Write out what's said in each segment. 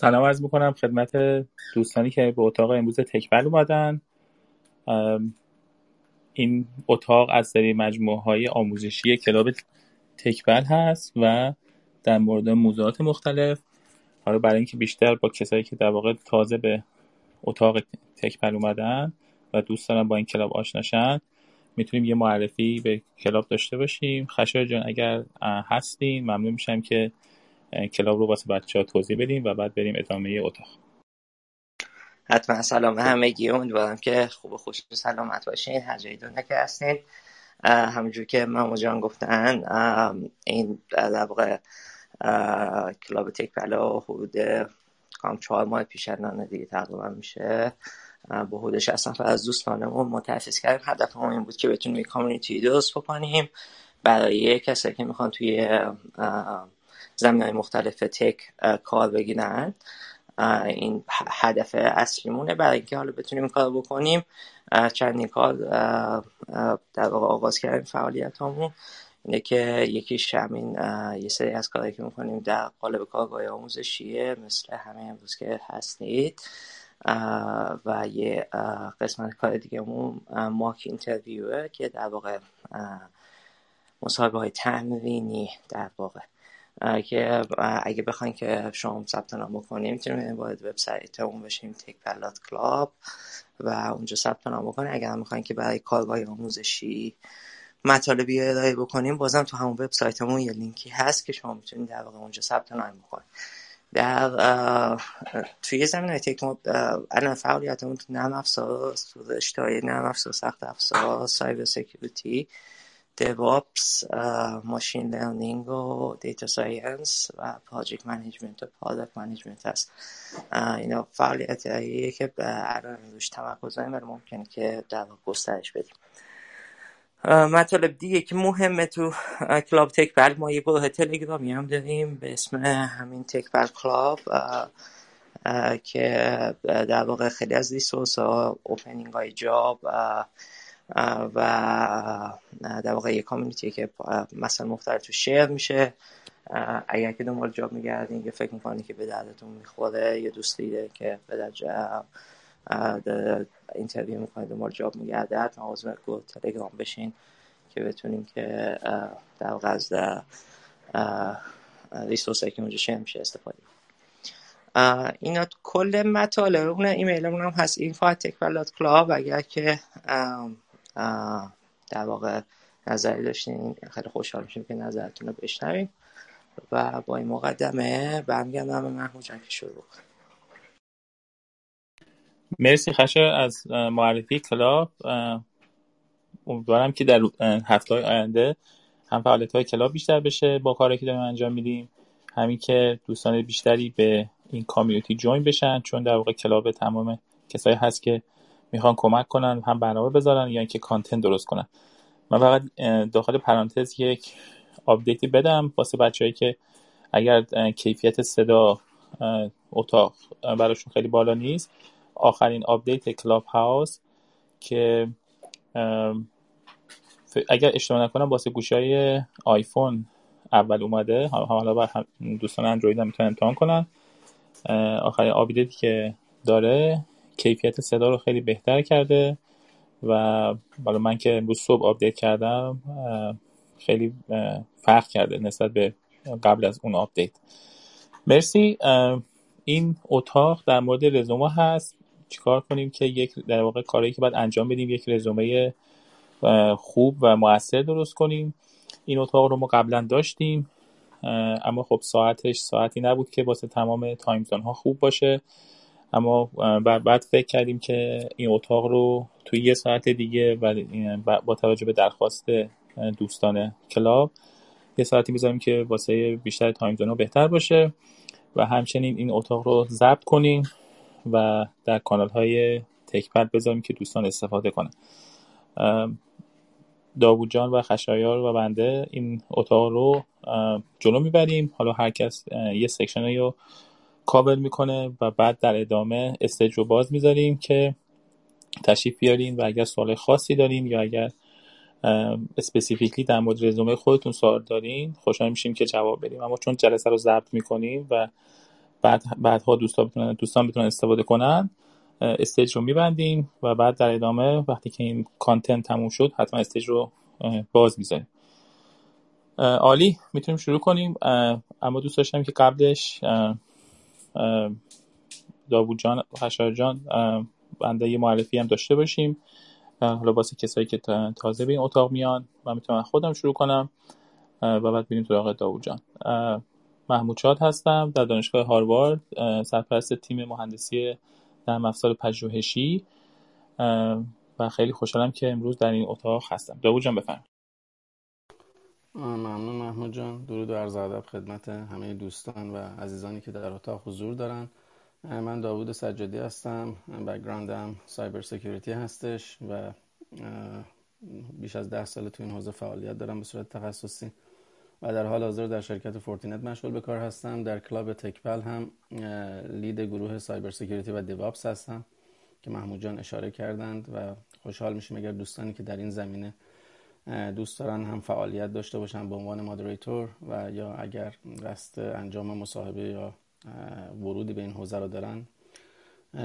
سلام عرض می‌کنم خدمت دوستانی که به اتاق امروز تکبل اومدن. این اتاق از سری مجموعه های آموزشی club تکبل هست و در مورد موضوعات مختلف حالا برای اینکه بیشتر با کسایی که در واقع تازه به اتاق تکبل اومدن و دوست دارن با این club آشناشن می‌تونیم یه معرفی به club داشته باشیم. خشایار جان اگر هستین ممنون میشم که club رو واسه بچه ها توضیح بدیم و بعد بریم ادامه اتاق. حتما سلام همگی امیدوارم که خوب خوش و سلامت باشین. هر جایی دنیا که هستین. همونجور که محمود جان گفتن این در واقع club تک پلا حدود کام چهار ماه پیش دیگه تقریبا میشه. با حدود 60 نفر از دوستانمون ما تأسیس کردیم. هدفمون این بود که بتونیم community درست بکنیم. برای کسایی که می‌خوان توی زمین های مختلف تک کار بگیرن. این هدف اصلیمونه. برای اینکه حالا بتونیم این کار بکنیم چندین کار در واقع آغاز کردیم فعالیت همون اینه که یکیش همین یه سری از کارهایی که می‌کنیم در قالب کارگاه آموزشیه مثل همه امروز که هستید. و یه قسمت کار دیگه همون ماک اینترویوه که در واقع مصاحبه های تمرینی در واقع. که اگه بخواین که شما ثبت نام بکنیم می‌تونیم وارد وبسایت اون بشیم تک پلات کلاب و اونجا ثبت نام بکنیم اگر می‌خواین که برای کارگاه آموزشی مطالبی ارائه بکنیم بازم تو همون وبسایتمون یه لینکی هست که شما می‌تونید در واقع اونجا ثبت نام بکنید در توی زمینه tech الان فعالیتمون تو نرم افزار رشته نرم افزار سخت افزار cyber security DevOps machine learning و data science و project management و product management هست اینا فعالیت هاییه که الان روش تمرکز داریم ولی ممکنه که در گسترش بدیم. مطالب دیگه که مهمه تو club تک بل ما یه گروه تلگرامی هم داریم به اسم همین تک بل club که در واقع خیلی از ریسورس ها اوپنینگ های جاب و در واقع یه کامیونیتی که مثلا مختلف تو شیر میشه. اگر که دنبال جاب میگردین که فکر می‌کنی که به دردتون می‌خوره یه دوستی ده که به در اینترویو می‌کنه دنبال جاب میگرده حتما عضو گروه تلگرام بشین که بتونیم که در واقع از resource که اونجا share میشه استفاده اینا کل مطالب اون ایمیل هم هست club اگر که در واقع نظری داشتین. خیلی خوشحال میشیم که نظرتون رو بشنویم. و با این مقدمه برمیگردم به محمود جان که شروع مرسی خشه از معرفی club. امیدوارم که در هفته های آینده هم فعالیت های club بیشتر بشه. با کاری که داریم انجام میدیم. همین که دوستان بیشتری به این community join بشن. چون در واقع club تمام کسایی هست که می‌خوان کمک کنن هم برنامه بذارن یا اینکه content درست کنن. من فقط داخل پرانتز یک update ی بدم واسه بچههایی که اگر کیفیت صدا اتاق براشون خیلی بالا نیست. آخرین update Clubhouse که اگر اشتباه نکنم واسه گوشای آیفون اول اومده. حالا دوستان اندروید هم می‌تونن امتحان کنن. آخرین update ی که داره کیفیت صدا رو خیلی بهتر کرده و بالا من که امروز صبح update کردم خیلی فرق کرده نسبت به قبل از اون update. مرسی. این اتاق در مورد رزومه هست. چیکار کنیم که یک در واقع کاری که باید انجام بدیم یک رزومه خوب و موثر درست کنیم. این اتاق رو ما قبلا داشتیم اما خب ساعتش ساعتی نبود که واسه تمام time ها خوب باشه. اما بعد فکر کردیم که این اتاق رو توی یه ساعت دیگه و با توجه به درخواست دوستان club یه ساعتی می‌ذاریم که واسه بیشتر time zone بهتر باشه و همچنین این اتاق رو ضبط کنیم و در کانال های تکپل بذاریم که دوستان استفاده کنن. داوود جان و خشایار و بنده این اتاق رو جلو می‌بریم. حالا هر کس یه section رو کاور می‌کنه و بعد در ادامه stage رو باز می‌ذاریم که تشریف بیارین و اگر سوال خاصی دارین یا اگر specifically در مورد رزومه خودتون سوال دارین خوشحال میشیم که جواب بدیم. اما چون جلسه رو ضبط می‌کنیم و بعد بعدها دوستان بتونن دوستان بتونن استفاده کنن stage رو میبندیم و بعد در ادامه وقتی که این content تموم شد حتما stage رو باز می‌ذاریم. عالی می‌تونیم شروع کنیم. اما دوست داشتم که قبلش داوود جان خشایار جان بنده یه معرفی هم داشته باشیم. حالا واسه کسایی که تازه به این اتاق میان من می‌تونم خودم شروع کنم و بعد بریم سراغ داوود جان. محمود شاد هستم در دانشگاه هاروارد سرپرست تیم مهندسی در افزار پژوهشی. و خیلی خوشحالم که امروز در این اتاق هستم. داوود جان بفرمایید. ممنون محمود جان. درود و عرض ادب خدمت همه دوستان و عزیزانی که در اتاق حضور دارن. من داوود سجادی هستم. background م cyber security هستش و بیش از ده سال تو این حوزه فعالیت دارم به صورت تخصصی و در حال حاضر در شرکت فورتینت مشغول به کار هستم. در club تکپل هم lead گروه cyber security و DevOps هستم که محمود جان اشاره کردند و خوشحال میشیم اگر دوستانی که در این زمینه دوست دارن هم فعالیت داشته باشن به عنوان moderator و یا اگر قصد انجام مصاحبه یا ورودی به این حوزه رو دارن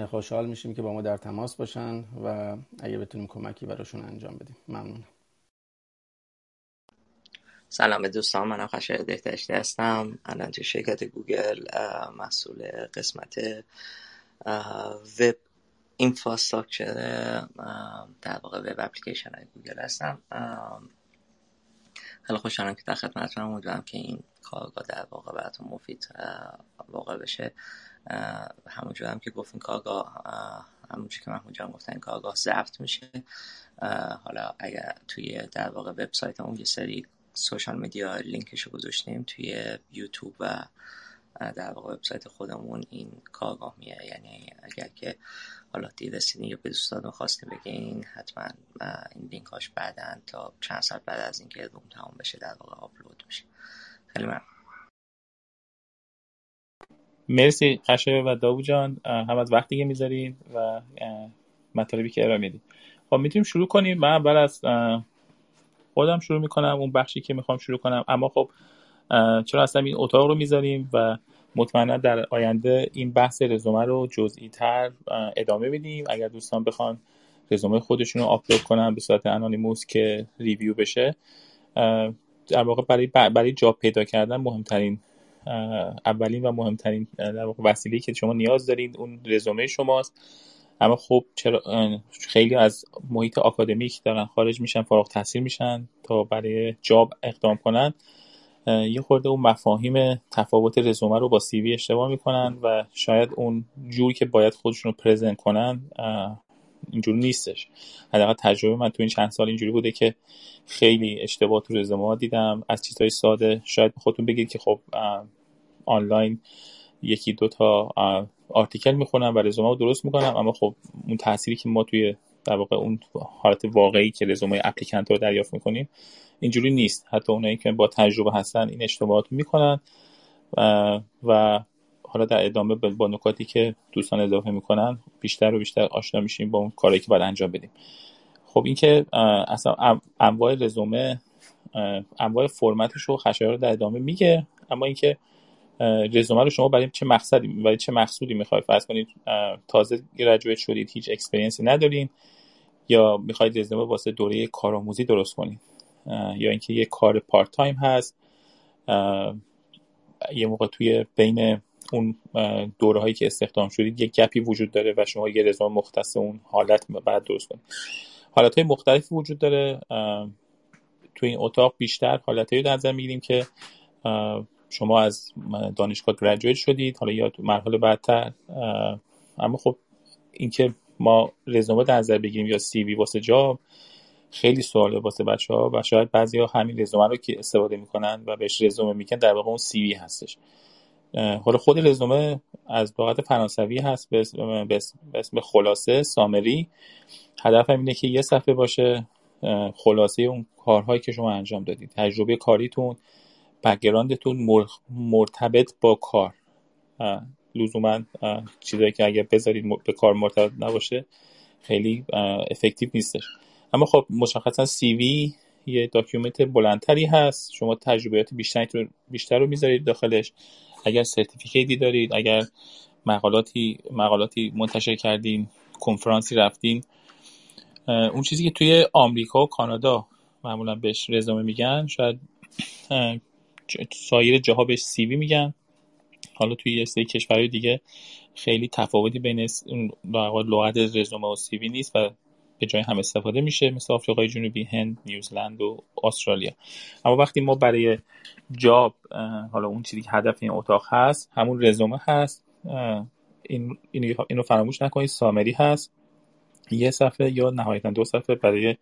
خوشحال میشیم که با ما در تماس باشن و اگه بتونیم کمکی براشون انجام بدیم. ممنونم. سلام دوستان منم خشایار دهتشتی هستم. الان تو شرکت گوگل مسئول قسمت web infrastructure در واقع web application های گوگل هستم خیلی خوشحالم که در خدمتتونم امیدوارم که این کارگاه در واقع براتون مفید واقع بشه. همونجور هم که گفتین کارگاه همونجور که محمود جان گفتن کارگاه ضبط میشه. حالا اگر توی در واقع وبسایت اون یه سری سوشال میدیا لینکشو گذاشتیم توی یوتیوب و در واقع وبسایت خودمون این کارگاه میه. یعنی اگر که حالا دیر رسیدین یا به دوستان خواستیم بگین حتما این لینک هاش بعدا تا چند ساعت بعد از اینکه روم تمام بشه در واقع آپلود میشه. خیلی ممنون. مرسی خشه و داو جان. هم از وقتی که می‌ذارید و مطالبی که ارائه می‌دید خب می‌تونیم شروع کنیم. من اول از خودم شروع می‌کنم اون بخشی که می‌خوام شروع کنم. اما خب چرا اصلا این اتاق رو می‌ذاریم و مطمئنا در آینده این بحث رزومه رو جزئی تر ادامه میدیم اگر دوستان بخوان رزومه خودشون رو آپلود کنن به صورت anonymous که review بشه. در واقع برای برای job پیدا کردن مهمترین اولین و مهمترین در واقع وسیله که شما نیاز دارید اون رزومه شماست. اما خب چرا خیلی از محیط آکادمیک دارن خارج میشن فارغ تحصیل میشن تا برای job اقدام کنن. یه خورده اون مفاهیم تفاوت رزومه رو با CV اشتباه می‌کنن و شاید اون جوری که باید خودشون رو present کنن اینجوری نیستش. حداقل تجربه من تو این چند سال اینجوری بوده که خیلی اشتباه تو رزومه دیدم. از چیزهای ساده شاید خودتون بگید که خب آنلاین یکی دو تا آرتیکل می‌خونم و رزومه رو درست می‌کنم اما خب اون تأثیری که ما توی در واقع اون حالت واقعی که رزومه اپلیکنت رو دریافت می‌کنیم اینجوری نیست. حتی اونایی که با تجربه هستن این اشتباهات می‌کنن و, و حالا در ادامه با نکاتی که دوستان اضافه می‌کنن بیشتر و بیشتر آشنا میشیم با اون کاری که باید انجام بدیم. خب اینکه اصلا انواع رزومه انواع فرمتش رو خشایار در ادامه میگه اما اینکه رزومه رو شما برای چه مقصدی برای چه مقصودی می‌خواید؟ فرض کنید تازه graduate شدید هیچ experience ی ندارین یا می‌خواید رزومه واسه دوره کارآموزی درست کنید یا اینکه یه کار part time هست یه موقع توی بین اون دوره هایی که استخدام شدید یه گپی وجود داره و شما یه رزومه مختص اون حالت بعد درست کنید. حالت های مختلفی وجود داره توی این اتاق بیشتر حالت هایی در نظر می‌گیریم که شما از دانشگاه گریجویت شدید حالا یا مرحله بعدتر اما خب اینکه ما رزومه در نظر بگیریم یا سی وی واسه جاب خیلی سواله واسه بچه ها و شاید بعضی ها همین رزومه رو که استفاده می‌کنن و بهش رزومه می‌کنن در واقع اون سی وی هستش. حالا خود رزومه از لغت فرانسوی هست به اسم خلاصه summary. هدف هم اینه که یه صفحه باشه خلاصه اون کارهایی که شما انجام دادید. تجربه کاریتون background تون مرتبط با کار. لزوما چیزایی که اگر بذارید به کار مرتبط نباشه خیلی effective نیستش. اما خب مشخصا CV یه document بلندتری هست. شما تجربیات بیشتری بیشتر رو می‌ذارید داخلش. اگر certificate ی دارید اگر مقالاتی مقالاتی منتشر کردین کنفرانسی رفتین اون چیزی که توی آمریکا و کانادا معمولا بهش رزومه میگن شاید سایر جاها بهش CV میگن. حالا توی یه سری کشورهای دیگه خیلی تفاوتی بین لغت رزومه و CV نیست و به جای هم استفاده میشه مثل آفریقای جنوبی هند نیوزلند و استرالیا. اما وقتی ما برای job حالا اون چیزی که هدف این اتاق هست همون رزومه هست این اینو فراموش نکنید summary هست یه صفحه یا نهایتا دو صفحه برای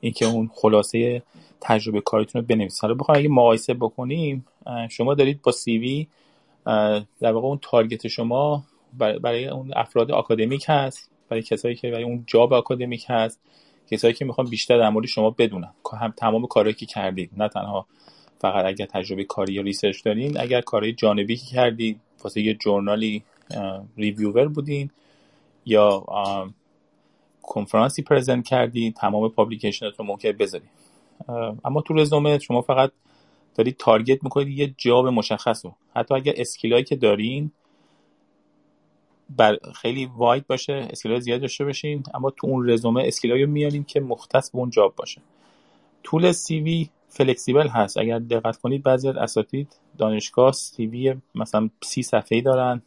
اینکه اون خلاصه تجربه کاریتون رو بنویسید. حالا بخوایم اگه مقایسه بکنیم شما دارید با CV در واقع اون target شما برای اون افراد آکادمیک هست. برای کسایی که برای اون job آکادمیک هست کسایی که می‌خوان بیشتر در مورد شما بدونن. هم تمام کارهایی که کردید نه تنها فقط اگر تجربه کاری یا research دارین اگر کارهای جانبی که کردید واسه یه journal ی ریویور بودین یا کنفرانسی present کردین تمام publication تون ممکن بذارین. اما تو رزومه شما فقط دارید target می‌کنید یه job مشخص رو. حتی اگر skill ایی که دارین بر خیلی wide باشه skill ای زیاد داشته باشین اما تو اون رزومه skill ایی رو میارین که مختص به اون job باشه. طول CV flexible هست. اگر دقت کنید بعضی از اساتید دانشگاه CV مثلا سی صفحه‌ای دارن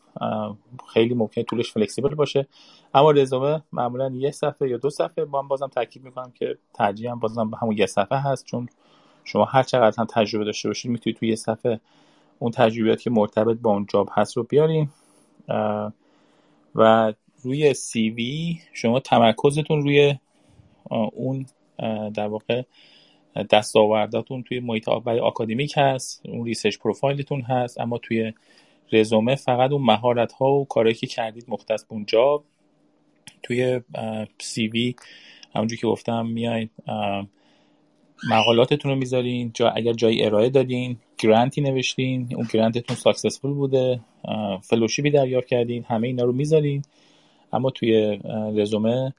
خیلی ممکنه طولش flexible باشه. اما رزومه معمولا یه صفحه یا دو صفحه. با هم بازم تاکید می‌کنم که ترجیح هم بازم به همون یه صفحه هست چون شما هر چقدر هم تجربه داشته باشید می‌تونید توی یه صفحه اون تجربیات که مرتبط با اون job هست رو بیارین. و روی CV شما تمرکزتون روی اون در واقع دستاورداتون توی محیط برای آکادمیک هست اون research profile تون هست اما توی رزومه فقط اون مهارت ها و کارهایی که کردید مختص به اون job توی CV همونجور که گفتم میایید مقالاتتون رو می‌ذارین جا اگر جایی ارائه دادین grant ی نوشتین اون grant تون successful بوده fellowship ی دریافت کردین همه اینا رو می‌ذارین. اما توی رزومه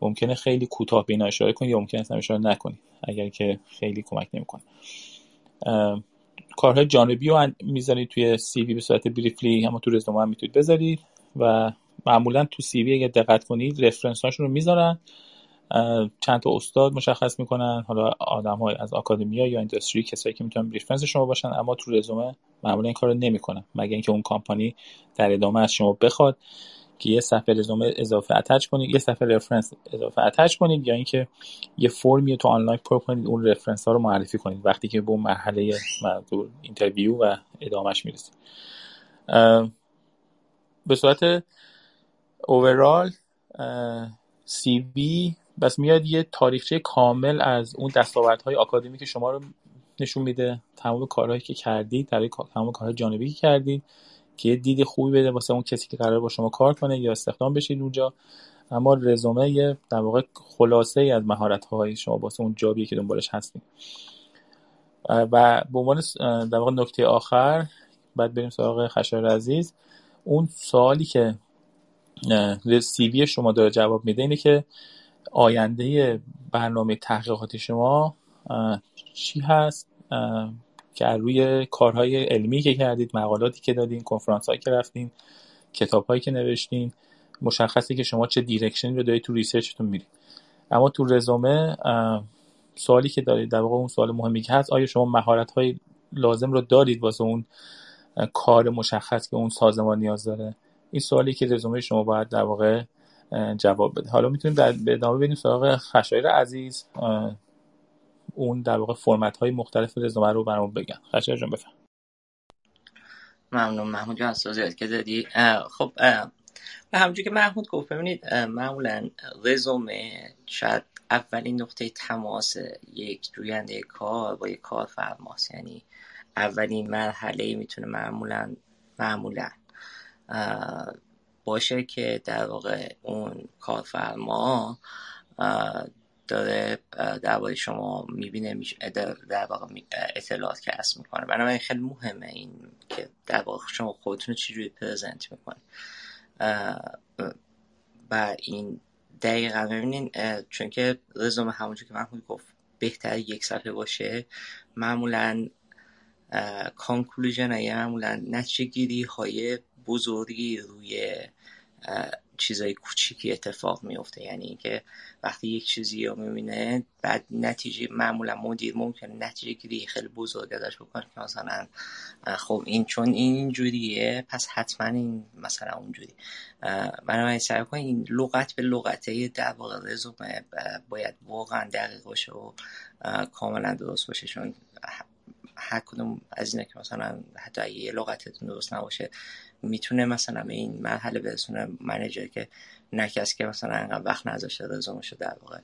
ممکنه خیلی کوتاه به اینا اشاره کنید یا ممکنه اصلا اشاره نکنید اگر که خیلی کمک نمی‌کنه. کارهای جانبی رو می‌ذارید توی CV به صورت briefly اما تو رزومه هم می‌تونید بذارید و معمولا تو CV اگر دقت کنید reference هاشون رو می‌ذارن. چند تا استاد مشخص می‌کنن حالا آدم های از academia یا industry کسایی که می‌تونن reference شما باشن اما تو رزومه معمولا این کارو نمی‌کنن. مگه اینکه اون کامپانی در ادامه از شما بخواد که یه صفحه رزومه اضافه attach کنید یه صفحه reference اضافه attach کنید یا اینکه یه فرمی تو آنلاین پر کنید اون reference ها رو معرفی کنید وقتی که به اون مرحله interview و ادامهش می‌رسید. به صورت اوورال سی وی بس میاد یه تاریخچه کامل از اون دستاوردهای آکادمی که شما رو نشون میده تمام کارهایی که کردید در تمام کارهای جانبی که کردید که یه دید خوبی بده واسه اون کسی که قرار با شما کار کنه یا استخدام بشید اونجا. اما رزومه یه در واقع خلاصه ای از مهارت های شما واسه اون جابی که دنبالش هستید و به عنوان در واقع نکته آخر بعد بریم سراغ خشایار عزیز. اون سوالی که سی شما داره جواب میده اینه که آینده برنامه تحقیقاتی شما چی هست؟ که روی کارهای علمی که کردید مقالاتی که دادین کنفرانس هایی که رفتین کتاب هایی که نوشتین مشخصی که شما چه دیرکشنی رو دارید تو ریسرچتون میرید اما تو رزومه سوالی که دارید در واقع اون سوال مهمی که هست آیا شما مهارت های لازم رو دارید واسه اون کار مشخص که اون سازمان نیاز داره؟ این سوالی که رزومه شما باید در واقع جواب بده. حالا می‌تونیم در به ادامه بریم سراغ خشایر عزیز. اون در واقع فرمت های مختلف رزومه رو برامون بگن. خشایر جان بفهم ممنون. محمود جان توضیحات که دادی. خب به همونجور که محمود گفت ببینید معمولا رزومه شاید اولین نقطه تماس یک جوینده کار با یک کارفرماست. یعنی اولین مرحله می‌تونه معمولا معمولا. باشه که در واقع اون کارفرما داره درباره شما می‌بینه در واقع اطلاعات کسب می‌کنه. بنابراین خیلی مهمه این که در واقع شما خودتون رو چجوری پرزنت می‌کنه و این دقیقا ببینین چون که رزومه همونجور که محمود گفت بهتر یک صفحه باشه معمولا کانکلوژن های معمولا نتیجه گیری های بزرگی روی چیزای کوچیکی اتفاق میفته. یعنی اینکه وقتی یک چیزی رو می‌بینه بعد نتیجه معمولا مدیر ممکن نتیجه گیری خیلی بزرگ ازش بکنه که مثلا خب این چون این اینجوریه پس حتما این مثلا اونجوری بنابراین سعی کنید این لغت به لغته در واقع رزومه باید واقعا دقیق باشه و کاملا درست باشه. چون هر کدوم از اینه که مثلا حتی یه لغتتون درست نباشه می‌تونه مثلا به این مرحله برسونه منیجر که نکس که مثلا انقدر وقت نذاشته رزومشو در واقع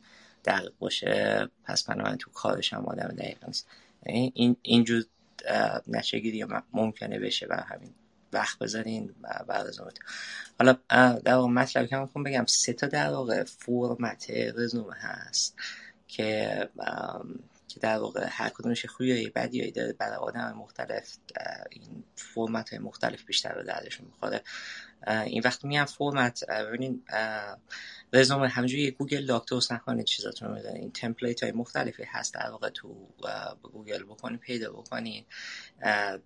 دقیق باشه پس من تو کارش هم آدم دقیق نیست. یعنی این اینجور نشگیری ممکنه بشه و همین وقت بذارین بعد رزومت حالا در واقع مطلب که بگم سه تا در واقع فرمت رزومه هست که که در واقع هر کدومش خوبی بدی داره برای آدم مختلف این فرمت های مختلف بیشتر به دردشون می‌خوره. این وقت میگم فرمت ببینین رزومه همجوری گوگل درست نکنید چیزاتون رو این تمپلیت های مختلفی هست در واقع تو گوگل بکنید پیدا بکنید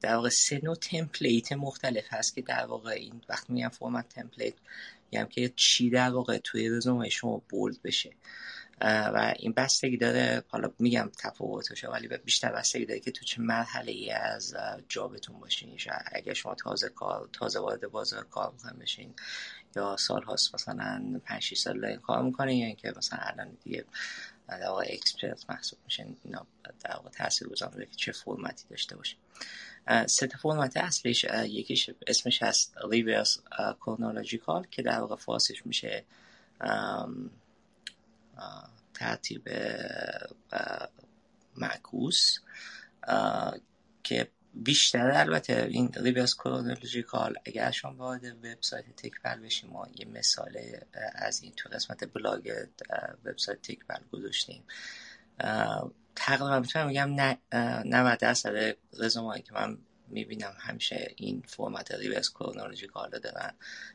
در واقع سه نوع template مختلف هست که در واقع این وقت میگم فرمت template یعنی که چی در واقع توی رزومه شما bold بشه. و این بستگی داره. حالا میگم تفاوتشه ولی بیشتر بستگی داره که تو چه مرحله ای از job تون باشین. اگه شما تازه کار تازه وارد بازار کار می‌خواین بشین یا سال هاست مثلا 5 سال کار می‌کنین یا اینکه مثلا الان دیگه در واقع expert محسوب میشن اینا در واقع تاثیر گذاره که چه فرمتی داشته باشه سه فرمت اصلیش یکیش اسمش هست reverse chronological که در واقع فارسیش میشه ترتیب معکوس که بیشتر البته این reverse chronological اگر شما وارد وبسایت تکپل بشیم ما یه مثال از این تو قسمت بلاگ وبسایت تکپل گذاشتیم. تقریبا می‌تونم بگم 90 درصد رزومه که من می‌بینم همیشه این فرمت reverse chronological رو دارن.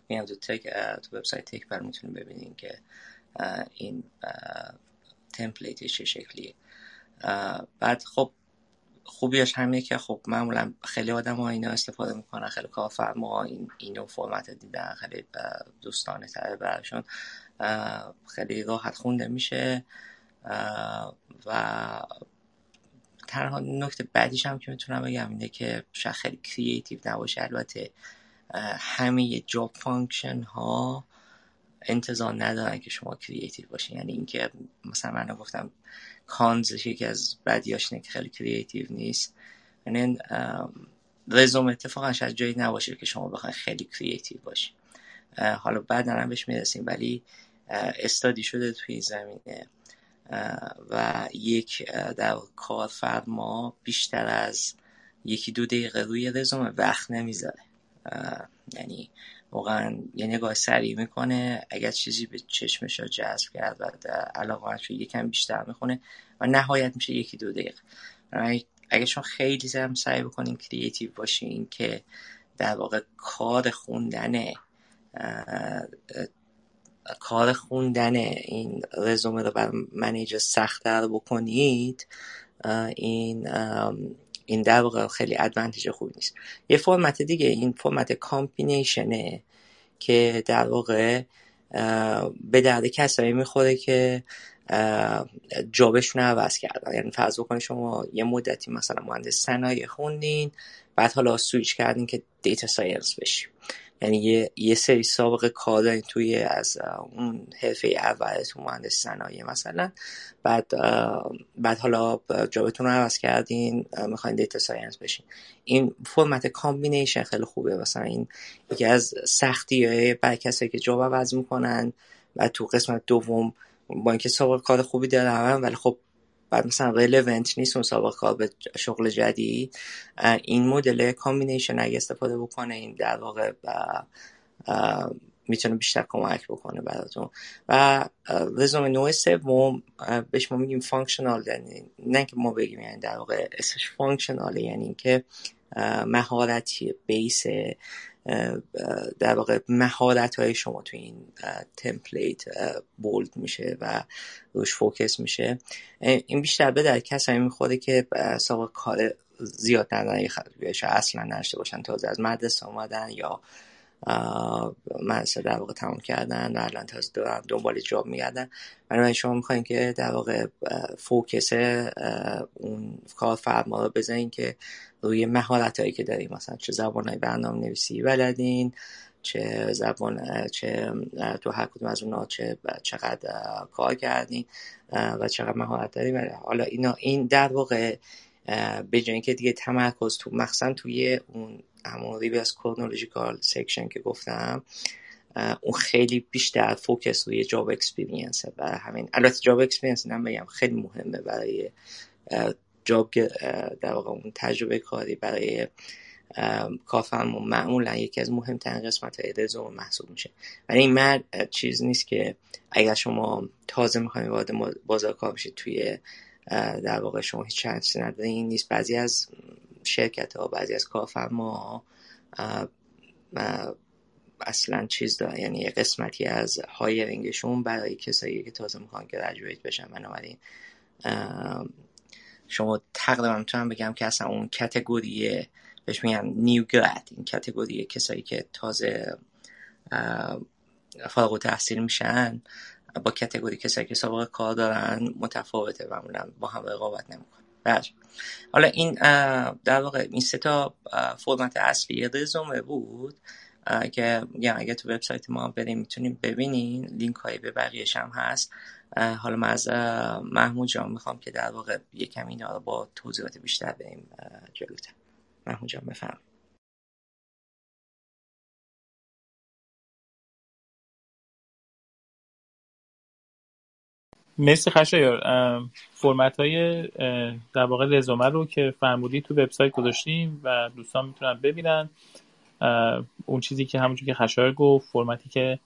میگم تو تک تو وبسایت تکپل می‌تونیم ببینیم که این template ش چه شکلیه. بعد خب خوبیش همینه که خب معمولا خیلی آدم ها اینا استفاده می‌کنن خیلی کارفرما این اینو فرمت دیدن خیلی دوستانه تره برشون خیلی راحت خونده میشه. و تنها نکته بعدیش هم که می‌تونم بگم اینه که شاید خیلی creative نباشه. البته همه job function ها انتظار ندارن که شما creative باشین. یعنی اینکه مثلا من گفتم cons ش یکی از بدیاش که خیلی creative نیست. یعنی رزوم اتفاقا شاید جایی نباشه که شما بخواین خیلی کریتیو باشین. حالا بعد هم بهش می‌رسیم ولی استادی شده توی زمینه. و یک در کارفرما بیشتر از یکی دو دقیقه روی رزومه وقت نمی‌ذاره. یعنی واقعا یه نگاه سریع می‌کنه. اگر چیزی به چشمش رو جذب کرد و علاقه رو یکم بیشتر می‌خونه و نهایت میشه یکی دو دقیقه. اگر شما خیلی هم سعی بکنین creative باشین که در واقع کار خوندن کار خوندن این رزومه رو بر manager سختتر بکنید این این در واقع خیلی advantage خوبی نیست. یه فرمت دیگه این فرمت combination ه که در واقع به درد کسایی می‌خوره که job شون عوض کردن. یعنی فرض بکنید شما یه مدتی مثلا مهندس صنایع خوندین بعد حالا سویچ کردین که data science بشین یعنی یه, یه سری سابقه کار توی از اون حرفه اول تو مهندس صنایع مثلا. بعد بعد حالا job تون رو عوض کردین می‌خواین data science بشین. این فرمت combination خیلی خوبه. مثلا این یکی از سختی های برای کسایی که job عوض می‌کنن و تو قسمت دوم با اینکه سابقه کار خوبی دارن ولی خب بعد مثلا relevant نیست اون سابقه به شغل جدید این مدل combination اگه استفاده بکنه این در واقع می‌تونه بیشتر کمک بکنه براتون. و رزومه نوع سوم بهش ما میگیم functional یعنی نه که ما بگیم یعنی در واقع اسمش functional ه یعنی اینکه مهارتی base در واقع مهارت های شما تو این تمپلیت bold میشه و روش focus میشه. این بیشتر به درد کسایی می‌خوره که سابقه کار زیاد ندارن اصلا نداشته باشن تازه از مدرسه آمدن یا مدرسه در واقع تمام کردن و الان تازه دارن دنبال job میگردن. برای شما می‌خواین که در واقع focus اون کار فرما رو بزنین که روی مهارت هایی که داریم. مثلا چه زبان های برنامه نویسی بلدین چه زبان چه تو هر کدوم از اونها چه چقدر کار کردین و چقدر مهارت داریم حالا اینا این در واقع به جای اینکه دیگه تمرکز تو مخصوصا توی اون همون reverse chronological section که گفتم اون خیلی بیشتر focus روی job experience و همین البته job experience هم بگم خیلی مهمه برای جاب در واقع اون تجربه کاری برای کافرمون معمولا یکی از مهمترین قسمت های رزومه محسوب میشه. ولی این مرد چیز نیست که اگر شما تازه می‌خواید وارد بازار کار بشید توی در واقع شما هیچ چانسی این نیست. بعضی از شرکت ها بعضی از کارفرما اصلا چیز دارن. یعنی قسمتی از هایرینگشون برای کسایی که تازه می‌خوان گرجویت بشن. بنابراین شما تقریبا می‌تونم بگم که اصلا اون کتگوری بهش میگن نیو گرد این کتگوری کسایی که تازه فارغ تحصیل میشن با کتگوری کسایی که سابقه کار دارن متفاوته معمولا با هم رقابت نمیکن بله. حالا این در واقع این سه تا فرمت اصلی رزومه بود. که یعنی اگه تو وبسایت ما بریم می‌تونیم ببینین. لینک های به بقیهش هم هست. حالا من از محمود جان می‌خوام که در واقع یکم اینا با توضیحات بیشتر بریم جلوتر. محمود جان بفهم. مرسی خشایار. فرمت های در واقع رزومه رو که فرمودی تو وبسایت گذاشتیم و دوستان می‌تونن ببینن. اون چیزی که همونجور که خشایار گفت فرمتی که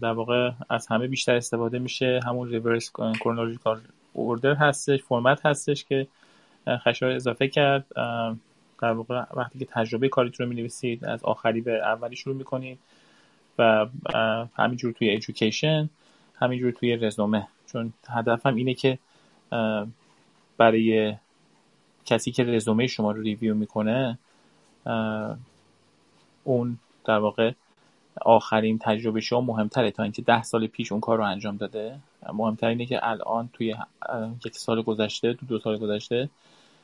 در واقع از همه بیشتر استفاده میشه. همون ریورس کرونولوژیکال اوردر هستش فرمت هستش که خشایار اضافه کرد. در واقع وقتی که تجربه کاریتون رو می از آخری به اولی شروع می‌کنید و همینجور توی ایژوکیشن همینجور توی رزومه. چون هدفم اینه که برای کسی که رزومه شما رو ریویو می‌کنه اون در واقع آخرین تجربه شما مهمتره تا اینکه ده سال پیش اون کار رو انجام داده. مهمتر اینه که الان توی یک سال گذشته تو دو سال گذشته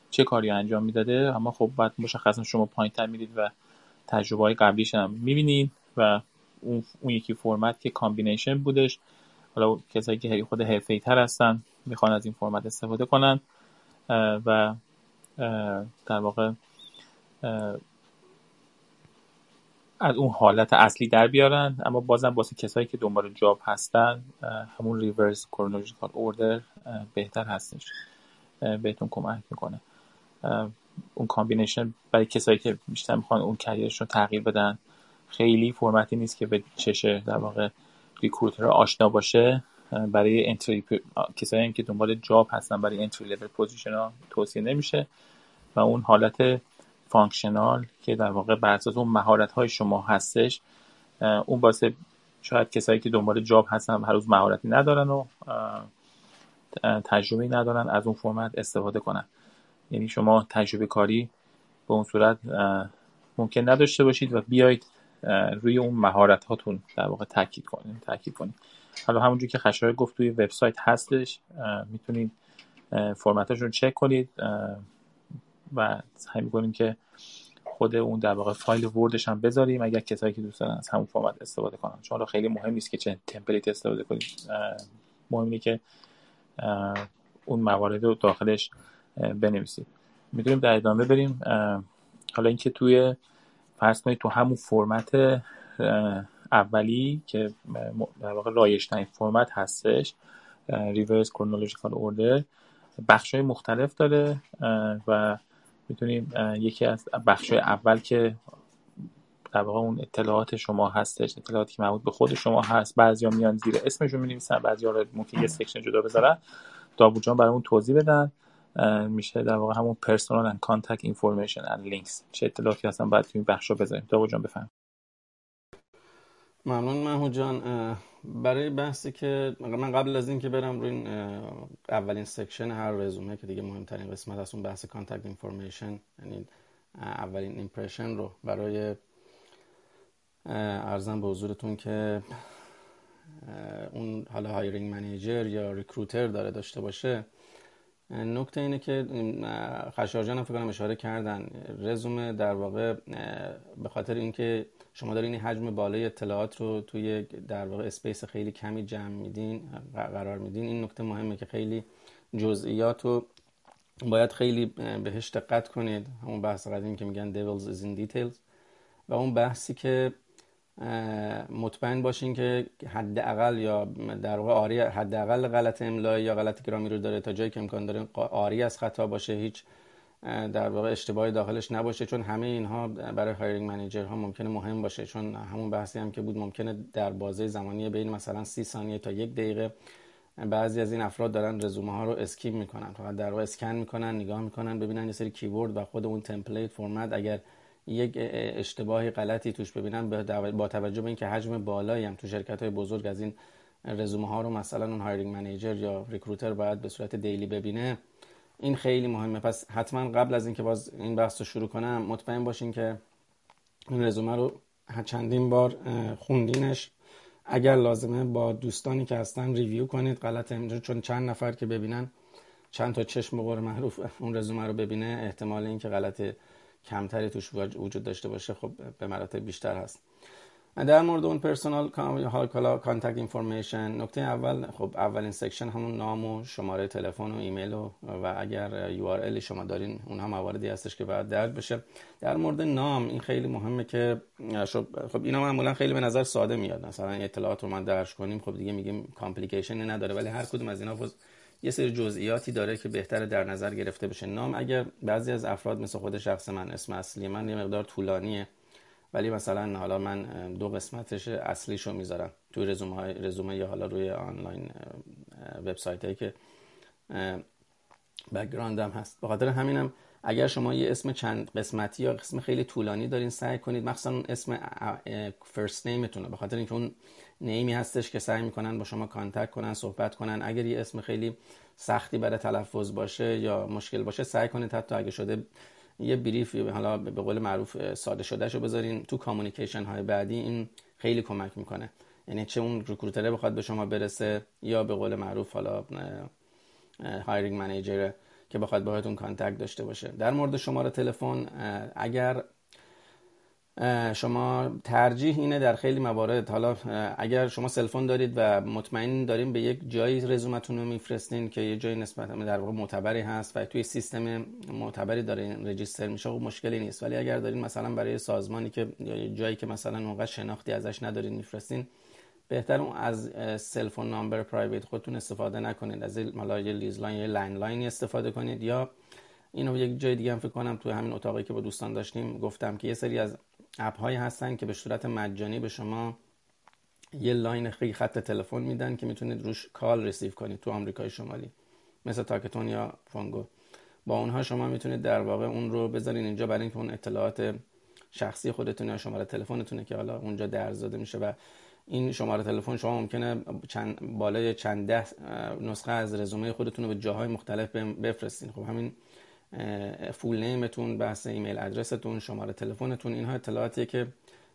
چه کاری انجام می‌داده. اما خب بعد مشخصا شما پایین تر میرید و تجربه های قبلیش هم می‌بینید و اون, اون یکی فرمت که combination بودش. حالا کسایی که خود حرفه تر هستن می‌خوان از این فرمت استفاده کنن. و در واقع از اون حالت اصلی در بیارن اما بازم واسه کسایی که دنبال job هستن همون reverse chronological order بهتر هستش. بهتون کمک می‌کنه. اون combination برای کسایی که بیشتر می‌خوان اون career ش رو تغییر بدن خیلی فرمتی نیست که به چشم در واقع recruiter آشنا باشه. برای entry کسایی که دنبال job هستن برای entry level position ها توصیه نمیشه و اون حالت functional که در واقع بر اساس اون مهارت های شما هستش اون واسه شاید کسایی که دنبال job هستن هر روز مهارتی ندارن و تجربه ندارن از اون فرمت استفاده کنن. یعنی شما تجربه کاری به اون صورت ممکن نداشته باشید و بیایید روی اون مهارت هاتون در واقع تاکید کنید تاکید کنید. حالا همونجور که خشایار گفت توی وبسایت هستش می‌تونید فرمتش رو چک کنید و سعی می‌کنیم که خود اون در واقع فایل وردش هم بذاریم. اگر کسایی که دوست دارن از همون فرمت استفاده کنن. چون خیلی مهم نیست که چه تمپلیت استفاده کنید مهم که اون موارد رو داخلش بنویسید می‌تونیم در ادامه بریم. حالا اینکه توی فرض تو همون فرمت اولی که در واقع رایج فرمت هستش reverse chronological order بخش های مختلف داره و می‌تونیم یکی از بخش اول که در واقع اون اطلاعات شما هستش اطلاعاتی که مربوط به خود شما هست بعضیا میان زیر اسمشون می‌نویسن بعضیا رو ممکن یه section جدا بذارن. داوود جان برامون توضیح بدن. میشه در واقع همون personal and contact information and links چه اطلاعاتی هستن؟ بعد تو این بخشا بذاریم. داوود جان بفهم. ممنون محمود جان. برای بحثی که من قبل از اینکه برم روی این اولین section هر رزومه که دیگه مهمترین قسمت از اون بحث contact information یعنی اولین impression رو برای عرضم به حضورتون که اون حالا hiring manager یا recruiter داره داشته باشه. نکته اینه که خشایار جان هم فکر اشاره کردن. رزومه در واقع به خاطر اینکه شما دارین این حجم بالای اطلاعات رو توی در واقع اسپیس خیلی کمی جمع میدین قرار میدین. این نکته مهمه که خیلی جزئیات رو باید خیلی بهش دقت کنید. همون بحث قدیم که میگن devils is in details. و اون بحثی که مطمئن باشین که حداقل یا در واقع آری حداقل غلط املایی یا غلط گرامی رو داره تا جایی که امکان داره آری از خطا باشه. هیچ در واقع اشتباهی داخلش نباشه چون همه اینها برای hiring manager ها ممکنه مهم باشه. چون همون بحثی هم که بود ممکنه در بازه زمانی بین مثلا سی ثانیه تا یک دقیقه بعضی از این افراد دارن رزومه ها رو skim می‌کنن. فقط در واقع اسکن می‌کنن نگاه می‌کنن ببینن یه سری keyword و خود اون template format اگر یک اشتباهی غلطی توش ببینن با توجه به اینکه حجم بالایی هم تو شرکت های بزرگ از این رزومه ها رو مثلا اون hiring manager یا recruiter باید به صورت daily ببینه این خیلی مهمه. پس حتما قبل از اینکه باز این بحث رو شروع کنم مطمئن باشین که این رزومه رو چندین بار خوندینش. اگر لازمه با دوستانی که هستن review کنید. غلط چون چند نفر که ببینن چند تا چشم به قول معروف اون رزومه رو ببینه. احتمال اینکه غلط کمتری توش وجود داشته باشه خب به مراتب بیشتر هست. در مورد اون personal حالا contact information نکته اول خب اولین section همون نام و شماره تلفن و ایمیل و, و اگر URL شما دارین اون هم مواردی هستش که باید درج بشه. در مورد نام این خیلی مهمه که خب اینا معمولا خیلی به نظر ساده میاد. مثلا اطلاعات رو من درج کنیم خب دیگه میگیم کامپلیکیشنی نداره ولی هر کدوم از اینا یه سری جزئیاتی داره که بهتره در نظر گرفته بشه. نام اگر بعضی از افراد مثل خود شخص من اسم اصلی من یه مقدار طولانیه. ولی مثلا حالا من دو قسمتش اصلیشو می‌ذارم توی رزومه رزومه یا حالا روی آنلاین وبسایت هایی که background هم هست. بخاطر همینم اگر شما یه اسم چند قسمتی یا اسم خیلی طولانی دارین سعی کنید مخصوصا اون اسم first name تونه به خاطر اینکه اون name ی هستش که سعی می‌کنن با شما contact کنن صحبت کنن. اگر یه اسم خیلی سختی برای تلفظ باشه یا مشکل باشه سعی کنید حتی اگه شده یه brief حالا به قول معروف ساده شده شو بذارین تو communication های بعدی این خیلی کمک می‌کنه. یعنی چه اون recruiter ه بخواد به شما برسه یا به قول معروف حالا hiring manager که بخواد باهاتون contact داشته باشه. در مورد شماره تلفن اگر شما ترجیح اینه در خیلی موارد. حالا اگر شما cell phone دارید و مطمئن دارین به یک جایی رزومتون رو میفرستین که یه جایی نسبت در واقع معتبری هست و توی سیستم معتبری داره register میشه خب مشکلی نیست. ولی اگر دارین مثلا برای سازمانی که جایی که مثلا اونقدر شناختی ازش ندارین میفرستین بهتر اون از cell phone number private خودتون استفاده نکنید. از حالا یه لیزلاین یا line استفاده کنید یا اینو یک جای دیگه هم فکر کنم تو همین اتاقی که با دوستان داشتیم گفتم که یه سری از app هایی هستن که به صورت مجانی به شما یه line خیلی خط تلفن میدن که می‌تونید روش call receive کنید تو آمریکای شمالی مثل TextNow یا Fongo. با اونها شما می‌تونید در واقع اون رو بذارین اینجا برای اینکه اون اطلاعات شخصی خودتون یا شماره تلفنتونه که حالا اونجا درز داده میشه و این شماره تلفن شما ممکنه چند بالای چند ده نسخه از رزومه خودتون رو به جاهای مختلف بفرستین. خب همین full name تون بحث ایمیل آدرستون شماره تلفنتون اینها اطلاعاتیه که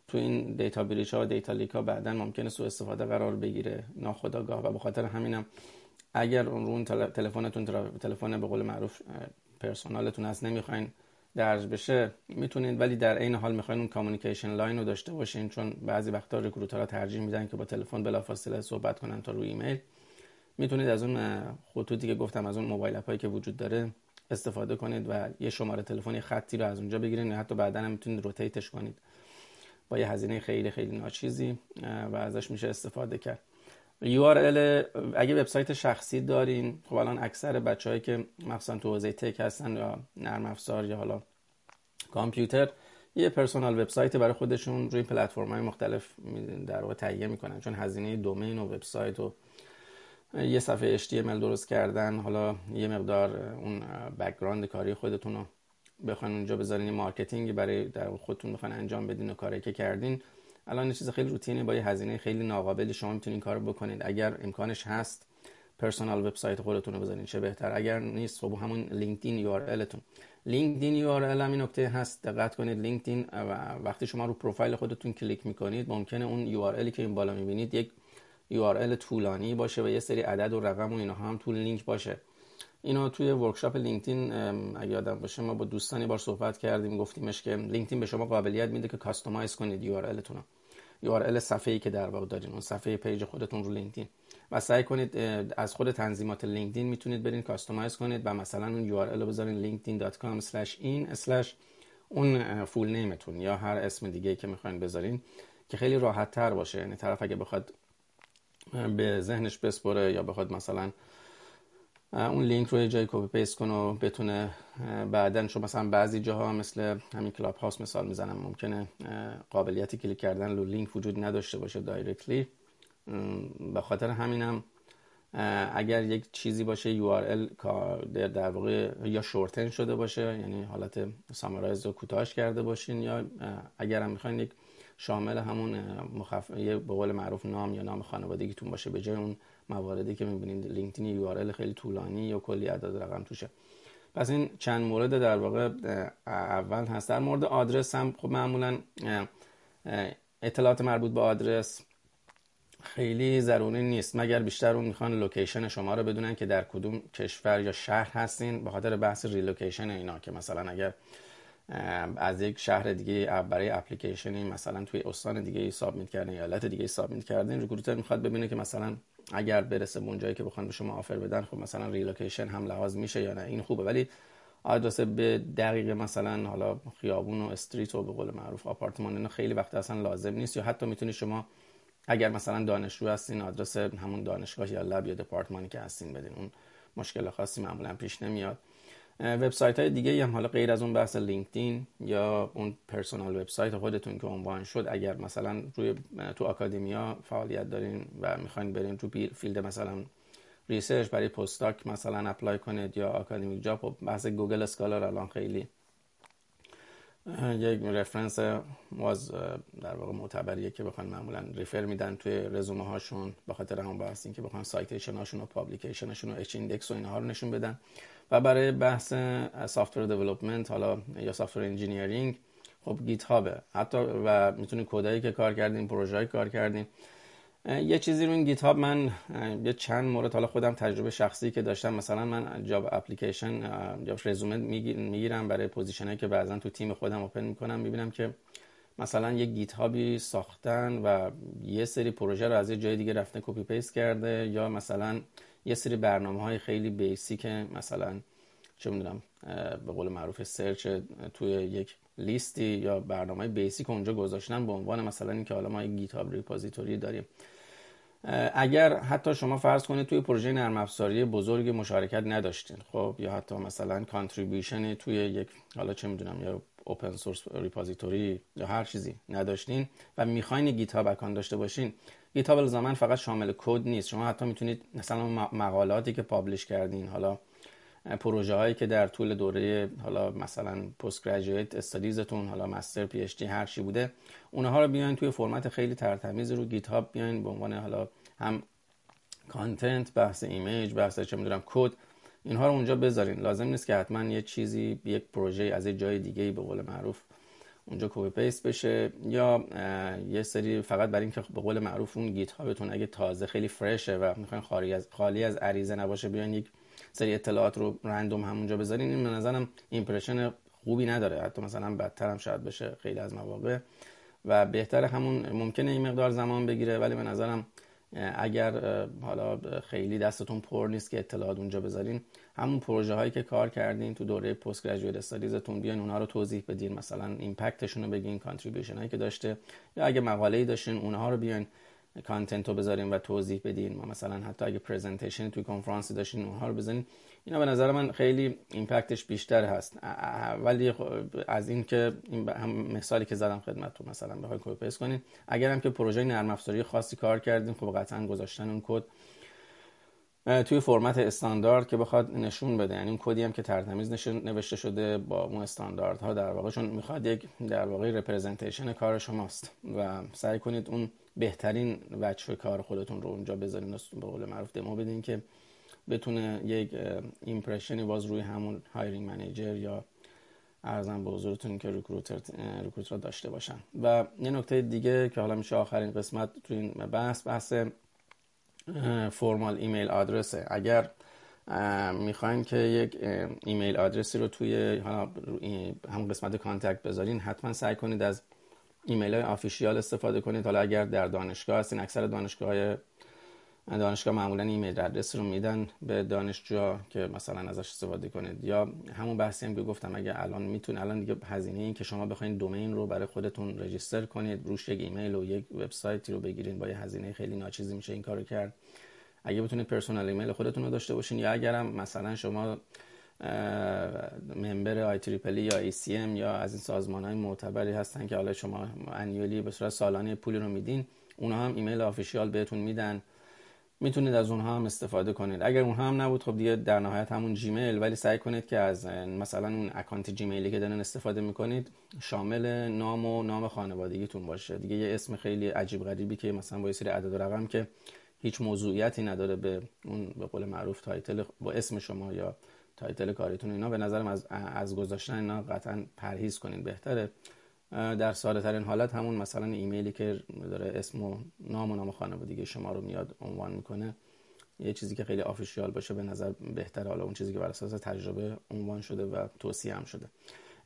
تو این data breach ها و data leak ها بعدا ممکنه سوء استفاده قرار بگیره. ناخودآگاه و به خاطر همینم اگر اون رون تلفنتون تلفن به قول معروف personal تون هست نمی‌خواین درج بشه می‌تونید. ولی در عین حال می‌خواین اون communication line رو داشته باشین چون بعضی وقتا recruiter ها ترجیح میدن که با تلفن بلافاصله صحبت کنن تا روی ایمیل. می‌تونید از اون خطوطی که گفتم از اون mobile app که وجود داره استفاده کنید و یه شماره تلفنی خطی رو از اونجا بگیرید و حتی بعدا هم می‌تونید rotate ش کنید. با یه هزینه خیلی خیلی ناچیزی و ازش میشه استفاده کرد. URL اگه وبسایت شخصی دارین خب الان اکثر بچه‌هایی که مخصوصا تو حوزه tech هستن یا نرم افزار یا حالا کامپیوتر یه personal website برای خودشون. روی پلتفرم های مختلف در واقع تهیه می‌کنن. چون هزینه domain و وبسایت و یه صفحه HTML درست کردن. حالا یه مقدار اون background کاری خودتون رو بخواین اونجا بذارین marketing برای در خودتون بخواین انجام بدین و کاری که کردین. الان چیز خیلی روتینه با یه هزینه خیلی ناقابلی شما می‌تونید کارو بکنید اگر امکانش هست personal website خودتون رو بزنین چه بهتر. اگر نیست خب همون LinkedIn URL LinkedIn URL هم این نکته هست دقت کنید. LinkedIn وقتی شما رو پروفایل خودتون کلیک می‌کنید ممکنه اون URL که این بالا می‌بینید یک URL طولانی باشه و یه سری عدد و رقم و اینها هم طول لینک باشه. اینو توی workshop LinkedIn اگه یادم باشه ما با دوستان یه بار صحبت کردیم گفتیمش که LinkedIn به شما قابلیت میده که customize کنید URL تون URL صفحه ای که در واقع دارین اون صفحه page خودتون رو LinkedIn. و سعی کنید از خود تنظیمات LinkedIn می‌تونید برین customize کنید و مثلا اون URL رو بذارین linkedin.com/in اون full name تون یا هر اسم دیگه که می‌خواین بذارین که خیلی راحت تر باشه. یعنی طرف اگه بخواد به ذهنش بسپره یا بخواد مثلا اون لینک رو یه جای copy paste کنه و بتونه بعدا چون مثلا بعضی جاها مثل همین Clubhouse مثال می‌زنم ممکنه قابلیت کلیک کردن رو لینک وجود نداشته باشه directly به خاطر همینم اگر یک چیزی باشه URL در واقع یا shorten شده باشه یعنی حالت summarize رو کوتاهش کرده باشین یا اگر هم می‌خواین یک شامل همون مخف... به قول معروف نام یا نام خانوادگیتون باشه. به جای اون مواردی که می‌بینید LinkedIn URL خیلی طولانی یا کلی عدد رقم توشه. پس این چند مورد در واقع اول هست. در مورد آدرس هم خب معمولا اطلاعات مربوط به آدرس خیلی ضروری نیست. مگر بیشتر اون می‌خوان location شما رو بدونن که در کدوم کشور یا شهر هستین؟ به خاطر بحث relocation اینا که مثلا اگر از یک شهر دیگه برای اپلیکیشنی مثلا توی استان دیگه submit کردن یا ایالت دیگه submit کردین recruiter می‌خواد ببینه که مثلا اگر برسه به اونجایی که بخوان به شما offer بدن خب مثلا relocation هم لحاظ میشه یا نه. این خوبه. ولی آدرس به دقیق مثلا حالا خیابون و street و به قول معروف آپارتمان اینا خیلی وقت اصلا لازم نیست یا حتی می‌تونی شما اگر مثلا دانشجو هستین آدرس همون دانشگاه یا lab یا دپارتمانی که هستین بدین. اون مشکل خاصی معمولا پیش نمیاد. وبسایت های دیگه هم حالا غیر از اون بحث LinkedIn یا اون personal website خودتون که عنوان شد اگر مثلا روی تو academia فعالیت دارین و می‌خواین برین تو field مثلا research برای postdoc مثلا apply کنید یا academic job و بحث Google Scholar الان خیلی یک reference واز در واقع معتبریه که بخوان معمولا refer میدن توی رزومه هاشون به خاطر همون بحث که بخوان citation هاشون و publication شون و h-index و اینها رو نشون بدن. و برای بحث software development حالا یا software engineering خب GitHub ه حتی و می‌تونید کدایی که کار کردین پروژه کار کردین یه چیزی رو این GitHub من یه چند مورد حالا خودم تجربه شخصی که داشتم مثلا من job application یا رزومه می‌گیرم برای position ایی که بعضا تو تیم خودم open می‌کنم می‌بینم که مثلا یه GitHub ی ساختن و یه سری پروژه رو از یه جای دیگه رفته copy paste کرده یا مثلا یه سری برنامه های خیلی basic مثلا چه می‌دونم به قول معروف search توی یک لیستی یا برنامه basic اونجا گذاشتن به عنوان مثلا اینکه حالا ما یک GitHub repository داریم. اگر حتی شما فرض کنید توی پروژه نرم افزاری بزرگ مشارکت نداشتین خب یا حتی مثلا contribution توی یک حالا چه می‌دونم یا open source repository یا هر چیزی نداشتین و می‌خواین GitHub داشته باشین GitHub فقط شامل کد نیست. شما حتی می‌تونید مثلا مقالاتی که publish کردین حالا پروژه هایی که در طول دوره حالا مثلا postgraduate studies تون حالا master PhD هر چی بوده اونها رو بیاین توی فرمت خیلی ترتمیز رو GitHub بیاین به عنوان حالا هم content بحث image بحث چه می‌دونم کد اینها رو اونجا بذارین. لازم نیست که حتما یه چیزی یک پروژه از یه جای دیگه به قول معروف اونجا copy paste بشه یا یه سری فقط برای اینکه به قول معروف اون GitHub تون اگه تازه خیلی fresh ه و می‌خواین خالی از خالی از عریضه نباشه بیان یک سری اطلاعات رو random همونجا بذارین. این به نظرم impression خوبی نداره. حتی مثلا بدتر هم شاید بشه خیلی از مواقع. و بهتر همون ممکنه این مقدار زمان بگیره ولی به نظرم اگر حالا خیلی دستتون پر نیست که اطلاعات اونجا بذارین همون پروژه هایی که کار کردین تو دوره postgraduate studies تون بیان اونها رو توضیح بدین. مثلا impact شون رو بگین contribution هایی که داشته. یا اگه مقاله ای داشتین اونها رو بیان content رو بذاریم و توضیح بدین. ما مثلا حتی اگه presentation توی کنفرانسی داشتین اونها رو بزنین. اینا به نظر من خیلی impact ش بیشتر هست. ولی خب از این که این هم مثالی که زدم خدمتتون مثلا بخواید copy paste کنین. اگر هم که پروژه نرم افزاری خاصی کار کردین خب قطعا گذاشتن اون کد توی فرمت استاندارد که بخواد نشون بده. یعنی اون کدی هم که ترتمیز نوشته شده با اون استانداردها در واقع چون می‌خواد یک در واقع representation کار شماست و سعی کنید اون بهترین وجه کار خودتون رو اونجا بذارین به قول معروف دمو بدین که بتونه یک impression ی باز روی همون hiring manager یا عرضم به حضورتون که recruiter recruiter داشته باشن. و یه نکته دیگه که حالا میشه آخرین قسمت تو این بحث بحث formal email address ه. اگر می‌خواین که یک email address ی رو توی همون قسمت contact بذارین حتما سعی کنید از ایمیل های official استفاده کنید. حالا اگر در دانشگاه هستین اکثر دانشگاه های دانشگاه معمولا email address رو میدن به دانشجو که مثلا ازش استفاده کنید. یا همون بحثی هم که گفتم اگه الان می‌تونه الان دیگه هزینه این که شما بخواید domain رو برای خودتون register کنید روش یک ایمیل و یک وبسایتی رو بگیرید با یه هزینه خیلی ناچیزی میشه این کارو کرد. اگه بتونید personal email خودتون رو داشته باشین یا اگرم مثلا شما member IEEE یا ACM یا از این سازمان های معتبری هستن که حالا شما annually به صورت سالانه پولی رو میدین اونها هم ایمیل official بهتون میدن. می‌تونید از اونها هم استفاده کنید. اگر اونها هم نبود خب دیگه در نهایت همون Gmail. ولی سعی کنید که از مثلا اون account Gmail ی که دارین استفاده می‌کنید شامل نام و نام خانوادگیتون باشه. دیگه یه اسم خیلی عجیب غریبی که مثلا با یه سری عدد و رقم که هیچ موضوعیتی نداره به اون به قول معروف title با اسم شما یا title کاریتون اینا به نظرم از از گذاشتن اینا قطعا پرهیز کنین بهتره. در ساده ترین حالت همون مثلا ایمیلی که داره اسم و نام و نام خانوادگی شما رو میاد عنوان می‌کنه یه چیزی که خیلی official باشه به نظر بهتره. حالا اون چیزی که بر اساس تجربه عنوان شده و توصیه هم شده.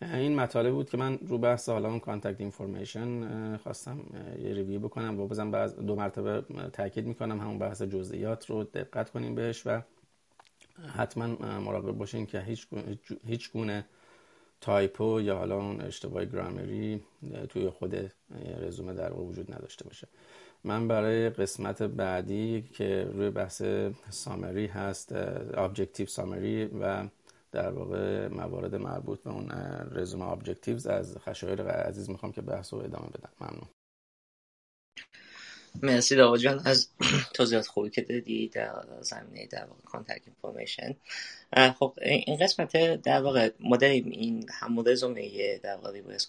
این مطالب بود که من رو بحث حالا اون contact information خواستم یه review بکنم و بازم دو مرتبه تاکید می‌کنم همون بحث جزئیات رو دقت کنیم بهش و حتما مراقب باشین که هیچ هیچ گونه typo یا حالا اون اشتباه گرامری توی خود رزومه در وجود نداشته باشه. من برای قسمت بعدی که روی بحث summary هست objective summary و در واقع موارد مربوط به اون رزومه objectives از خشایر عزیز می‌خوام که بحث رو ادامه بدم. ممنون. مرسی داوا جان از توضیحات خوبی که دادی در زمینه در واقع contact information خب این قسمت در واقع مدل این هم رزومه در واقع reverse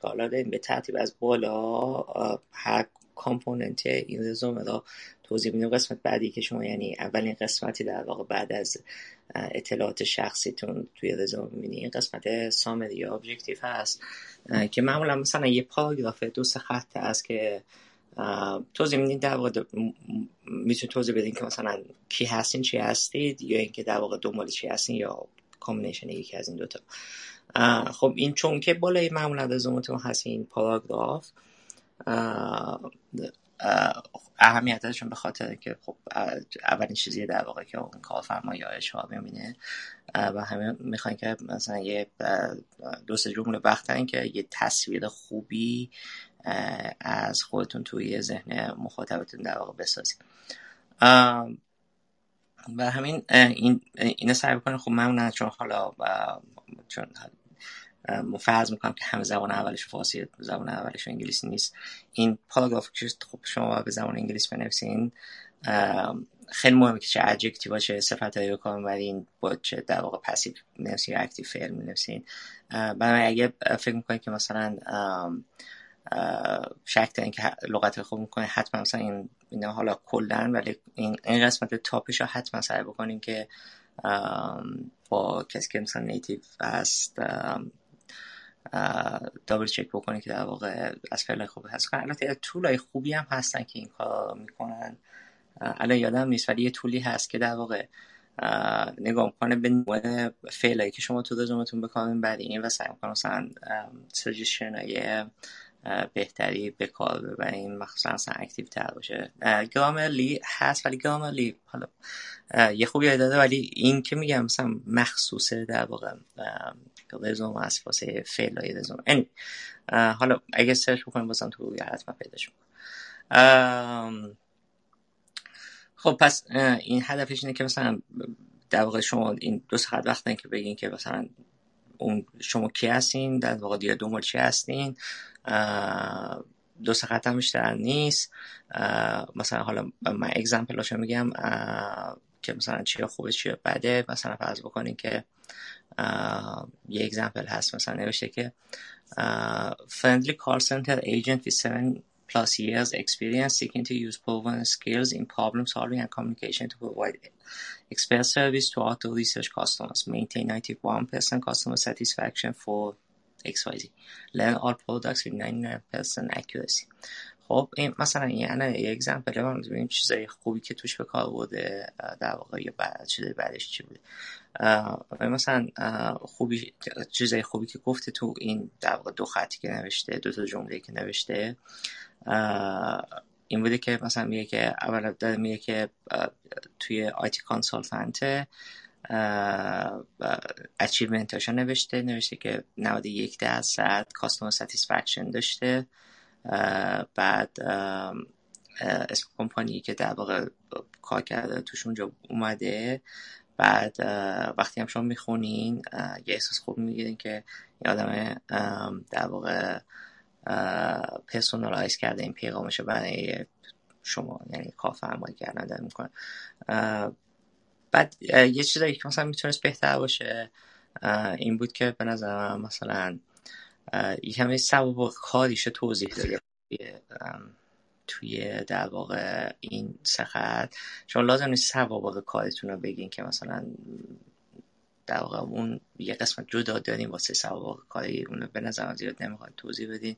حالا به ترتیب از بالا هر component این رزومه را توضیح میدیم. قسمت بعدی که شما یعنی اولین قسمتی در واقع بعد از اطلاعات شخصیتون توی رزومه می‌بینی. این قسمت summary یا objective هست که معمولا مثلا یه پاراگراف دو سه خط است که توضیح میدین در واقع می‌تونید توضیح بدین که مثلا کی هستین چی هستید یا اینکه در واقع دنبال چی هستین یا combination یکی از این دوتا. خب این چون که بالای معمولا رزومتون هست این پاراگراف اهمیتشون به خاطر که خب اولین چیزی در واقع که اون کارفرما یا HR می‌بینه. و همه می‌خواین که مثلا یه دو سه جمله وقتن که یه تصویر خوبی از خودتون توی ذهن مخاطبتون در واقع بسازید و همین این اینو سعی بکنید خب من چون حالا چون فرض می‌کنم که همه زبان اولش فارسی زبان اولش انگلیسی نیست. این پاراگراف که خب شما به زبان انگلیس بنویسین. خیلی مهمه که چه adjective باشه صفت های کار می‌برین با چه در واقع passive نویسین یا active فعل می برای اگه فکر می‌کنید که مثلا شک دارین که لغت خوب می‌کنه. حتما مثلا این اینا حالا کلن ولی این, این قسمت تاپش رو حتما سعی بکنین که با کسی که مثلا نیتیو هست دابل چک بکنه که در واقع از فعل خوب هست. کنن البته طول های خوبی هم هستن که این کار می‌کنن. الان یادم نیست ولی یه طولی هست که در واقع نگاه می‌کنه به نوع فعلایی که شما تو رزومتون بکنین بعد این و سعی می‌کنه مثلا سجیشن های بهتری به کار ببرین مخصوصا اصلا active تر باشه. Grammarly هست ولی Grammarly حالا یه خوبی داده ولی این که میگم مثلا مخصوصه در واقع رزوم هست واسه فعل های رزوم anyway. حالا اگه search بکنیم بازم تو حتما پیداش خب پس این هدفش اینه که مثلا در واقع شما این دو ساعت وقت که بگین که مثلا اون شما کی هستین؟ در واقع دیگه دنبال چی هستین؟ دو سه خط بیشتر نیست. مثلا حالا من اگزمپل هاشو میگم که مثلا چی خوبه چی بده مثلا فرض بکنین که یه اگزمپل هست مثلا نوشته که friendly call center agent with seven plus years experience seeking to use proven skills in problem solving and communication to provide expert service to auto research customers maintain 91% customer satisfaction for XYZ learn all products with 99% accuracy خب این مثلا این یعنی یه اگزمپل من ببینیم چیزای خوبی که توش به کار بوده در واقع یا بعد چیزای بعدش چی بوده مثلا خوبی چیزای خوبی که گفته تو این در واقع دو خطی که نوشته دو تا جمله که نوشته این بوده که مثلا میگه که اول داره میگه که توی IT consultant achievement اشو نوشته نوشته که 91 درصد customer satisfaction داشته بعد اسم کمپانی که در واقع کار کرده توش اونجا اومده بعد وقتی هم شما می‌خونین یه احساس خوب می‌گیرین که این آدم در واقع پرسونالایز کرده این پیغامش برای شما یعنی کار فرمایی کردن داره می‌کنه. بعد یه چیزایی که مثلا می‌تونست بهتر باشه این بود که به نظر مثلا یه همه سواب کاریش توضیح داده توی در واقع این سخت. شما لازم نیست سوابق کارتون رو بگین که مثلا در واقع اون یه قسمت جدا داریم واسه سوابق کاری اون به نظر زیاد نمی‌خواد توضیح بدین.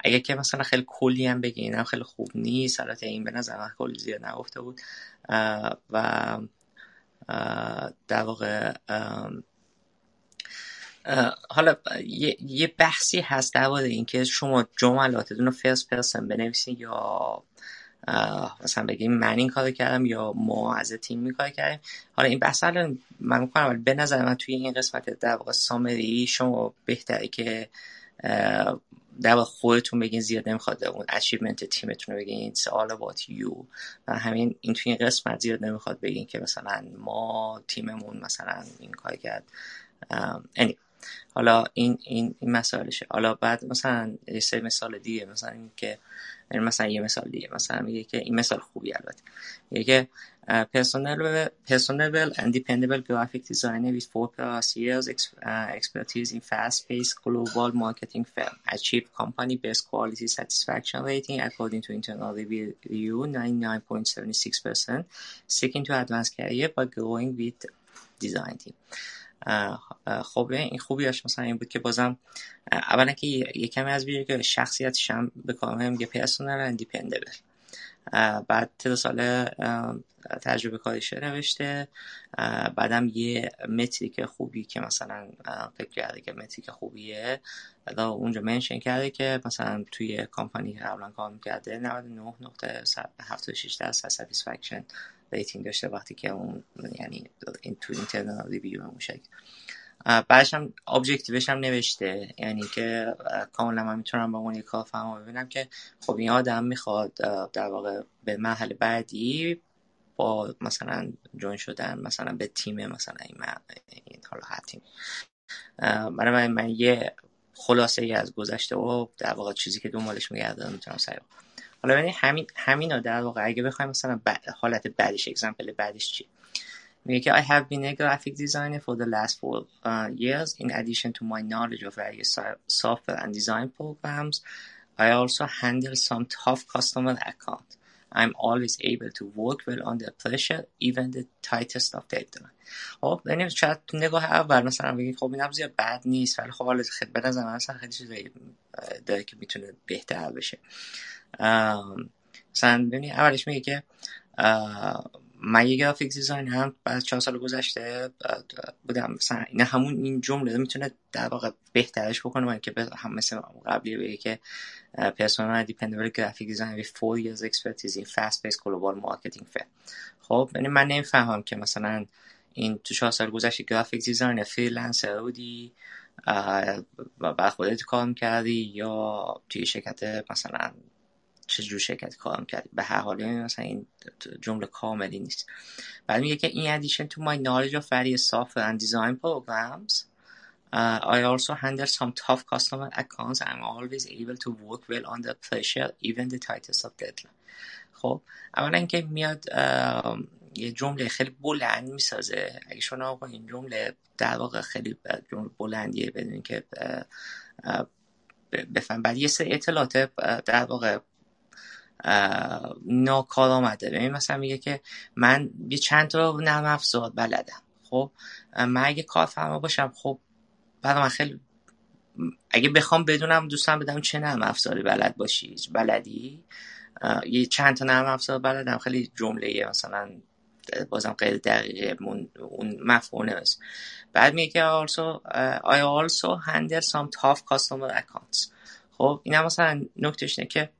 اگه که مثلا خیلی کلی هم بگین هم خیلی خوب نیست البته این به نظر کلی زیاد نگفته بود. و در واقع حالا یه, بحثی هست درباره اینکه شما جملاتتون رو فرست پرسن بنویسین یا مثلا بگیم من این کار کردم یا ما از تیم کار کردیم. حالا این بحث الان من می‌کنم به نظر من توی این قسمت در واقع سامری شما بهتره که در واقع خودتون بگین زیاد نمی‌خواد اون اچیومنت تیمتون رو بگین. It's all about you. و همین این توی این قسمت زیاد نمی‌خواد بگین که مثلا ما تیممون مثلا این کار کرد. anyway. حالا این این این مسائلشه. حالا بعد مثلا یه سه مثال دیگه مثلا این که یعنی مثلا یه مثال دیگه مثلا میگه که این مثال خوبی البته. میگه که personable personable and dependable graphic designer with four plus years expertise in fast paced global marketing firm achieved company best quality satisfaction rating according to internal review 99.76% seeking to advance career by growing with design team خب این خوبیش مثلا این بود که بازم اولا که یه کمی از بیره که شخصیتش هم به کار میگه personable and dependable بعد تعداد سال تجربه کارش نوشته. بعدم یه metric خوبی که مثلا فکر کرده که metric خوبیه. اونجا mention کرده که مثلا توی کمپانی قبلا کار می‌کرده 99 نقطه 76 درصد satisfaction rating داشته وقتی که اون یعنی این تو internal review اون شکل. بعدش هم ابجکتیوش هم نوشته. یعنی که کاملا من می‌تونم با اون یک کار فهم ببینم که خب این آدم می‌خواد در واقع به محل بعدی با مثلا جوین شدن مثلا به تیم مثلا این, این حالا هر تیم. برای من, من یه خلاصه ای از گذشته و در واقع چیزی که دنبالش میگردم می‌تونم سعی حالا ببینید همین همین در واقع اگه بخوایم مثلا حالت بعدش اگزمپل بعدش چی میگه که I have been a graphic designer for the last four uh, years in addition to my knowledge of various software and design programs I also handle some tough customer account I'm always able to work well under pressure even the tightest of deadline خب یعنی شاید تو نگاه اول مثلا بگی خب اینم زیاد بد نیست ولی خب حالا خیلی به نظر من خیلی چیزایی داره که می‌تونه بهتر بشه مثلا ببینی اولش میگه که من یه graphic designer م بعد چهار سال گذشته بودم مثلا این همون این جمله می‌تونه در واقع بهترش بکنه من که هم مثل قبلی بگه که personable dependable graphic designer with four years expertise in fast paced global marketing firm خب یعنی من نمی‌فهمم که مثلا این تو چهار سال گذشته graphic design freelancer بودی و بعد خودت کار می‌کردی یا توی شرکت مثلا چجور شرکت کار کردی به هر حال یعنی مثلا این جمله کاملی نیست. بعد میگه که in addition to my knowledge of various software and design programs Uh, I also handle some tough customer accounts. I'm always able to work well under pressure even the tightest of deadline. خب اولا اینکه میاد یه جمله خیلی بلند می‌سازه. اگه شما با این جمله در واقع خیلی جمله بلندیه بدونین که بفهم. بعد یه سری اطلاعات در واقع ناکار آمده. ببین مثلا میگه که من یه چند تا نرم افزار بلدم. خب من اگه کارفرما باشم خب برای من خیلی اگه بخوام بدونم دوستم بدم چه نرم افزاری بلد باشی بلدی؟ یه چند تا نرم افزار بلدم. خیلی جمله مثلا بازم غیر دقیقه اون مفهوم نمیست بعد میگه also I also handle some tough customer accounts. خب این هم مثلا نکتش نه که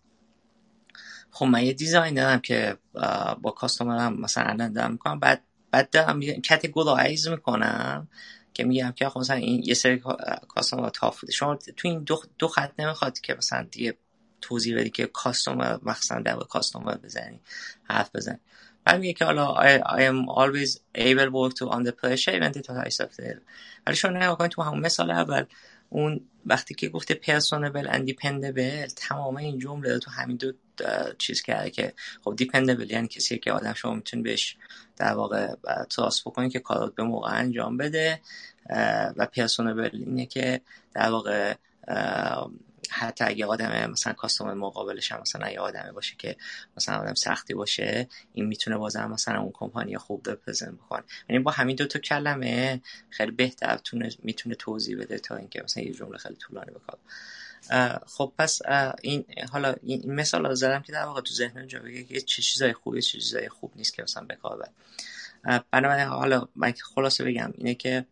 خب من یه designer م که با customer م مثلا الان دارم می‌کنم. بعد بعد دارم categorize می‌کنم که میگم که خب مثلا این یه سری customer tough بوده. شما تو این دو, دو خط نمی‌خواد که مثلا دیگه توضیح بدی که customer مثلا در customer بزنی حرف بزنی. بعد میگه که حالا I, I am always able work to under pressure even to high ولی شما نگاه تو همون مثال اول اون وقتی که گفته personable and dependable تمام این جمله تو همین دو چیز کرده که خب dependable یعنی کسی که آدم شما می‌تونی بهش در واقع trust بکنی که کارات به موقع انجام بده. و personable اینه که در واقع حتی اگه آدم مثلا customer مقابلش هم مثلا یه آدمی باشه که مثلا آدم سختی باشه این می‌تونه بازم مثلا اون کمپانی خوب رپرزنت بکنه. یعنی با همین دو تا کلمه خیلی بهتر می‌تونه توضیح بده تا اینکه مثلا یه جمله خیلی طولانی بکنه خب پس این حالا این مثال زدم که در واقع تو ذهن جا بگه که چه چیزای خوبه چه چیزای خوب نیست که مثلا به کار بنابراین حالا من خلاصه بگم اینه که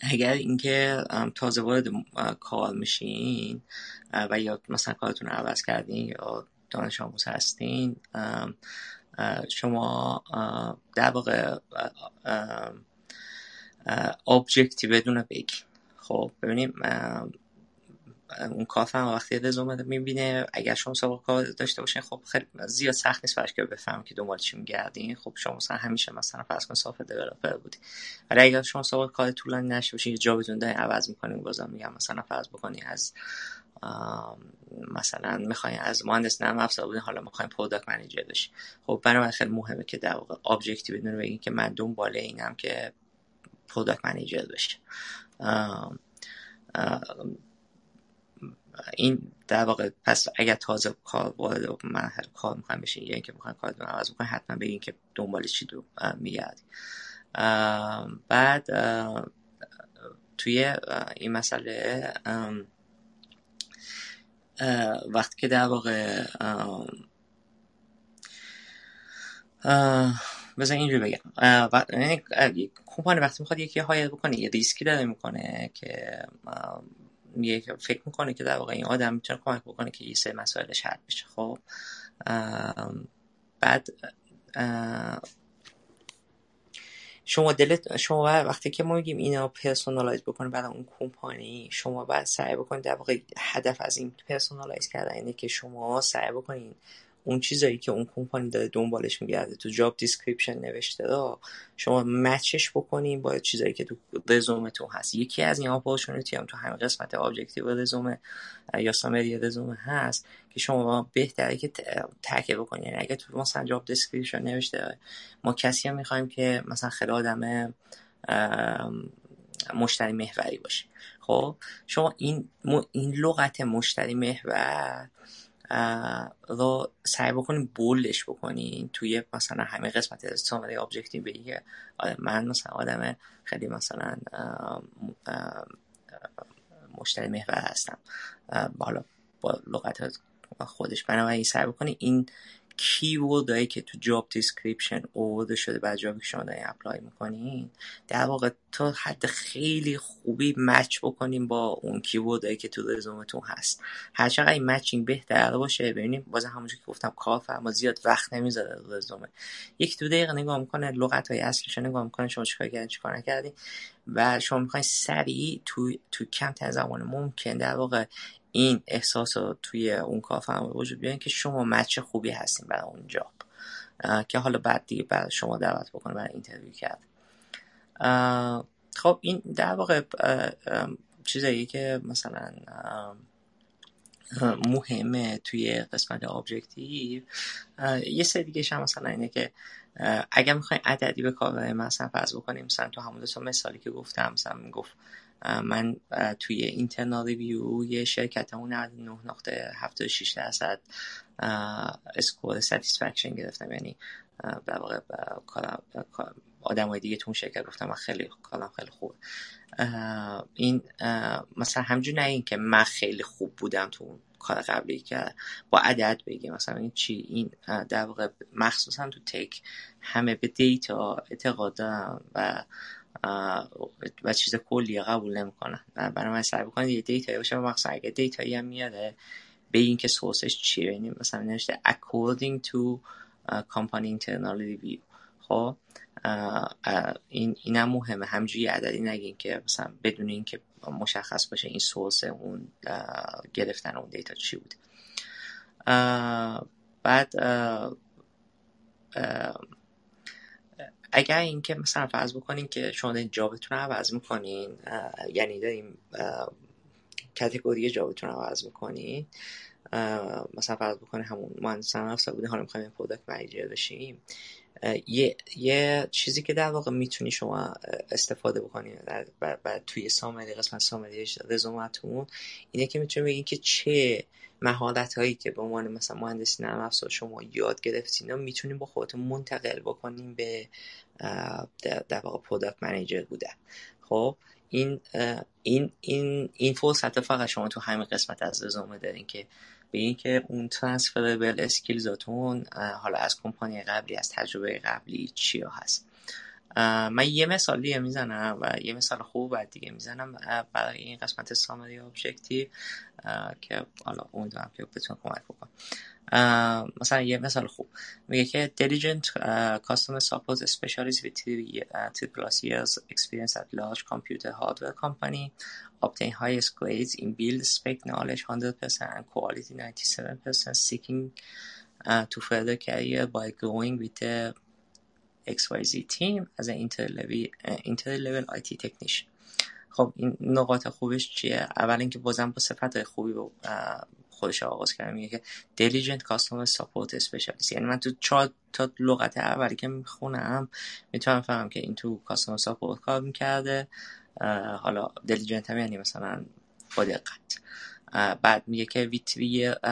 اگر اینکه تازه وارد کار میشین و یا مثلا کارتون رو عوض کردین یا دانش آموز هستین شما در واقع ابجکتی بدون بگی خب ببینیم اون کافه وقتی رزومه رو می‌بینه اگر شما سابقه کار داشته باشین خب خیلی زیاد سخت نیست براش که بفهم که دنبال چی میگردین. خب شما مثلا همیشه مثلا فرض کن سافت دیولپر بودی. ولی اگر شما سابقه کار طولانی نشه باشین جا بدون عوض می‌کنین. بازم میگم مثلا فرض بکنی از مثلا می‌خواین از مهندس نرم افزار بودین حالا می‌خواین product manager بشین. خب برای خیلی مهمه که در واقع objective بدین بگین که من دنبال اینم که product manager بشه این در واقع پس اگر تازه کار وارد مرحله کار می‌خوایم بشین یا اینکه می‌خوایم کارتون عوض بکنین حتما بگین که دنبال چی دارین میگردین بعد توی این مسئله وقتی که در واقع بذار اینجوری بگم. یعنی کمپانی وقتی می‌خواد یکی هایر بکنه یه ریسکی داره می‌کنه که فکر می‌کنه که در واقع این آدم می‌تونه کمک بکنه که یه سه مسائلش حل بشه. خب بعد شما دلت شما وقتی که ما میگیم اینا personalize بکنه برای اون کمپانی شما باید سعی بکنید در واقع هدف از این personalize کردن اینه که شما سعی بکنید اون چیزایی که اون کمپانی داره دنبالش میگرده. تو job description نوشته را شما match ش بکنین با چیزایی که تو رزومتون هست. یکی از این opportunity هم تو همین قسمت objective رزومه یا summary رزومه هست که شما بهتره که تکه بکنین. یعنی اگه تو مثلا job description نوشته ما کسی هم می‌خوایم که مثلا خیلی آدم مشتری محوری باشه. خب شما این این لغت مشتری محور رو سعی بکنین بولش بکنین توی مثلا همه قسمت سامری ابجکتیو بگی من مثلا آدم خیلی مثلا مشتری محور هستم. حالا با لغت خودش. بنابراین سعی بکنین این keyword هایی که تو job description اوورده شده بعد job ی که شما دارین apply می‌کنین. در واقع تا حد خیلی خوبی match بکنیم با اون keyword هایی که تو رزومتون هست. هرچقدر این matching بهتر باشه ببینیم. باز همونجور که گفتم کارفرما زیاد وقت نمی‌ذاره رزومه. یک دو دقیقه نگاه می‌کنه لغت های اصلیش نگاه می‌کنه شما چیکار کردین چیکار نکردین. و شما می‌خواین سریع تو تو کم زمان ممکن در واقع این احساس رو توی اون کارفرما به وجود بیارین که شما match خوبی هستین برای اون job که حالا بعد دیگه برای شما دعوت بکنه برای interview کرد. خب این در واقع چیزایی که مثلا مهمه توی قسمت objective یه سری دیگه هم مثلا اینه که اگر می‌خواین عددی به کار مثلا فرض بکنیم مثلا تو همون دو مثالی که گفتم مثلا می‌گفت من توی internal review یه شرکت اون 9 نقطه 76 درصد score satisfaction گرفتم. یعنی در واقع آدم های دیگه تو اون شرکت گفتم من خیلی کارم خیلی خوب این مثلا همجور نه این که من خیلی خوب بودم تو اون کار قبلی که با عدد بگیم. مثلا این چی؟ این در واقع مخصوصا تو tech همه به دیتا اعتقاد دارم و و چیز کلی قبول نمی‌کنن. برای من سعی بکنید یه دیتا باشه مثلا اگه دیتایی هم میاده به این که سورسش چیه یعنی مثلا نوشته according to company internal review. خب؟ این اینم مهمه. همجوری عددی نگین که مثلا بدون اینکه مشخص باشه این سورس اون گرفتن اون دیتا چی بوده بعد اگر اینکه مثلا فرض بکنین که شما job تون رو عوض می‌کنین یعنی داریم category job تون رو عوض می‌کنین مثلا فرض بکنین همون مهندس نرم افزار بودین حالا می‌خوایم product manager بشیم یه،, یه چیزی که در واقع می‌تونی شما استفاده بکنی و توی summary قسمت summary رزومتون اینه که می‌تونی بگین که چه مهارت هایی که به عنوان مثلا مهندسی نرم افزار شما یاد گرفتین و می‌تونیم با خودتون منتقل بکنیم به در واقع product manager بودن. خب این این این این فرصت فقط شما تو همین قسمت از رزومه دارین که به اینکه اون transferable skills اتون حالا از کمپانی قبلی از تجربه قبلی چیا هست. من یه مثال دیگه می‌زنم و یه مثال خوب بعد دیگه می‌زنم برای این قسمت summary objective که حالا امیدوارم که بتونم کمک بکنم مثلا یه مثال خوب میگه که diligent uh, customer support specialist with three, uh, three plus years experience at large computer hardware company obtain highest grades in build spec knowledge 100% and quality 97% seeking uh, to further career by growing XYZ as an inter-level, uh, inter-level IT technician. خب این نقاط خوبش چیه؟ اول اینکه بازم با صفت خوبی خودش آغاز کرده میگه که diligent customer support specialist یعنی من تو چهار تا لغت اولی که می‌خونم می‌تونم فهمم که این تو customer support کار می‌کرده. حالا diligent هم یعنی مثلا با دقت. بعد میگه که with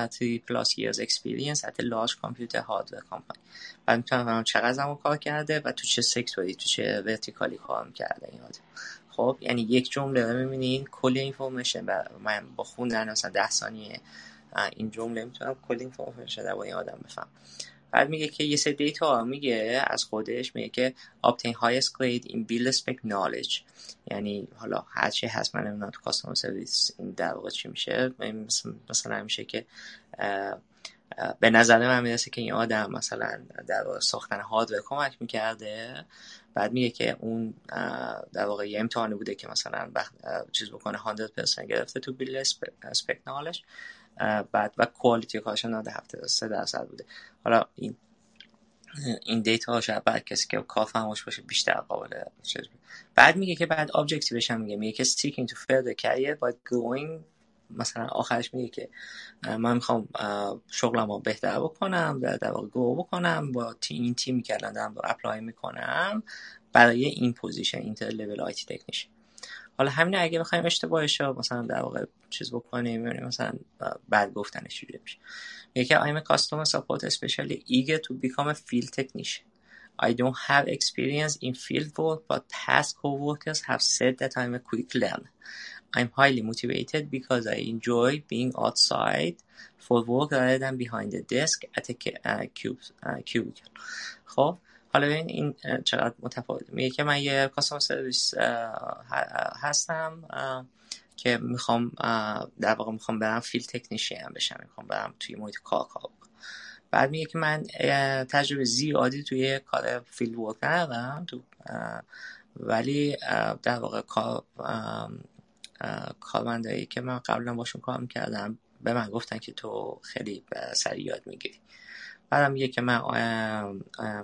three, plus years experience at a large computer hardware company. بعد می‌تونم فهمم چقدر زمان کار کرده و تو چه sector ی تو چه vertical ی کار می‌کرده این آدم خب یعنی یک جمله می‌بینین کل information من با خوندن مثلا ده ثانیه این جمله می‌تونم کل اینفورمیشن در با این آدم بفهم بعد میگه که یه سری دیتا میگه از خودش میگه که obtain highest grade in build spec knowledge. یعنی حالا هر چی هست من نمی‌دونم تو کاستومر سرویس این در واقع چی میشه. مثلا میشه که به نظر من می‌رسه که این آدم مثلا در واقع ساختن هاردور کمک می‌کرده. بعد میگه که اون در واقع یه امتحانی بوده که مثلا چیز بکنه 100% گرفته تو build spec knowledge ش بعد و quality کارش 93 درصد بوده. حالا این این دیتا ها شاید بعد کسی که کار فهمش باشه بیشتر قابل بعد میگه که بعد objective ش هم میگه. میگه که seeking to further career by growing مثلا آخرش میگه که من می‌خوام شغلم رو بهتر بکنم در واقع grow بکنم با تیم این تیمی الان دارم apply می‌کنم برای این پوزیشن اینتر لول آیتی تکنیشن حالا همین اگه بخوایم اشتباهش مثلا در واقع چیز بکنیم مثلا بعد گفتنش چجوری میشه میگه که I'm a customer support especially eager to become a field technician I don't have experience in field work but past co-workers have said that I'm a quick learner I'm highly motivated because I enjoy being outside for work rather than behind the desk at a cubicle خب حالا این چقدر متفاوت. میگه که من یه customer service هستم که می‌خوام در واقع می‌خوام برم field technician بشم می‌خوام برم توی محیط کار کار بکنم بعد میگه که من تجربه زیادی توی کار field work ندارم تو ولی در واقع کار کارمندایی که من قبلا باشون کار می‌کردم به من گفتن که تو خیلی سریع یاد می‌گیری. بعدم میگه که من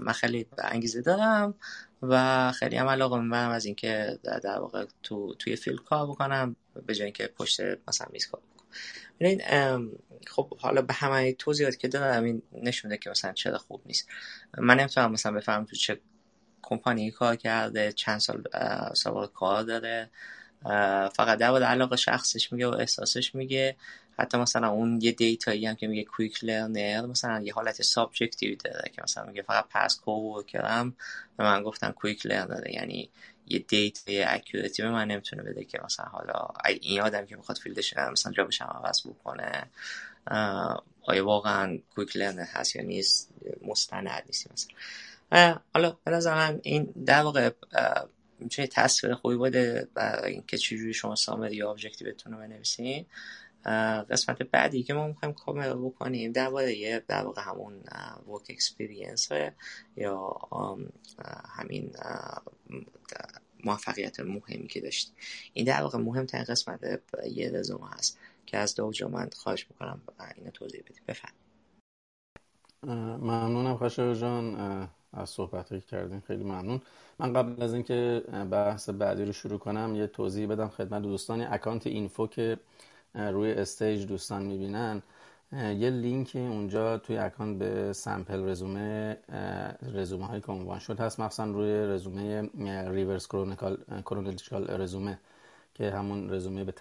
من خیلی انگیزه دارم و خیلی هم علاقه من از اینکه در واقع تو توی فیلد کار بکنم به جای اینکه پشت مثلا میز کار بکنم. این خب حالا به همه توضیحاتی که دادم این نشونده که مثلا چرا خوب نیست. من نمی‌تونم مثلا بفهمم تو چه کمپانی کار کرده چند سال سابقه کار داره. فقط در علاقه شخصش میگه و احساسش میگه. حتی مثلا اون یه دیتایی هم که میگه quick learner مثلا یه حالت subjective داره که مثلا میگه فقط پس coworker م به من گفتن quick learner یعنی یه دیت یه accuracy ای به من نمی‌تونه بده که مثلا حالا این آدم که می‌خواد field ش مثلا job شم عوض بکنه آیا واقعا quick learner هست یا نیست؟ مستند نیست مثلا. حالا به نظر این در واقع می‌تونه تصویر خوبی بوده برای اینکه چجوری شما summary یا objective تون رو بنویسین. قسمت بعدی که ما می‌خوایم کامل بکنیم درباره در واقع همون work experience یا همین موفقیت مهمی که داشت این در واقع مهمترین قسمت یه رزومه هست که از دو من خواهش می‌کنم اینو توضیح بدید. بفهم ممنونم خشایار جان. از صحبت که کردین خیلی ممنون. من قبل از اینکه بحث بعدی رو شروع کنم یه توضیح بدم خدمت دوستان. account info که روی stage دوستان می‌بینن یه لینک اونجا توی account به sample رزومه رزومه های که شد هست مثلا روی رزومه reverse chronological رزومه که همون رزومه به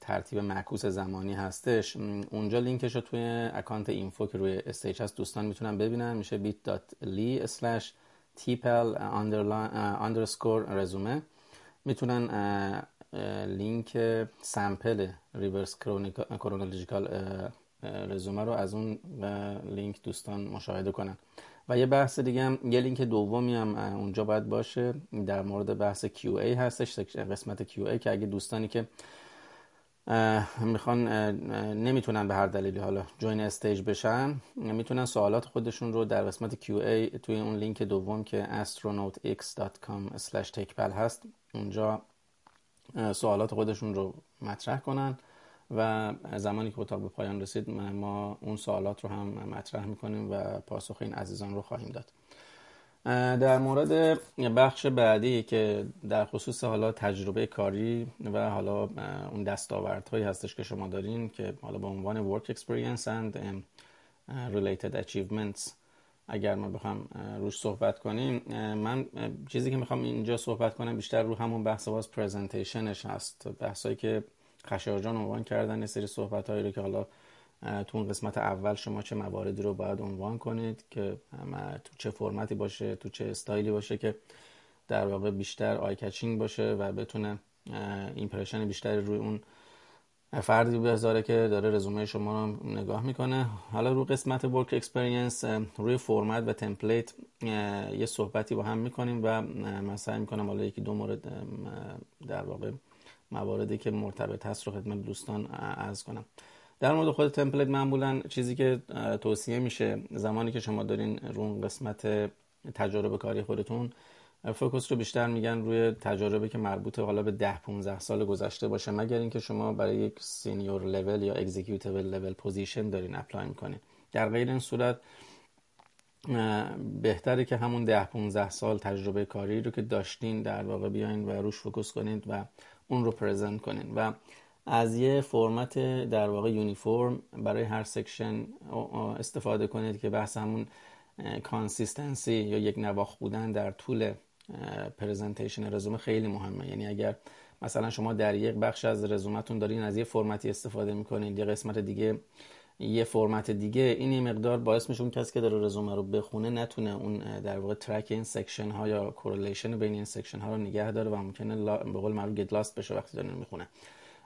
ترتیب معکوس زمانی هستش. اونجا لینکش رو توی account info که روی stage هست دوستان می‌تونن ببینن. میشه bit.ly slash tpel underscore رزومه. می‌تونن لینک سمپل ریورس کرونولوژیکال رزومه رو از اون لینک دوستان مشاهده کنن. و یه بحث دیگه هم یه لینک دومی هم اونجا باید باشه. در مورد بحث QA هستش قسمت QA که اگه دوستانی که می‌خوان نمی‌تونن به هر دلیلی حالا join stage بشن می‌تونن سوالات خودشون رو در قسمت QA توی اون لینک دوم که astronautx.com/techpal هست اونجا سوالات خودشون رو مطرح کنن و زمانی که اتاق به پایان رسید ما اون سوالات رو هم مطرح می‌کنیم و پاسخ این عزیزان رو خواهیم داد. در مورد بخش بعدی که در خصوص حالا تجربه کاری و حالا اون دستاوردهایی هستش که شما دارین که حالا به عنوان work experience and related achievements اگر ما بخوام روش صحبت کنیم من چیزی که می‌خوام اینجا صحبت کنم بیشتر رو همون بحث باز presentation ش هست. بحثایی که خشایار جان عنوان کردن یه سری صحبت هایی رو که حالا تو اون قسمت اول شما چه مواردی رو باید عنوان کنید که تو چه فرمتی باشه تو چه استایلی باشه که در واقع بیشتر eye catching باشه و بتونه impression بیشتری روی اون فردی بذاره که داره رزومه شما رو نگاه می‌کنه. حالا رو قسمت work experience روی فرمت و template یه صحبتی با هم می‌کنیم و من سعی می‌کنم حالا یکی دو مورد در واقع مواردی که مرتبط هست رو خدمت دوستان عرض کنم. در مورد خود template معمولا چیزی که توصیه میشه زمانی که شما دارین رو قسمت تجربه کاری خودتون focus رو بیشتر میگن روی تجاربی که مربوط حالا به 10 15 سال گذشته باشه مگر اینکه شما برای یک senior level یا executive level position دارین apply می‌کنین. در غیر این صورت بهتره که همون 10 15 سال تجربه کاری رو که داشتین در واقع بیاین و روش focus کنید و اون رو present کنین. و از یه فرمت در واقع uniform برای هر section استفاده کنید که بحث همون consistency یا یک نواخت بودن در طول presentation رزومه خیلی مهمه. یعنی اگر مثلا شما در یک بخش از رزومتون دارین از یه فرمتی استفاده می‌کنین یه قسمت دیگه یه فرمت دیگه این یه مقدار باعث میشه اون کسی که داره رزومه رو بخونه نتونه اون در واقع track این section ها یا correlation بین این section ها رو نگه داره و ممکنه به قول معروف get lost بشه وقتی داره می‌خونه.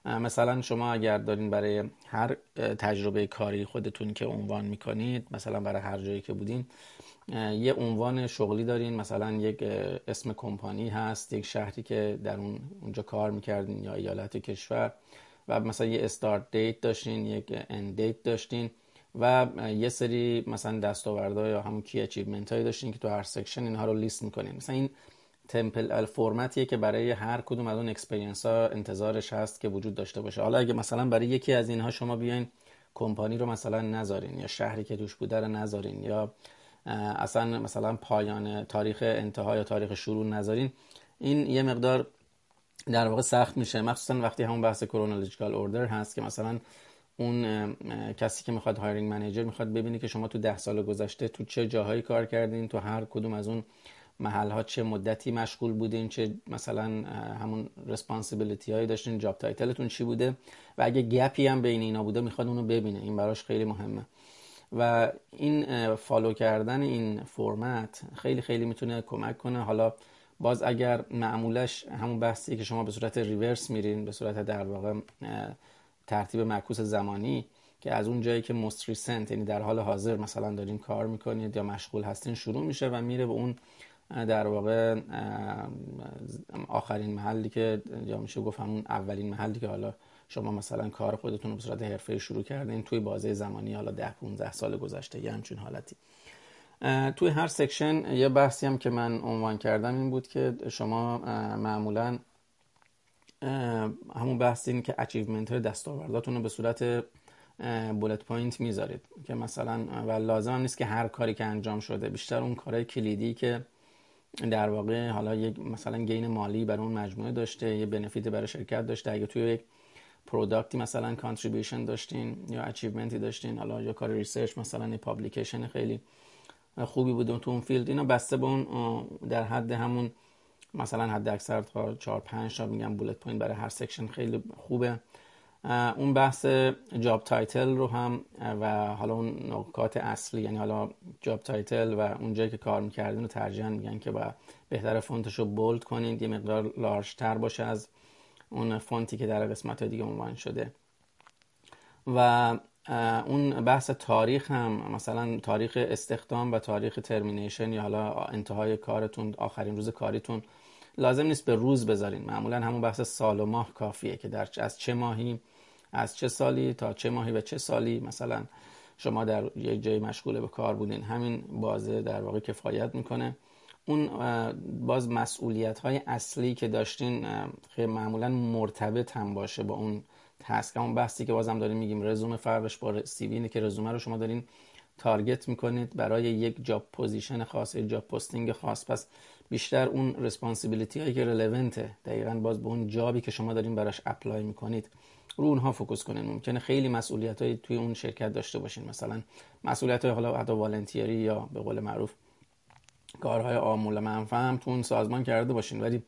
مثلا شما اگر دارین برای هر تجربه کاری خودتون که عنوان می‌کنید مثلا برای هر جایی که بودین یه عنوان شغلی دارین مثلا یک اسم کمپانی هست یک شهری که در اون اونجا کار می‌کردین یا ایالت کشور و مثلا یه start date داشتین یک end date داشتین و یه سری مثلا دستاوردهای یا همون key achievement هایی داشتین که تو هر section اینها رو لیست می‌کنین. مثلا این template format یه که برای هر کدوم از اون experience ها انتظارش هست که وجود داشته باشه. حالا اگه مثلا برای یکی از اینها شما بیاین کمپانی رو مثلا نذارین یا شهری که توش بوده رو نذارین یا اصلا مثلا پایان تاریخ انتها یا تاریخ شروع نذارین این یه مقدار در واقع سخت میشه. مخصوصا وقتی همون بحث chronological order هست که مثلا اون کسی که می‌خواد hiring manager می‌خواد ببینه که شما تو ده سال گذشته تو چه جاهایی کار کردین تو هر کدوم از اون محل ها چه مدتی مشغول بودین چه مثلا همون responsibility هایی داشتین job title تون چی بوده؟ و اگه gap ی هم بین اینا بوده می‌خواد اونو ببینه. این براش خیلی مهمه. و این follow کردن این فرمت خیلی خیلی می‌تونه کمک کنه. حالا باز اگر معمولش همون بحثی که شما به صورت ریورس میرین به صورت در واقع ترتیب معکوس زمانی که از اون جایی که مستریسنت یعنی در حال حاضر مثلا دارین کار می‌کنید یا مشغول هستین شروع میشه و میره به اون در واقع آخرین محلی که یا میشه گفت همون اولین محلی که حالا شما مثلا کار خودتون رو به صورت حرفه شروع کردین توی بازه زمانی حالا ده 15 سال گذشته یه همچین حالتی. توی هر section یه بحثی هم که من عنوان کردم این بود که شما معمولا همون بحث این key achievement های دستاورداتون رو به صورت bullet point می‌ذارید. که مثلا و لازم هم نیست که هر کاری که انجام شده بیشتر اون کارهای کلیدی که در واقع حالا یک مثلا gain مالی برای اون مجموعه داشته یه benefit برای شرکت داشته. اگه توی یک product ی مثلا contribution داشتین یا achievement ی داشتین؟ حالا یا کار research مثلا publication خیلی خوبی بود تو اون field. اینا بسته به اون در حد همون مثلا حد اکثر تا 4 5 تا میگم bullet point برای هر section خیلی خوبه. اون بحث job title رو هم و حالا اون نکات اصلی یعنی حالا job title و اون جایی که کار می‌کردین رو ترجیحاً میگن که با بهتر font ش bold کنید یه مقدار large تر باشه از اون font ی که در قسمت دیگه عنوان شده. و اون بحث تاریخ هم مثلا تاریخ استخدام و تاریخ ترمینیشن یا حالا انتهای کارتون آخرین روز کاریتون لازم نیست به روز بذارین. معمولا همون بحث سال و ماه کافیه که در از چه ماهی از چه سالی تا چه ماهی و چه سالی مثلا شما در یک جای مشغول به کار بودین. همین بازه در واقع کفایت می‌کنه. اون باز مسئولیت های اصلی که داشتین معمولا مرتبط هم باشه با اون task همون بحثی که بازم داریم میگیم رزومه فرقش با CV اینه که رزومه رو شما دارین target می‌کنید برای یک job position خاص یک job posting خاص. پس بیشتر اون responsibility هایی که relevant ه دقیقا باز به اون job ی که شما دارین براش apply می‌کنید رو اونها focus کنین. ممکنه خیلی مسئولیت های توی اون شرکت داشته باشین. مثلا مسئولیت های حالا volunteer ی یا به قول معروف کارهای عام‌المنفعه هم تو اون سازمان کرده باشین. ولی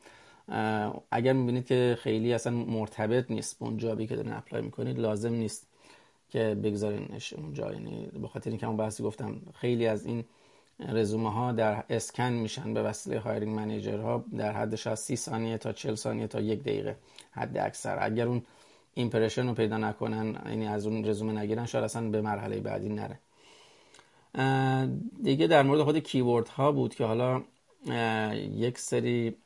اگر می‌بینید که خیلی اصلا مرتبط نیست اون job ی که دارین apply می‌کنید لازم نیست که بگذارینش اونجا یعنی به خاطر اینکه اون بحثی گفتم خیلی از این رزومه ها در اسکن میشن به وسیله hiring manager ها در از 30 ثانیه تا 40 ثانیه تا یک دقیقه حد اکثر. اگر اون impression رو پیدا نکنن یعنی از اون رزومه نگیرن شاید اصلا به مرحله بعدی نره. دیگه در مورد خود کیورد ها بود که حالا یک سری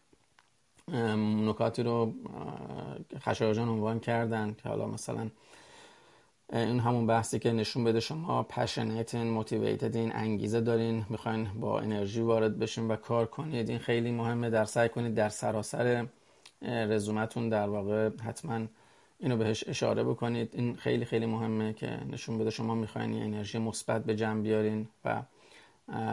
نکاتی رو خشایارجان عنوان کردن که حالا مثلا این همون بحثی که نشون بده شما پشنیتین موتیویتدین انگیزه دارین می‌خواین با انرژی وارد بشین و کار کنید این خیلی مهمه در سعی کنید در سراسر رزومتون در واقع حتما اینو بهش اشاره بکنید. این خیلی خیلی مهمه که نشون بده شما می‌خواین انرژی مثبت به جمع بیارین و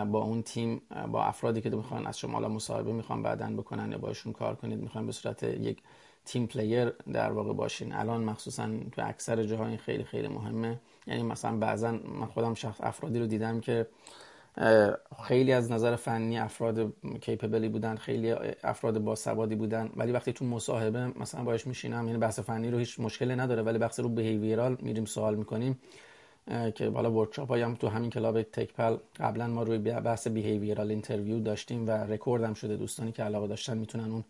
با اون تیم با افرادی که می‌خوان از شما مصاحبه می‌خوان بعدن بکنن یا باشون کار کنید می‌خوان به صورت یک تیم پلیر در واقع باشین. الان مخصوصا تو اکثر جاها این خیلی خیلی مهمه. یعنی مثلا بعضا من خودم شخص افرادی رو دیدم که خیلی از نظر فنی افراد کیپبلی بودن خیلی افراد با سوادی بودن. ولی وقتی تو مصاحبه مثلا باش میشینم یعنی بحث فنی رو هیچ مشکلی نداره ولی بحث رو بیهیویرال میریم سوال می‌کنیم. که حالا workshop هم تو همین club تکپل قبلا ما روی بحث behavioral interview داشتیم و رکورد هم شده. دوستانی که علاقه داشتن می‌تونن اون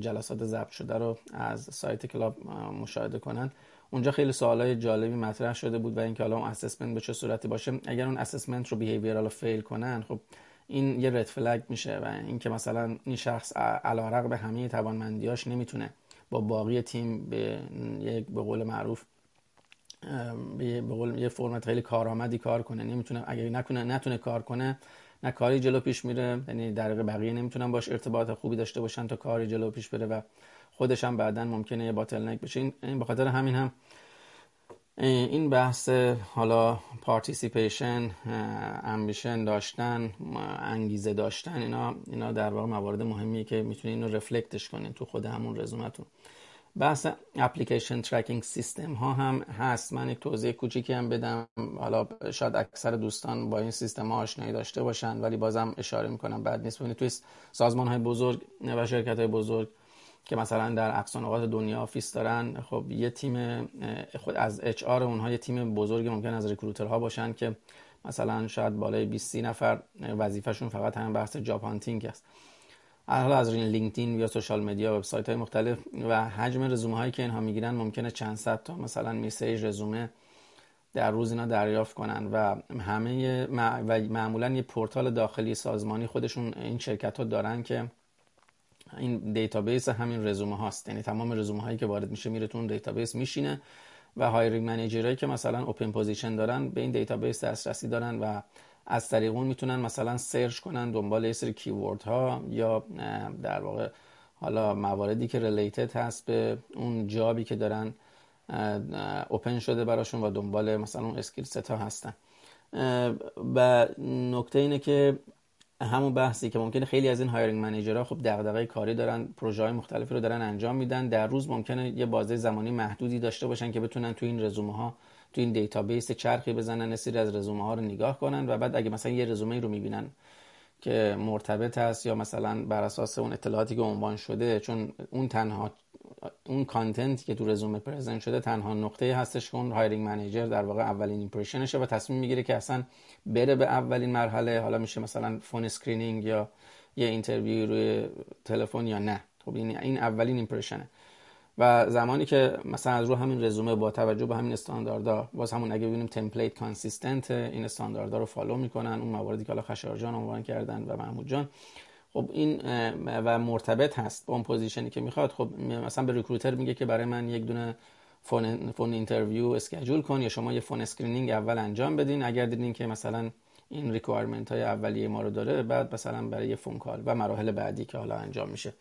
جلسات ضبط شده رو از سایت club مشاهده کنن. اونجا خیلی سوالای جالبی مطرح شده بود و اینکه حالا اون assessment به چه صورتی باشه. اگر اون assessment رو behavioral fail کنن خب این یه red flag میشه و اینکه مثلا این شخص علیرغم به همه توانمندیاش نمی‌تونه با باقی تیم به یک به قول معروف به قول یه فرمت خیلی کارآمدی کار کنه. نمی‌تونه اگر نکنه نتونه کار کنه نه کاری جلو پیش میره. یعنی در بقیه نمی‌تونن باش ارتباط خوبی داشته باشن تا کاری جلو پیش بره و خودش هم بعدا ممکنه یه bottleneck بشه. این به خاطر همین هم این بحث حالا participation ambition داشتن انگیزه داشتن اینا اینا در واقع موارد مهمیه که می‌تونین اینو reflect ش کنین تو خود همون رزومتون. بحث application tracking system ها هم هست. من یک توضیح کوچیکی هم بدم. حالا شاید اکثر دوستان با این سیستم ها آشنایی داشته باشن ولی بازم اشاره می‌کنم بد نیست. ببینید توی سازمان های بزرگ و شرکت های بزرگ که مثلا در اقصا دنیا office دارن خب یه تیم خود از HR اونها یه تیم بزرگی ممکن از recruiter ها باشن که مثلا شاید بالای 20 نفر وظیفهشون فقط همین بحث job hunting است. حالا از لینکدین یا social media وبسایت های مختلف و حجم رزومه هایی که اینها می‌گیرن ممکنه چند صد تا مثلا message رزومه در روز اینا دریافت کنن و همه و معمولا یه پورتال داخلی سازمانی خودشون این شرکت ها دارن که این database همین رزومه هاست. یعنی تمام رزومه هایی که وارد میشه میره تو اون database میشینه و hiring manager ایی که مثلا open position دارن به این database دسترسی دارن و از طریق اون می‌تونن مثلا search کنن دنبال یه سری keyword ها یا در واقع حالا مواردی که related هست به اون job ی که دارن open شده براشون و دنبال مثلا اون skill set ا هستن. و نکته اینه که همون بحثی که ممکنه خیلی از این hiring manager ها خب دغدغه کاری دارن پروژه های مختلفی رو دارن انجام میدن. در روز ممکنه یه بازه زمانی محدودی داشته باشن که بتونن تو این رزومه ها تو این database چرخی بزنن سری از رزومه ها رو نگاه کنن و بعد اگه مثلا یه رزومه رو می‌بینن که مرتبط هست یا مثلا بر اساس اون اطلاعاتی که عنوان شده چون اون تنها اون content ی که تو رزومه present شده تنها نقطه هستش که اون hiring manager در واقع اولین impression شه و تصمیم می‌گیره که اصلا بره به اولین مرحله. حالا میشه مثلا phone screening یا یه interview روی تلفن یا نه. خب این این اولین impression ه و زمانی که مثلا از رو همین رزومه با توجه به همین استانداردها باز همون اگه ببینیم template consistent این استانداردها رو follow می‌کنن. اون مواردی که حالا خشار جان عنوان کردن و محمود جان خب این و مرتبط هست با اون position ی که می‌خواد. خب مثلا به recruiter میگه که برای من یک دونه phone, phone interview schedule کن یا شما یه phone screening اول انجام بدین. اگر دیدین که مثلا این requirement های اولیه ما رو داره بعد مثلا برای یه phone call و مراحل بعدی که حالا انجام میشه.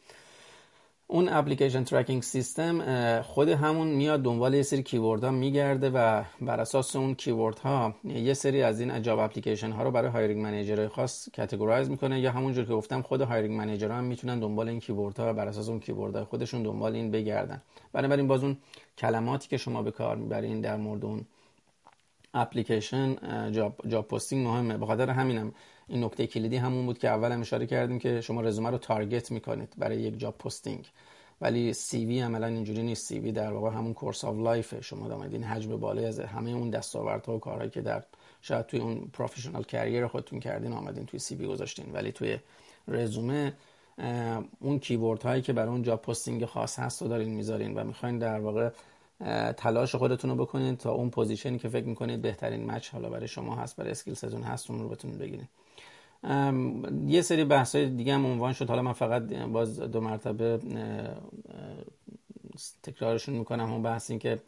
اون application tracking system خود همون میاد دنبال یه سری keyword ها میگرده و بر اساس اون keyword ها یه سری از این job application ها رو برای hiring manager خاص categorize می‌کنه. یا همونجور که گفتم خود hiring manager هم می‌تونن دنبال این keyword ها و بر اساس اون keyword های خودشون دنبال این بگردن. بنابراین باز اون کلماتی که شما به کار می‌برین در مورد اون application job, job posting مهمه. به خاطر همینم این نکته کلیدی همون بود که اول هم اشاره کردیم که شما رزومه رو target می‌کنید برای یک job posting. ولی CV عملا اینجوری نیست. CV در واقع همون course of life شما اومدین حجم بالای از همه اون دستاوردها و کارهایی که در شاید توی اون professional career خودتون کردین آمدین توی CV گذاشتین. ولی توی رزومه اون keyword هایی که برای اون job posting خاص هست رو دارین می‌ذارین و می‌خواین در واقع تلاش خودتون رو بکنید تا اون position ی که فکر می‌کنید بهترین match حالا برای شما هست برای skill تون هست اون رو بتونید بگیرید یه سری بحث های دیگه هم عنوان شد. حالا من فقط باز دو مرتبه تکرارشون می‌کنم. اون بحث این که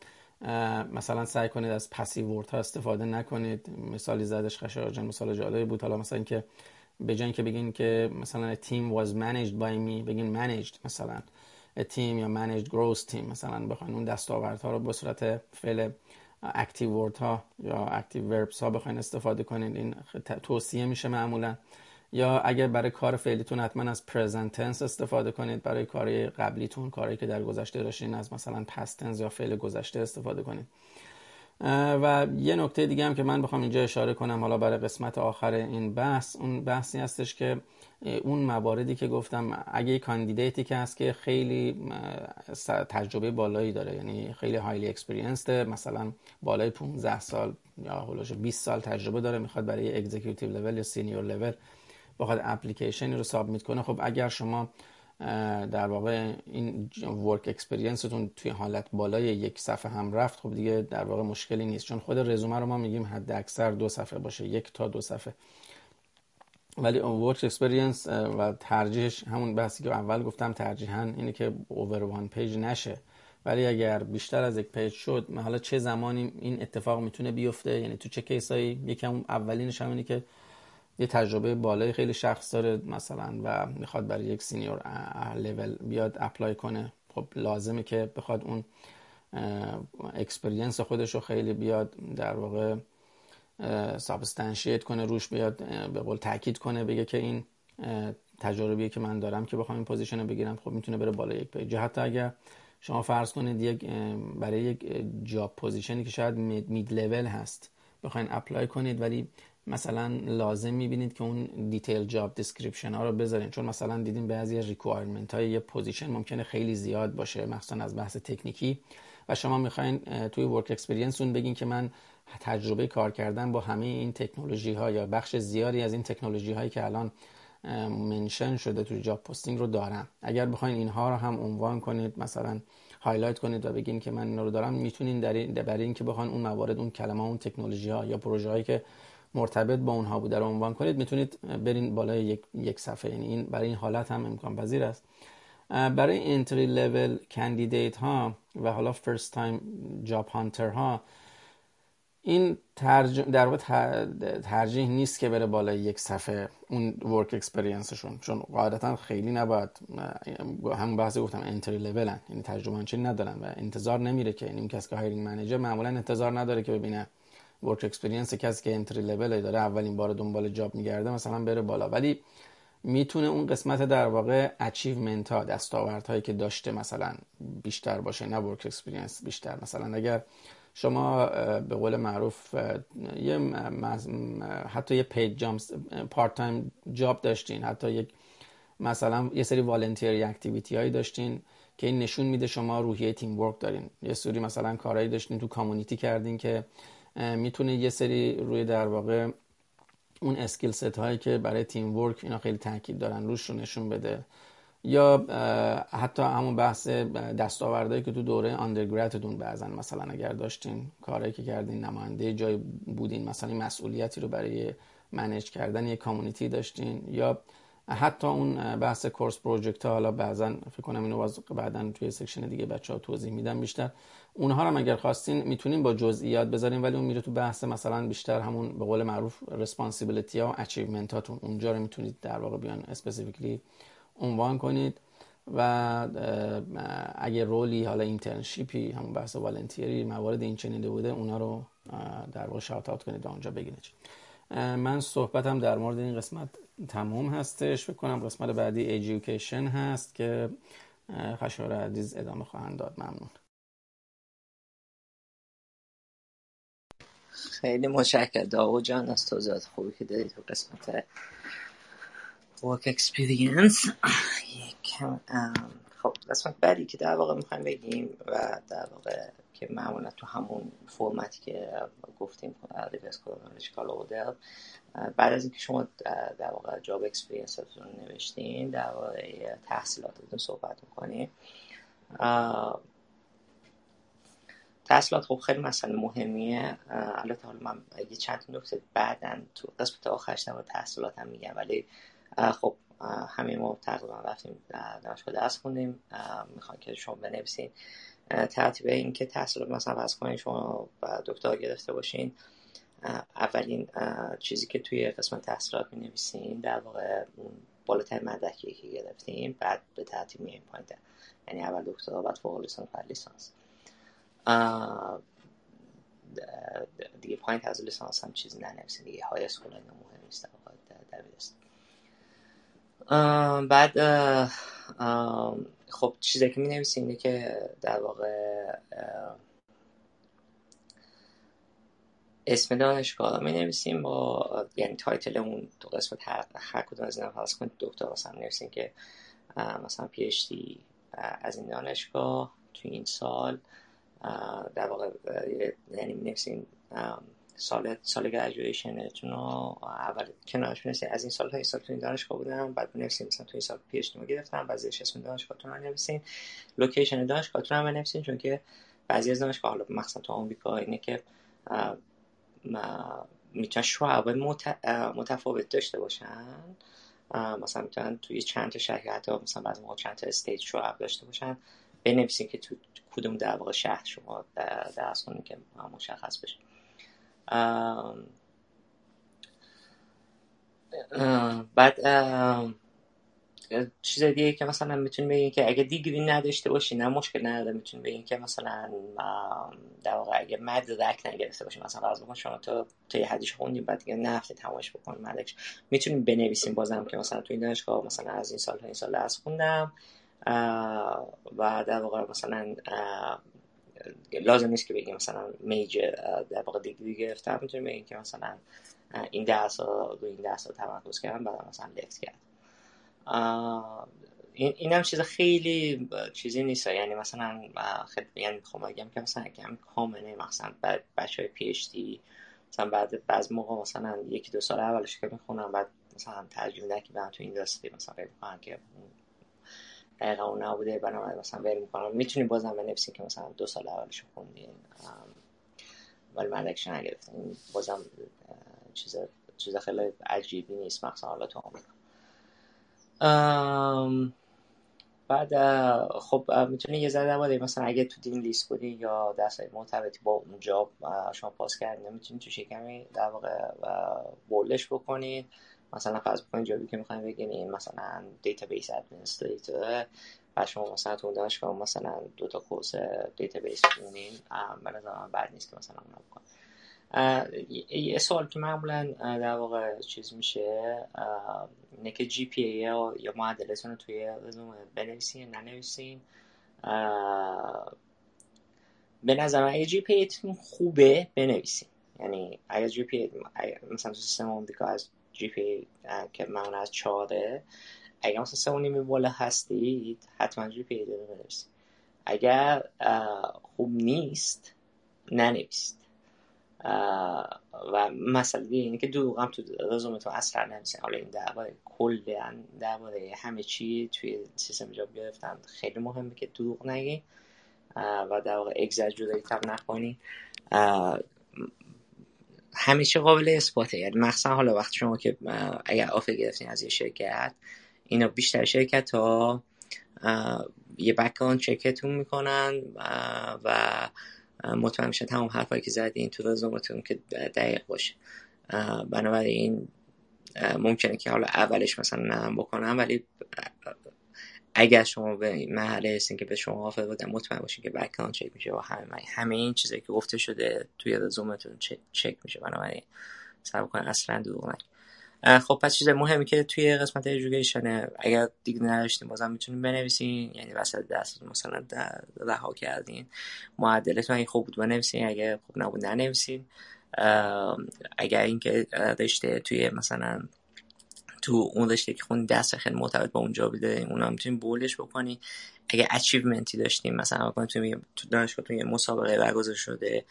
مثلا سعی کنید از passive word ها استفاده نکنید. مثالی زدش جان مثال جالبی بود. حالا مثلا اینکه به جای که بگین که مثلا تیم was managed by me بگین managed مثلا. تیم یا managed growth team مثلا بخواین اون دستاوردها رو به صورت فعل active word ها یا active verbs ها بخواین استفاده کنید این توصیه میشه معمولا. یا اگر برای کار فعلیتون حتما از present tense استفاده کنید. برای کار قبلیتون کاری که در گذشته داشتین از مثلا past tense یا فعل گذشته استفاده کنید. و یه نکته دیگه هم که من بخوام اینجا اشاره کنم حالا برای قسمت آخر این بحث اون بحثی هستش که اون مواردی که گفتم اگه candidate ی که هست که خیلی تجربه بالایی داره یعنی خیلی highly experienced مثلا بالای 15 سال یا حول و حوش 20 سال تجربه داره می‌خواد برای executive level یا senior level بخواد اپلیکیشنی رو submit کنه. خب اگر شما در واقع این work experience تون توی حالت بالای یک صفحه هم رفت خب دیگه در واقع مشکلی نیست. چون خود رزومه رو ما میگیم حد اکثر دو صفحه باشه یک تا دو صفحه. ولی work experience و ترجیحش همون بحثی که اول گفتم ترجیحاً اینه که over one page نشه. ولی اگر بیشتر از یک page شد حالا چه زمانی این اتفاق می‌تونه بیفته؟ یعنی تو چه case ایی یکم اولینش هم اینه که یه تجربه بالای خیلی شخص داره مثلا و می‌خواد برای یک senior level بیاد apply کنه. خب لازمه که بخواد اون experience خودش رو خیلی بیاد در واقع substantiate کنه روش بیاد به قول تاکید کنه بگه که این تجربه‌ای که من دارم که بخوام این position رو بگیرم خب می‌تونه بره بالا یک page. حتی اگر شما فرض کنید یک برای یک job position ی که شاید mid level هست بخواین apply کنید ولی مثلا لازم می‌بینید که اون detail job description ها رو بذارین. چون مثلا دیدیم بعضی requirement های یه position ممکنه خیلی زیاد باشه مثلا از بحث technical ی. و شما می‌خواین توی work experience اون بگین که من تجربه کار کردن با همه این تکنولوژی ها یا بخش زیادی از این تکنولوژی هایی که الان mention شده توی job posting رو دارم. اگر بخواین اینها رو هم عنوان کنید مثلا highlight کنید و بگین که من اینا رو دارم می‌تونین در برای اینکه بخوان اون موارد اون کلمه اون تکنولوژی ها یا پروژه هایی که مرتبط با اونها بوده رو عنوان کنید می‌تونید برین بالای یک, یک صفحه. یعنی این برای این حالت هم امکان پذیر است برای entry level candidate ها و حالا first time job hunter ها این در واقع ترجیح نیست که بره بالای یک صفحه اون work experience شون چون قاعدتا خیلی نباید همون بحثی گفتم entry level ن یعنی تجربه چیز ندارن و انتظار نمیره که این کسی که hiring manager معمولا انتظار نداره که ببینه work experience کسی که entry level داره اولین بار دنبال job میگرده مثلا بره بالا. ولی می‌تونه اون قسمت در واقع achievement ها دستاوردهایی که داشته مثلا بیشتر باشه نه work experience بیشتر. مثلا اگر شما به قول معروف یه حتی یه paid jobs part time job داشتین. حتی یک مثلا یه سری voluntary activity هایی داشتین که این نشون میده شما روحیه teamwork دارین. یه سری مثلا کارهایی داشتین تو community کردین که می‌تونه یه سری روی در واقع اون skill set هایی که برای teamwork اینا خیلی تاکید دارن روش رو نشون بده. یا حتی همون بحث دستاوردهایی که تو دوره undergrad تون بعضاً مثلا اگر داشتین کاری که کردین نماینده جایی بودین مثلا مسئولیتی رو برای manage کردن یک community داشتین یا حتی اون بحث course project ها حالا بعضا فکر کنم اینو باز بعدا توی section دیگه بچه ها توضیح میدم بیشتر. اونها رو اگر خواستین می‌تونین با جزئیات بذارین ولی اون میره تو بحث مثلا بیشتر همون به قول معروف responsibility ها و achievement هاتون. اونجا رو می‌تونید در واقع بیاین specifically عنوان کنید و اگه role ی حالا internship ی همون بحث voluntary موارد این چنینی بوده اونا رو در واقع shout out کنید اونجا بگید من صحبتم در مورد این قسمت تموم هستش. فکر کنم قسمت بعدی education هست که خشایار عزیز ادامه خواهند داد. ممنون. خیلی متشکر داو جان از توضیحات خوبی که دادید تو قسمت work experience. خب قسمت بعدی که در واقع می‌خوایم بگیم و در واقع که معمولا تو همون فرمتی که گفتیم ریورس کرونولوژیکال اوردر بعد از اینکه شما در واقع جاب اکسپریانستون نوشتین در واقع تحصیلاتتون صحبت می‌کنیم تحصیلات خب خیلی مسئله مهمیه. البته حالا من یه چند نکته بعدا تو قسمت آخرش در تحصیلات هم میگم ولی خب همه ما تقریبا رفتیم دانشگاه درس خوندیم. می‌خوان که شما بنویسین. ترتیب این که تحصیل مثلا فرض کنین شما دکترا گرفته باشین. اولین چیزی که توی قسمت تحصیلات می در واقع اون بالاترین مدرکی که گرفتیم بعد به ترتیب میایم پایین یعنی اول دکترا بعد فوق لیسانس بعد لیسانس. دیگه پایین از لیسانس هم چیزی ننویسین. دیگه های اسکول مهم نیست در بعد خب چیزی که می نویسیم اینه که در واقع اسم دانشگاه می نویسیم با یعنی تایتل اون تو قسمت هر, هر کدوم از این فرض کنید. دکتر مثلا نویسیم که مثلا پی از این دانشگاه تو این سال در واقع یعنی می نویسیم سال سال graduation تون رو اول کنارش بنویسید از این سال های سال تو این دانشگاه بودم بعد بنویسید مثلا تو این سال PhD گرفتم زیرش اسم دانشگاهتون رو بنویسین location دانشگاهتون رو بنویسین چون که بعضی از دانشگاه حالا مثلا تو آمریکا اینه که می‌تونن شعب متفاوت داشته باشن. مثلا می‌تونن توی چند تا شهر حتی مثلا بعضی موقع چند تا state شعب داشته باشن. بنویسین که تو کدوم در واقع شهر شما درس کنید که مشخص بشه. بعد چیز دیگه که مثلا می‌تونیم بگیم که اگه دیگری نداشته باشی نه مشکل نداره می‌تونیم بگیم که مثلا در واقع اگه مدرک نگرفته باشی مثلا فرض بکن شما تو تا یه حدیش خوندیم بعد دیگه نفته تماش بکن مدرکش. می‌تونیم بنویسیم بازم که مثلا تو این دانشگاه مثلا از این سال تا این سال درس خوندم. و در واقع مثلا لازم نیست که بگیم مثلا میجر در واقع دیگری گرفتم می‌تونیم بگیم که مثلا این ده سال رو این ده سال تمرکز کردم بعد مثلا لفت کرد. این, این هم چیز خیلی چیزی نیست. یعنی مثلا خیلی یعنی خب بگم که مثلا کم کامنه مثلا بچه های پی اچ دی مثلا بعد بعض موقع مثلا یکی دو سال اولش که می‌خونم بعد مثلا ترجمه که برم تو اینداستری مثلا فکر که دقیقا اون نبوده بنابراین مثلا ول می‌کنم. می‌تونیم بازم بنویسیم که مثلا دو سال اولش خوندین ولی من اکشن نگرفتم. بازم چیز چیز خیلی عجیبی نیست مثلا حالا تو بعد خب می‌تونی یه ذره درباره مثلا اگه تو دین لیست بودی یا های مرتبطی با اون جاب شما پاس کردین می‌تونید تو کمی در واقع بولش بکنید مثلا فرض بکنید job ی که می‌خوایم بگیرین مثلا database administrator و شما مثلا تو دانشگاه مثلا دو تا course database خوندین به نظر من بد نیست که مثلا اون بکنید یه سوال که معمولا در واقع چیز میشه اینه که GPA یا معدلتون رو توی رزومه بنویسین ننویسین. به نظر من اگه GPA خوبه بنویسین. یعنی اگه GPA مثلا تو سیستم آمریکا از GPA که معمولا از چهاره. اگه مثلا سه و نیم بالا هستید حتما GPA رو بنویسین اگر خوب نیست ننویسید. و مسئله دیگه اینه که دروغ هم تو رزومتون اصلا ننویسین حالا این درباره کلا درباره همه چی توی سیستم job گرفتن خیلی مهمه که دروغ نگی و در واقع اگزاجوریت هم نکنی همیشه قابل اثباته. یعنی مخصوصا حالا وقت شما که اگر آفر گرفتین از یه شرکت اینا بیشتر شرکت ها یه بکان چکتون می‌کنن و مطمئن میشن تمام حرفایی که زدین تو رزومتون که دقیق باشه. بنابراین ممکنه که حالا اولش مثلا نه بکنم ولی اگر شما به این مرحله هستین که به شما آفر بدن مطمئن باشین که بکان چک میشه و همه همه این چیزایی که گفته شده توی رزومتون چک میشه. بنابراین سر بکنن اصلا دروغ خب پس چیز مهمی که توی قسمت ایژوکیشنه اگر دیگه نداشتین بازم می‌تونین بنویسین. یعنی وسط دست مثلا رها کردین. معدلتون اگه خوب بود بنویسین. اگه خوب نبود ننویسین. اگر اینکه رشته توی مثلا تو اون رشته که خون دست خیلی مرتبط با اونجا بوده اونا می‌تونین بولش بکنی. اگه اچیومنتی داشتیم مثلا تو دانشگاهتون یه مسابقه برگزار شده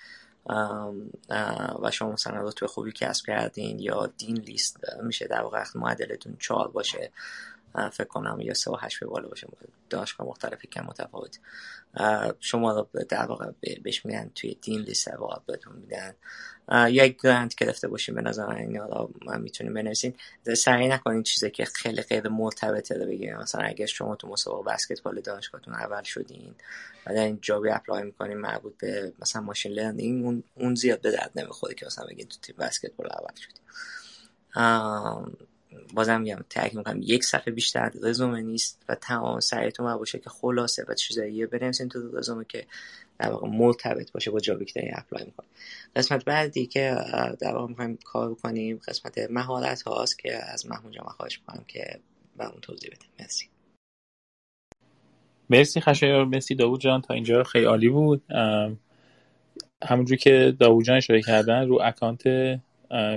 و شما مثلا رتبه خوبی کسب کردین یا دین لیست میشه در واقع معدلتون چهار باشه فکر کنم یا سه و هشت به بالا باشه دانشگاه مختلفی که متفاوت. شما رو در واقع بهش میگن توی دین لیست بهتون میدن. یک grant گرفته باشین به نظر این رو می‌تونیم بنویسین سعی نکنین چیزی که خیلی غیر مرتبطه رو بگیرین مثلا اگر شما تو مسابقه بسکتبال دانشگاهتون اول شدین و در این job ی apply می‌کنین مربوط به مثلا machine learning اون, اون زیاد به درد نمی‌خوره که مثلا بگین تو تیم بسکتبال اول شدین بازم میگم تاکید می‌کنم یک صفحه بیشتر رزومه نیست و تمام سعیتون باشه که خلاصه و چیزایی بنویسین تو رزومه که در واقع مرتبط باشه با job ی که دارین apply می‌کنیم قسمت بعدی که در واقع می‌خوایم کار بکنیم قسمت مهارت هاست که از محمود جان خواهش می‌کنم که به اون توضیح بده مرسی. مرسی خشایار مرسی داوود جان تا اینجا خیلی عالی بود. همونجور که داوود جان اشاره کردن رو account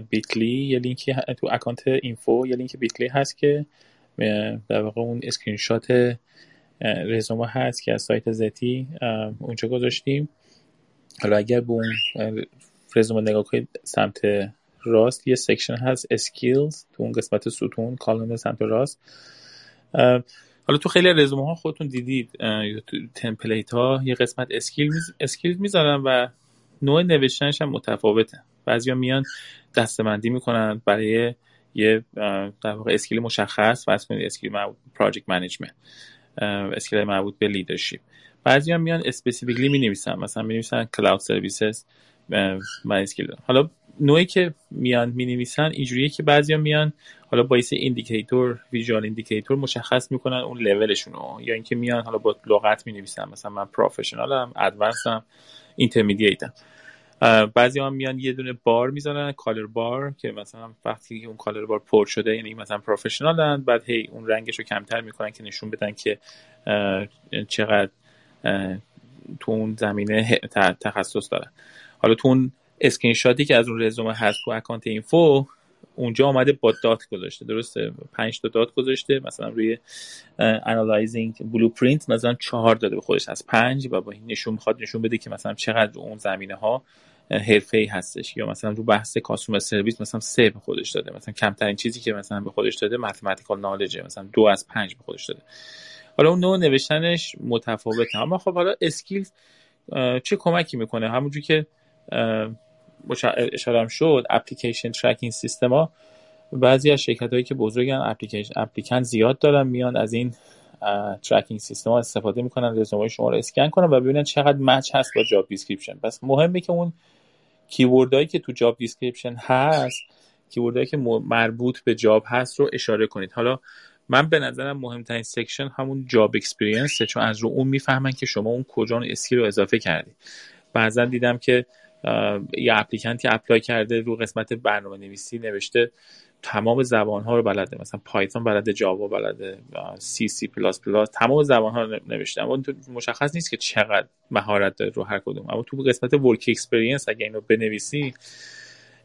Bitly یه لینکی تو account info یه link Bitly هست که در واقع اون اسکرین شات رزومه هست که از سایت Zety اونجا گذاشتیم. حالا اگر به اون رزومه نگاه کنید سمت راست یه section هست skills تو اون قسمت ستون column سمت راست. حالا تو خیلی رزومه ها خودتون دیدید template ها یه قسمت skill می‌ذارن و نوع نوشتنش هم متفاوته. بعضیا میان دسته‌بندی می‌کنن برای یه در واقع skill مشخص و skill project management skill مربوط به leadership بعضی هم میان specifically می نویسن مثلا می نویسن cloud services من skill حالا نوعی که میان می نویسن اینجوریه که بعضی هم میان حالا با indicator visual indicator مشخص می‌کنن اون لولشون رو یا اینکه میان حالا با لغت می نویسن مثلا من professional م advanced م intermediate م بعضی هم میان یه دونه بار می‌زنن color bar که مثلا وقتی اون color bar پر شده یعنی مثلا professional ن بعد هی اون رنگش رو کمتر می‌کنن که نشون بدن که چقدر تو اون زمینه تخصص دارن. حالا تو اون اسکرین شاتی که از اون رزومه هست تو account info اونجا آمده با dot گذاشته درسته؟ پنج تا dot گذاشته مثلا روی analyzing blueprint مثلا چهار داده به خودش از پنج و با این نشون می‌خواد نشون بده که مثلا چقدر اون زمینه ها حرفه ای هستش یا مثلا رو بحث customer service مثلا سه به خودش داده مثلا کمترین چیزی که مثلا به خودش داده mathematical knowledge ه مثلا دو از پنج به خودش داده. حالا اون نوع نوشتنش متفاوته. اما خب حالا skill چه کمکی می‌کنه؟ همونجور که اشاره شد application tracking system ها. بعضی از شرکت هایی که بزرگن application applicant زیاد دارن میان از این tracking system ها استفاده می‌کنن رزومه شما رو اسکن کنن و ببینن چقدر match هست با job description پس مهمه که اون keyword هایی که تو job description هست keyword هایی که مربوط به job هست رو اشاره کنید. حالا من به نظرم مهمترین section همون job experience چون از رو اون می‌فهمن که شما اون کجا اون skill رو اضافه کردی. بعضا دیدم که یه applicant ی apply کرده رو قسمت برنامه نویسی نوشته تمام زبان ها رو بلده. مثلا Python بلده Java بلده سی سی پلاس پلاس تمام زبان ها رو نوشته. اما مشخص نیست که چقدر مهارت داره رو هر کدوم. اما تو قسمت work experience اگه اینو بنویسی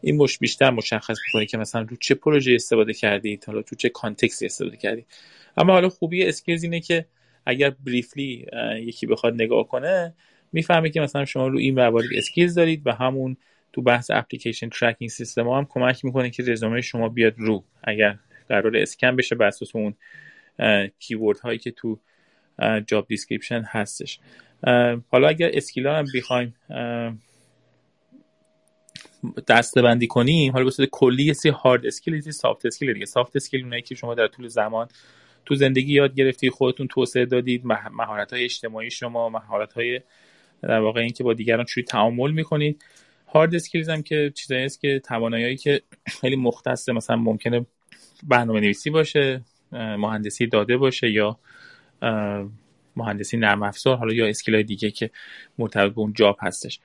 این مش بیشتر مشخص می‌کنه که مثلا رو چه پروژه استفاده کردید حالا تو چه context ی استفاده کردید اما حالا خوبی skills اینه که اگر briefly یکی بخواد نگاه کنه می‌فهمه که مثلا شما رو این موارد skills دارید و همون تو بحث application tracking system هم کمک می‌کنه که رزومه شما بیاد رو اگر قرار اسکن بشه بر اساس اون keyword هایی که تو job description هستش. حالا اگر skill ها هم بخوایم دسته بندی کنیم حالا به کلی یه hard skill یه soft skill دیگه. soft skill اونایی که شما در طول زمان تو زندگی یاد گرفتی خودتون توسعه دادید مهارت های اجتماعی شما مهارت های در واقع اینکه با دیگران چجوری تعامل می‌کنید. hard skills هم که چیزایی است که توانایی که خیلی مختصه مثلا ممکنه برنامه نویسی باشه مهندسی داده باشه یا مهندسی نرم افزار حالا یا skill های دیگه که مرتبط به اون job هستش.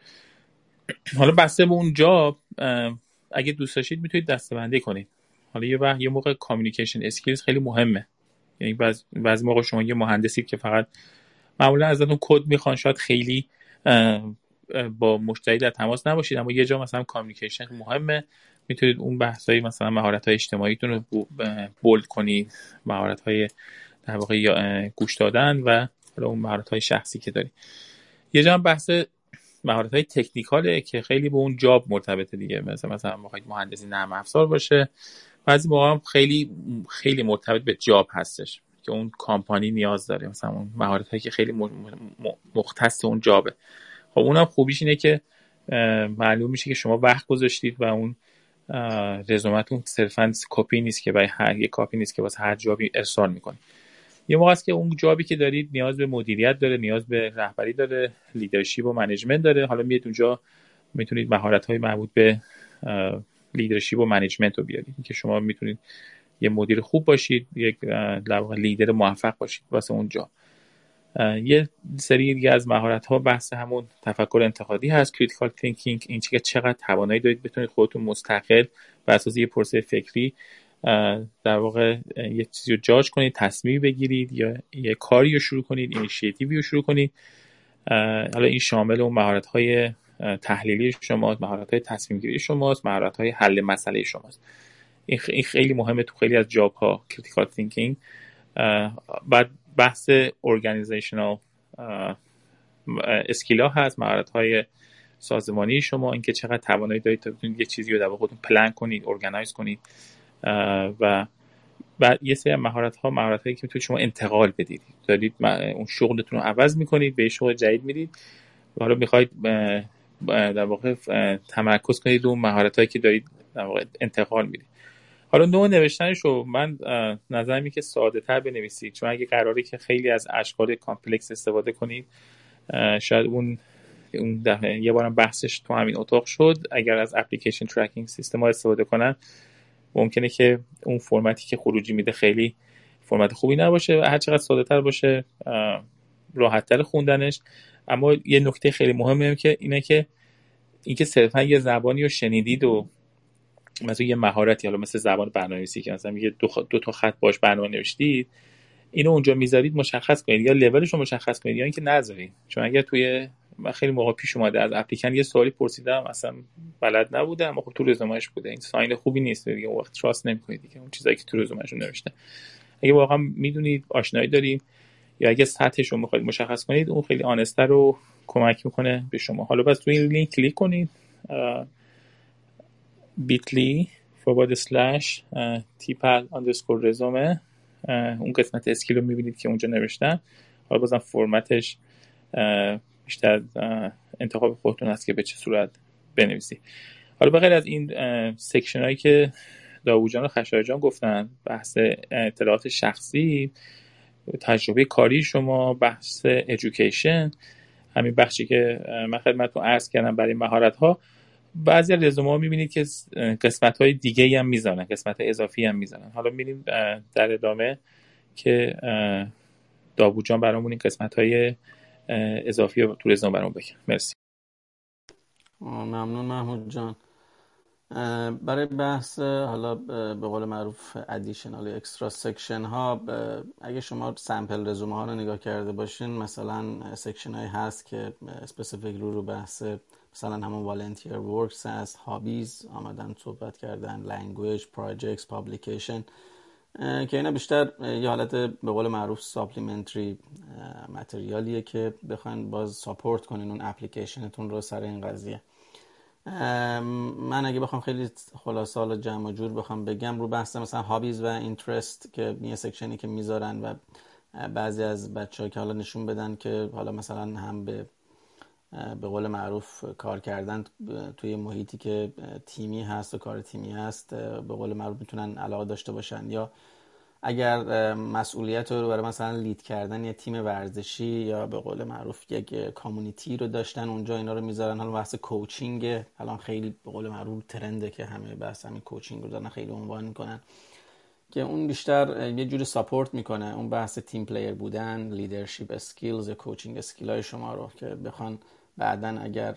حالا بسته به اون job اگه دوست داشتید می‌تونید دسته کنید. حالا یه وقت یه موقع communication skills خیلی مهمه. یعنی بعضی موقع شما یه مهندسی که فقط معمولا ازتون کد می‌خوان شاید خیلی با مشتری در تماس نباشید. اما یه جا مثلا communication مهمه. می‌تونید اون بحثایی مثلا مهارت های اجتماعیتون رو bold کنید. مهارت های در واقع گوش دادن و اون مهارت های شخصی که دارید. یه جا بحث مهارت های technical ه که خیلی به اون job مرتبطه دیگه. مثلا مثلا مهندسی نرم افزار باشه. بعضی موقع خیلی خیلی مرتبط به job هستش. که اون کامپانی نیاز داره مثلا اون مهارت هایی که خیلی مختص اون job ه. خب اونم خوبیش اینه که معلوم میشه که شما وقت گذاشتید و اون رزومتون صرفا کپی نیست که برای هر یک کاپی نیست که واسه هر job ی ارسال می‌کنید. یه موقع است که اون job ی که دارید نیاز به مدیریت داره نیاز به رهبری داره leadership و management داره. حالا میاد اونجا می‌تونید مهارت های مربوط به leadership و management رو بیارید. که شما می‌تونید یه مدیر خوب باشید یک لیدر موفق باشید واسه اونجا. یه سری دیگه از مهارت ها بحث همون تفکر انتقادی هست critical thinking این که چقدر توانایی دارید بتونید خودتون مستقل بر اساس یه پروسه فکری در واقع یه چیزی رو جاج کنید تصمیم بگیرید یا یه کاری رو شروع کنید اینیشیتیوی رو شروع کنید. حالا این شامل اون مهارت های تحلیلی شماست مهارت های تصمیم گیری شماست مهارت های حل مسئله شماست. این خیلی مهمه تو خیلی از job ها critical thinking بعد بحث organizational skill ا هست مهارت های سازمانی شما اینکه چقدر توانایی دارید تا بتونید یه چیزی رو در خودتون پلن کنید organize کنید. و و یه سری مهارت ها مهارت هایی که می‌تونید شما انتقال بدید. دارید اون شغلتون رو عوض می‌کنید به شغل جدید می‌رید و حالا می‌خواید در واقع تمرکز کنید اون مهارت هایی که دارید در واقع انتقال می‌دید. حالا نوع نوشتنش رو من نظرم که ساده تر بنویسید. چون اگه قراره که خیلی از اشکال complex استفاده کنید شاید اون اون یه بارم بحثش تو همین اتاق شد. اگر از application tracking system ها استفاده کنن ممکنه که اون فرمتی که خروجی میده خیلی فرمت خوبی نباشه و هر چقدر ساده تر باشه راحت تر خوندنش. اما یه نکته خیلی مهمه که اینه که اینکه صرفا یه زبانی رو شنیدید و مثلا یه مهارتی حالا مثل زبان برنامه‌نویسی که مثلا یه دو, دو تا خط باش برنامه نوشتید اینو اونجا می‌ذارید مشخص کنید یا لولش رو مشخص کنید یا اینکه نذارید. چون اگر توی من خیلی موقع پیش اومده از اپلیکن یه سوالی پرسیدم اصلا بلد نبودم خب تو رزومهش بوده. این sign خوبی نیست دیگه وقت trust نمی‌کنید دیگه. اون چیزایی که تو رزومهش نوشته. اگه واقعا می‌دونید آشنایی داریم. یا اگه سطحش رو می‌خواید مشخص کنید اون خیلی honest تره کمک می‌کنه به شما. حالا بس تو این لینک کلیک کنید. bitly forward slash تیپل underscore رزومه. اون قسمت skill رو می‌بینید که اونجا نوشتم حالا بازم فرمتش بیشتر انتخاب خودتون است که به چه صورت بنویسی حالا بغیر از این سکشن هایی که داوجان و خشایجان گفتن بحث اطلاعات شخصی تجربه کاری شما بحث ادویکیشن همین بخشی که من خدمتتون عرض کردم برای مهارت ها بعضی رزومه ها می‌بینید که قسمت های دیگه هم می‌زنن قسمت اضافی هم می‌زنن. حالا میریم در ادامه که داوود جان برامون این قسمت های اضافی رو تو رزومه برامون بگم مرسی. ممنون محمود جان. برای بحث حالا به قول معروف additional extra section ها اگه شما sample رزومه ها رو نگاه کرده باشین مثلا section هایی هست که specific رو رو بحث مثلا همون volunteer works هست hobbies آمدن صحبت کردن language projects publication که اینا بیشتر یه حالت به قول معروف supplementary material یه که بخواین باز support کنین اون اپلیکیشنتون رو سر این قضیه. من اگه بخوام خیلی خلاصه حالا جمع و جور بخوام بگم رو بحث مثلا hobbies و interest که یه section ی که می‌ذارن و بعضی از بچه ها که حالا نشون بدن که حالا مثلا هم به به قول معروف کار کردن توی محیطی که تیمی هست و کار تیمی هست به قول معروف می‌تونن علاقه داشته باشن. یا اگر مسئولیت رو برای مثلا lead کردن یه تیم ورزشی یا به قول معروف یک community رو داشتن اونجا اینا رو می‌ذارن. حالا بحث coaching الان خیلی به قول معروف trend ه که همه بحث همین coaching رو دارن خیلی عنوان می‌کنن. که اون بیشتر یه جوری support می‌کنه. اون بحث team player بودن leadership skills coaching skill های شما رو که بخوان بعدا اگر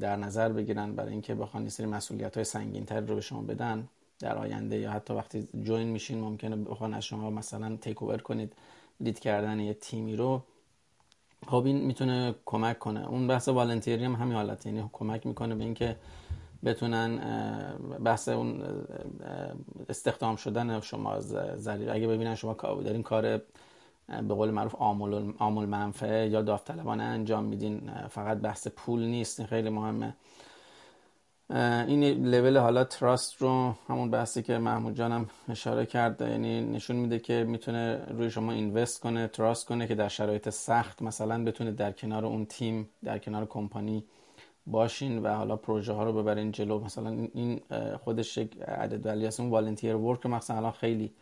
در نظر بگیرن برای اینکه بخوان یه سری مسئولیت های سنگین تر رو به شما بدن در آینده یا حتی وقتی جوین میشین ممکنه بخوان از شما مثلا تیک اوور کنید لید کردن یه تیمی رو. خب این می‌تونه کمک کنه. اون بحث والنتیری هم همین حالت یعنی کمک می‌کنه به اینکه بتونن بحث اون استخدام شدن شما ذریع اگه ببینن شما دارین کار به قول معروف آمول, آمول منفعه یا داوطلبانه انجام میدین. فقط بحث پول نیست این خیلی مهمه. این لول حالا تراست رو همون بحثی که محمود جانم اشاره کرد یعنی نشون میده که می‌تونه روی شما اینوست کنه تراست کنه که در شرایط سخت مثلا بتونه در کنار اون تیم در کنار کمپانی باشین و حالا پروژه ها رو ببرین جلو. مثلا این خودش یک عدد ولی اون والنتیر ورک مثلا الان خیلی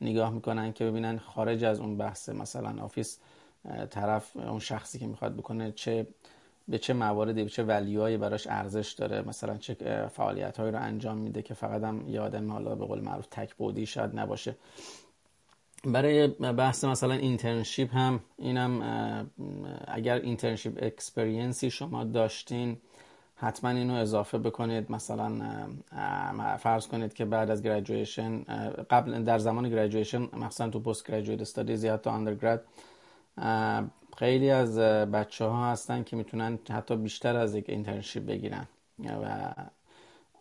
نگاه می‌کنن که ببینن خارج از اون بحث مثلا office طرف اون شخصی که می‌خواد بکنه چه به چه مواردی به چه value هایی براش ارزش داره مثلا چه فعالیت هایی رو انجام میده که فقط هم یادم حالا به قول معروف تک بعدی شاید نباشه. برای بحث مثلا internship هم اینم اگر internship experience ی شما داشتین حتما اینو اضافه بکنید. مثلا فرض کنید که بعد از graduation قبل در زمان graduation مثلا تو postgraduate studies یا تو undergrad خیلی از بچه ها هستن که می‌تونن حتی بیشتر از یک internship بگیرن. و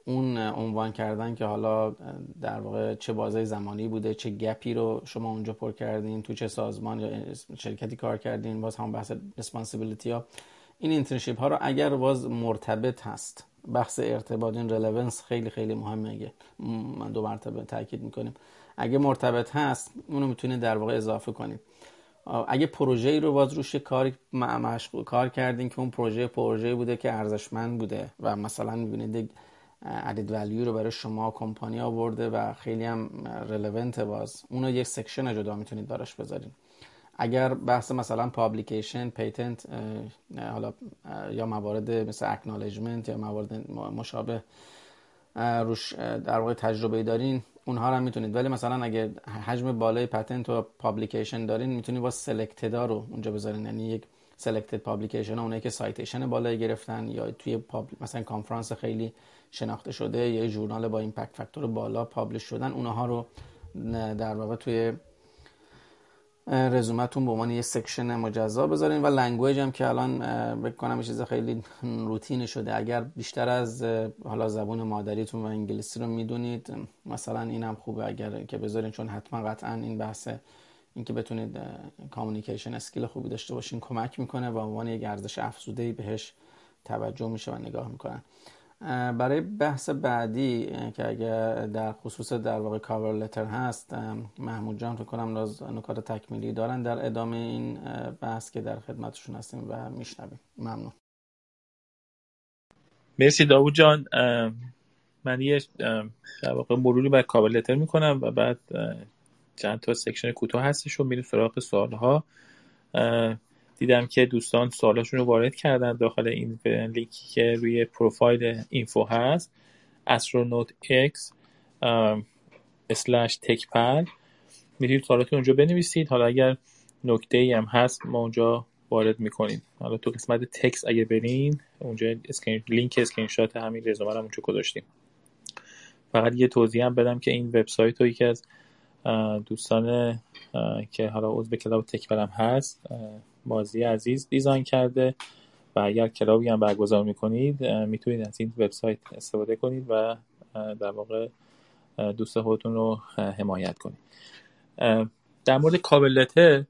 اون عنوان کردن که حالا در واقع چه بازه زمانی بوده چه gap ی رو شما اونجا پر کردین تو چه سازمان یا شرکتی کار کردین باز هم بحث responsibility ها. این internship ها رو اگر باز مرتبط هست بحث ارتباط این relevance خیلی خیلی مهمه. من دو مرتبه تاکید می‌کنیم. اگه مرتبط هست اونو می‌تونید در واقع اضافه کنید. اگه پروژه‌ای رو باز روش کار مشغول کار کردین که اون پروژه پروژه بوده که ارزشمند بوده و مثلا می‌بینید added value رو برای شما کمپانی آورده و خیلی هم relevant باز اونو یک section جدا می‌تونید براش بذارین. اگر بحث مثلا publication patent حالا یا موارد مثل acknowledgement یا موارد مشابه روش در واقع تجربه دارین اونها رو هم می‌تونید. ولی مثلا اگه حجم بالای patent و publication دارین می‌تونید با selected ا رو اونجا بذارین. یعنی یک selected publication اونایی که citation بالایی گرفتن یا توی مثلا کانفرانس خیلی شناخته شده یا ژورنال با impact factor بالا publish شدن اونها رو در واقع توی رزومتون به عنوان یه section مجزا بذارین و language هم که الان فکر بکنم چیز خیلی روتینی شده. اگر بیشتر از حالا زبون مادریتون و انگلیسی رو می‌دونید مثلا این هم خوبه اگر که بذارین چون حتما قطعا این بحث اینکه بتونید communication skill خوبی داشته باشین کمک می‌کنه و عنوان یک ارزش افزوده بهش توجه میشه و نگاه می‌کنن. برای بحث بعدی که اگر در خصوص در واقع cover letter هست محمود جان فکر کنم نکات تکمیلی دارن. در ادامه این بحث که در خدمتشون هستیم و میشنویم. ممنون. مرسی داوود جان. من یه در واقع مروری بر cover letter می‌کنم و بعد چند تا section کوتاه هستش و میریم سراغ سوالها. دیدم که دوستان سوالاشون رو وارد کردن داخل این لینکی که روی profile info هست. astronaut x اسلش تکپل می‌تونید سوالاتون اونجا بنویسید. حالا اگر نکته ای هم هست ما اونجا وارد می‌کنیم. حالا تو قسمت تکس اگه برین اونجا اسکرین لینک اسکرین شات همین رزومه رو اونجا گذاشتیم. فقط یه توضیح هم بدم که این وبسایت رو یکی از دوستان که حالا عضو کلاب تکبرم هست مازی عزیز دیزاین کرده و اگر کلابی هم برگزار می‌کنید می‌تونید از این وبسایت استفاده کنید و در واقع دوست خودتون رو حمایت کنید. در مورد کابلته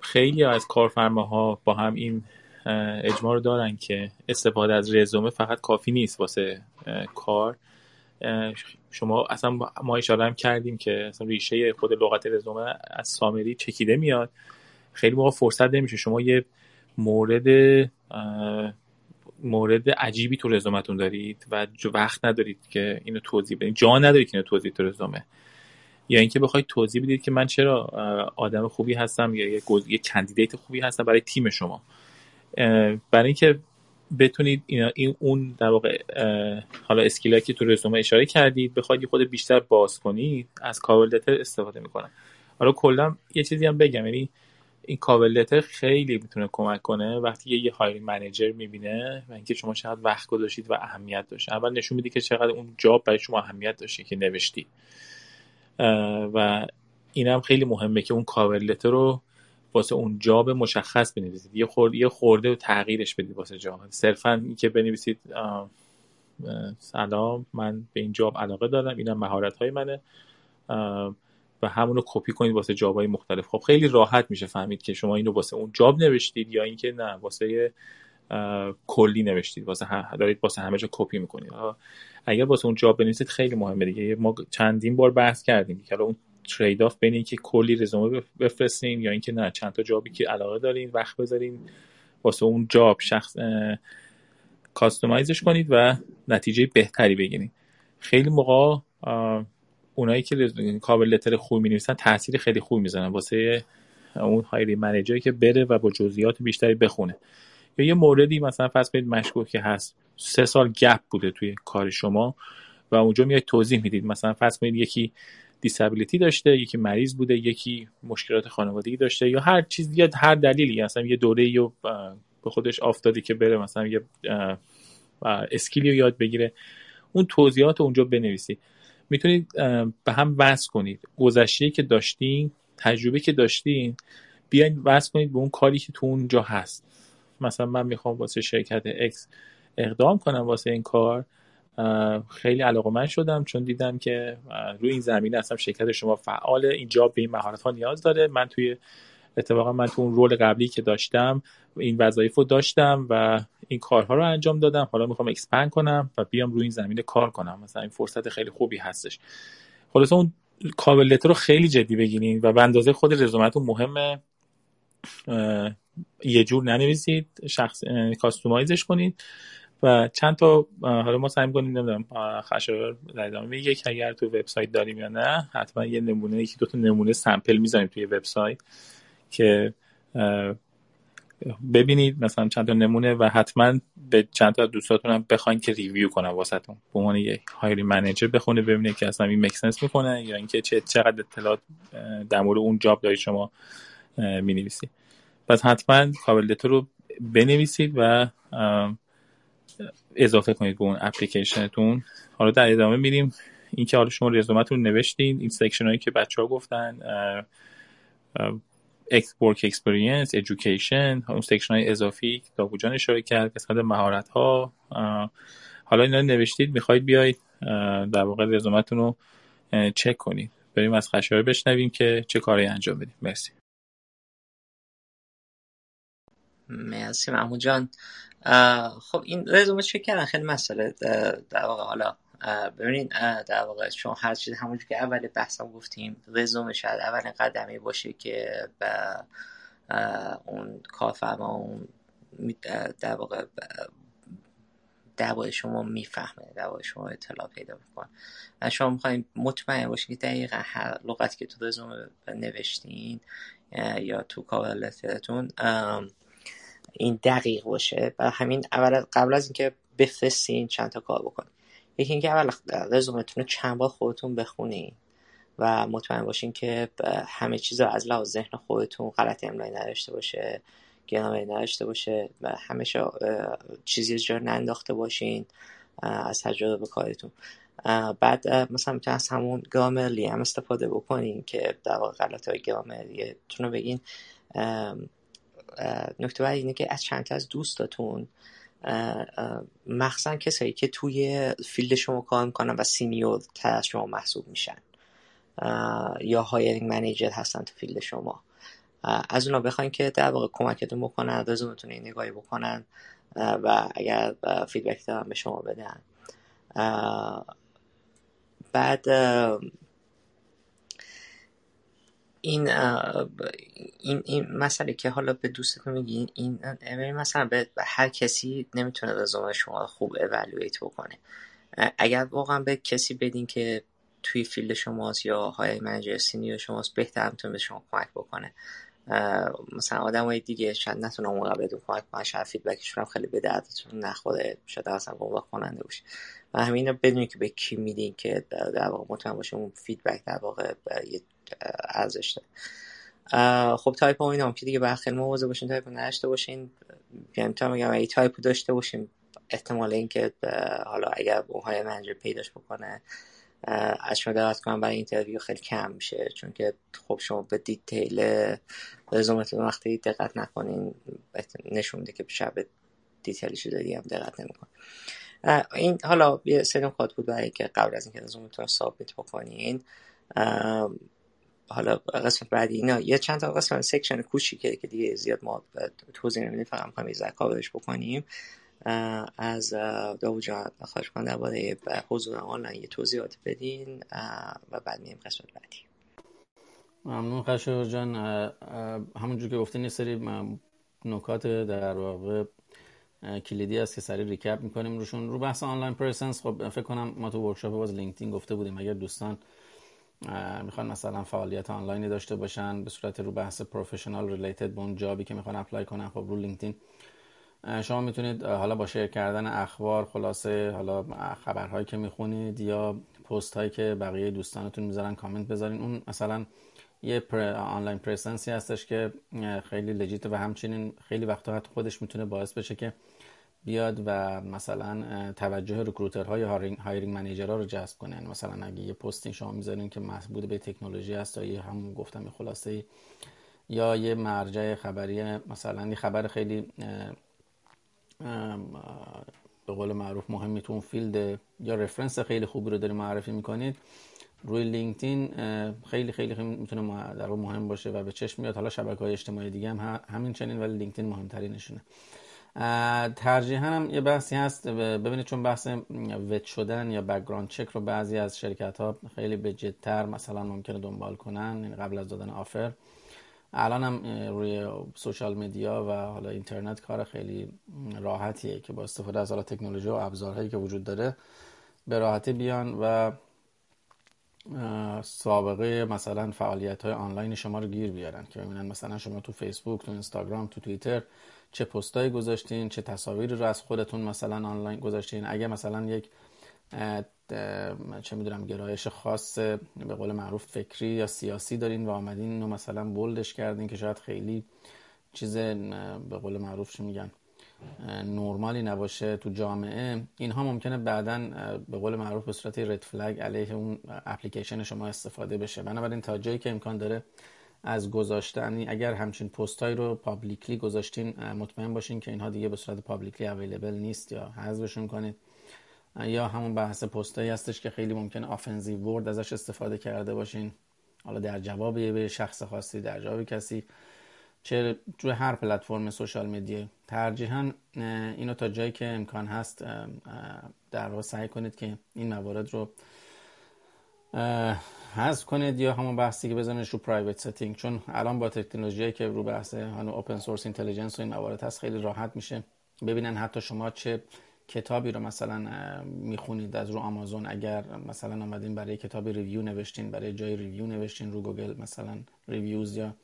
خیلی از کارفرماها با هم این اجماع رو دارن که استفاده از رزومه فقط کافی نیست واسه کار. شما اصلا ما اشاره هم کردیم که اصلا ریشه خود لغت رزومه از سامری چکیده میاد. خیلی موقع فرصت نمیشه. شما یه مورد مورد عجیبی تو رزومتون دارید و وقت ندارید که اینو توضیح بدید. جا ندارید که اینو توضیح تو رزومه. یا اینکه بخواید توضیح بدید که من چرا آدم خوبی هستم یا یه, یه کندیدیت خوبی هستم برای تیم شما. برای اینکه بتونید این اون در واقع حالا اسکیل که تو رزومه اشاره کردید بخواید خود بیشتر باز کنید از کاول استفاده می‌کنم. حالا کلا یه چیزی هم بگم. یعنی این کاول خیلی می‌تونه کمک کنه وقتی یه hiring manager می‌بینه و اینکه شما چقدر وقت گذاشتید و اهمیت داشت. اول نشون میده که چقدر اون job برای شما اهمیت داشته که نوشتی. و این هم خیلی مهمه که اون کاور رو واسه اون job مشخص بنویسید. یه خورده یه خورده و تغییرش بدید واسه job صرفا که بنویسید سلام من به این job علاقه دارم اینم مهارت های منه و همون رو کپی کنید واسه job های مختلف. خب خیلی راحت میشه فهمید که شما اینو واسه اون job نوشتید یا اینکه نه واسه کلی نوشتید. واسه هم دارید واسه همه جا کپی می‌کنید. اگر واسه اون job بنویسید خیلی مهمه دیگه. ما چندین بار بحث کردیم. که اون trade off بین اینکه کلی رزومه بفرستین یا اینکه نه چند تا job ی که علاقه دارین وقت بذارین واسه اون job شخص customize ش کنید و نتیجه بهتری بگیرید خیلی موقع اونایی که کابل لتر خوب نویسن تاثیر خیلی خوب می‌زنن واسه اون هایری منیجری که بره و با جزئیات بیشتری بخونه. یا یه موردی مثلا فرض کنید مشکوک که هست. سه سال گپ بوده توی کار شما و اونجا میاد توضیح می‌دید. مثلا فرض کنید یکی دیسابیلیتی داشته یکی مریض بوده یکی مشکلات خانوادگی داشته یا هر چیز یا هر دلیلی. مثلا یه دوره رو به خودش افتادی که بره مثلا یه اسکیلی رو یاد بگیره. اون توضیحات اونجا بنویسید. می‌تونید به هم وصل کنید. گذشته که داشتین تجربه که داشتین بیاین وصل کنید به اون کاری که تو اونجا هست. مثلا من می‌خوام واسه شرکت X اقدام کنم واسه این کار. خیلی علاقه من شدم چون دیدم که روی این زمینه اصلا شرکت شما فعال اینجا به این مهارت ها نیاز داره. من توی اتفاقا من تو اون رول قبلی که داشتم این وظایف رو داشتم و این کارها رو انجام دادم. حالا می‌خوام expand کنم و بیام روی این زمینه کار کنم. مثلا این فرصت خیلی خوبی هستش. خلاص اون cover letter رو خیلی جدی بگیرین و به اندازه خود رزومتون مهمه یه جور ننویسید شخص customize ش کنید و چند تا حالا ما سعی کنیم نمی‌دونم خشایار در ادامه که اگر تو وبسایت داریم یا نه حتما یه نمونه یکی دو تا نمونه sample می‌ذاریم توی وبسایت. که ببینید مثلا چند تا نمونه و حتما به چند تا دوستاتون هم بخواین که review کنن واسهتون. به عنوان یک hiring manager بخونه ببینید که اصلا این make sense می‌کنه یا اینکه چه چقدر اطلاعات در مورد اون job دارید شما می پس حتما کابل رو بنویسید و اضافه کنید به اون اپلیکیشنتون. حالا در ادامه میریم. اینکه حالا شما رزومتون نوشتین این section هایی که بچه ها گفتن work experience education اون section های اضافی که جان اشاره کرد قسمت مهارت ها حالا اینا نوشتید می‌خواید بیاید در واقع رزومتون رو چک کنید. بریم از خشایار بشنویم که چه کاری انجام بدیم. مرسی. مرسی محمود جان خب این رزومه چک کردن خیلی مسئله در واقع حالا ببینید در واقع چون هر چیز همونجور که اول بحثم گفتیم رزومه شاید اول قدمی باشه که به اون کارفرما اون در واقع دعوای شما می‌فهمه دعوای شما اطلاع پیدا می‌کنه. و شما می‌خواین مطمئن باشید که دقیقا هر لغتی که تو رزومه نوشتین یا تو کاور این دقیق باشه. و همین اول قبل از اینکه بفرستین چند تا کار بکنین. یکی اینکه اول رزومتون رو چند بار خودتون بخونین و مطمئن باشین که همه چیز رو از لحاظ ذهن خودتون غلط املایی نداشته باشه گرامری نداشته باشه و همیشه چیزی از جا ننداخته باشین از تجربه کارتون. بعد مثلا می‌تونین از همون گرامرلی هم استفاده بکنین که در واقع غلط های گرامریتون رو بگیرین. نکته بعد اینه که از چند از دوستاتون مخصوصا کسایی که توی field شما کار می‌کنن و senior تر از شما محسوب میشن یا hiring manager هستن تو field شما. از اونا بخواین که در واقع کمکتون بکنن رزومتون نگاهی بکنن و اگر feedback دارن به شما بدن. بعد این این این مسئله که حالا به دوستتون میگین این مثلا به هر کسی نمی‌تونه رزومه شما خوب evaluate بکنه. اگر واقعا به کسی بدین که توی field شماست یا hiring manager senior شماست بهتر می‌تونه به شما کمک بکنه. مثلا آدم های دیگه شاید نتونن اونقدر کمک کنن شاید feedback شون هم خیلی به دردتون نخوره شاید اصلا گمراه کننده باشه. و همین رو بدونی که به کی میدین که در واقع مطمئن باشه اون feedback در واقع یه ارزش داره. خب typo ها هم که دیگه باید خیلی مواظب باشین typo نداشته باشین. یعنی تا میگم اگه typo داشته باشین احتمال اینکه حالا اگر اون hiring manager پیداش بکنه از شما دعوت کنه برای interview خیلی کم میشه. چون که خب شما به detail رزومتون وقتی دقت نکنین نشون میده که شب دیتیلی شده دیگه هم دقت نمیکنین این حالا یه سری نکات بود برای که قبل از اینکه رزومتون رو submit بکنین حالا قسمت بعدی اینا یه چند تا قسمت section کوچیکه که دیگه زیاد ما توضیح نمیدیم فقط می‌خوایم یه کاورش بکنیم. از داوود جان خواهش کنم درباره حضور آنلاین یه توضیحات بدین و بعد میریم قسمت بعدی. ممنون خشایار جان. همونجور که گفتین یه سری نکات در واقع کلیدی است که سریع recap می‌کنیم روشون. رو بحث online presence خب فکر کنم ما تو workshop باز لینکدین گفته بودیم. اگر دوستان می‌خوان مثلا فعالیت آنلاینی داشته باشن به صورت رو بحث professional related به اون job ی که می‌خوان apply کنن خب رو لینکدین شما می‌تونید حالا با share کردن اخبار خلاصه حالا خبرهایی که می‌خونید یا پست هایی که بقیه دوستانتون می‌ذارن کامنت بذارین. اون مثلا یه آنلاین presence ی هستش که خیلی legit و همچنین خیلی وقتا حتی خودش می‌تونه باعث بشه که بیاد و مثلا توجه recruiter ها یا hiring manager ها رو جذب یعنی مثلا اگه یه پستی شما می‌ذارین که مربوط به تکنولوژی هست یا یه همون گفتم خلاصه یا یه مرجع خبری مثلا یه خبر خیلی به قول معروف مهمی تو اون field یا reference خیلی خوبی رو داری معرفی می‌کنید روی لینکدین خیلی خیلی, خیلی می‌تونه در مهم باشه و به چشم میاد. حالا شبکه های اجتماعی دیگه هم همین چنین ولی لینکدین مهمترینشونه. ترجیحاً هم یه بحثی هست. ببینید چون بحث vet شدن یا background check رو بعضی از شرکت ها خیلی به جدتر مثلا ممکنه دنبال کنن یعنی قبل از دادن offer. الان هم روی سوشال میدیا و حالا اینترنت کار خیلی راحتیه که با استفاده از حالا تکنولوژی و ابزارهایی که وجود داره به راحتی بیان و سابقه مثلا فعالیت های آنلاین شما رو گیر بیارن. که ببینن مثلا شما تو فیسبوک تو اینستاگرام تو توییتر چه پستایی گذاشتین چه تصاویری رو از خودتون مثلا آنلاین گذاشتین؟ اگه مثلا یک چه می‌دونم گرایش خاص به قول معروف فکری یا سیاسی دارین و آمدین اینو مثلا بولدش کردین که شاید خیلی چیز به قول معروف چی میگن نرمالی نباشه تو جامعه. اینها ممکنه بعدا به قول معروف به صورت رد فلگ علیه اون اپلیکیشن شما استفاده بشه. بنابراین تا جایی که امکان داره از گذاشتن اگر همچین پستهایی رو پابلیکلی گذاشتین مطمئن باشین که اینها دیگه به صورت پابلیکلی اویلیبل نیست یا حذفشون کنید یا همون بحث پستایی هستش که خیلی ممکن آفنزیو ورد ازش استفاده کرده باشین. حالا در جواب به شخص خاصی در جواب کسی. چه روی هر پلتفرم social media ترجیحاً اینو تا جایی که امکان هست در واقع سعی کنید که این موارد رو حذف کنید یا همون بحثی که بزنید رو private setting چون الان با تکنولوژی که رو بحث هنو open source intelligence و این موارد هست خیلی راحت میشه ببینن حتی شما چه کتابی رو مثلا می‌خونید از رو آمازون اگر مثلا آمدین برای کتابی review نوشتین برای جای review نوشتین رو گوگل مثلا reviews یا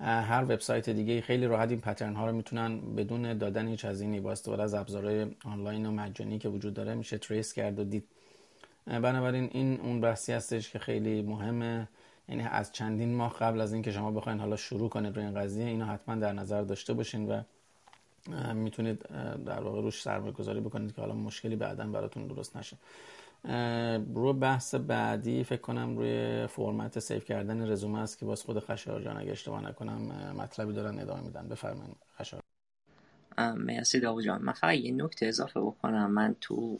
هر وبسایت دیگه خیلی راحت این pattern ها رو می‌تونن بدون دادن هیچ هزینه‌ای با استفاده از ابزارهای آنلاین و مجانی که وجود داره میشه trace کرد و دید. بنابراین این اون بحثی هستش که خیلی مهمه. یعنی از چندین ماه قبل از اینکه شما بخواین حالا شروع کنید روی این قضیه اینو حتما در نظر داشته باشین و می‌تونید در واقع روش سرمایه گذاری بکنید که حالا مشکلی بعدا براتون درست نشه. روی بحث بعدی فکر کنم روی فرمت save کردن رزومه است که باز خود خشایار جان اگه اشتباه نکنم مطلبی دارن ادامه میدن. بفرمایید خشایار مرسی داو جان. من فقط یه نکته اضافه بکنم. من تو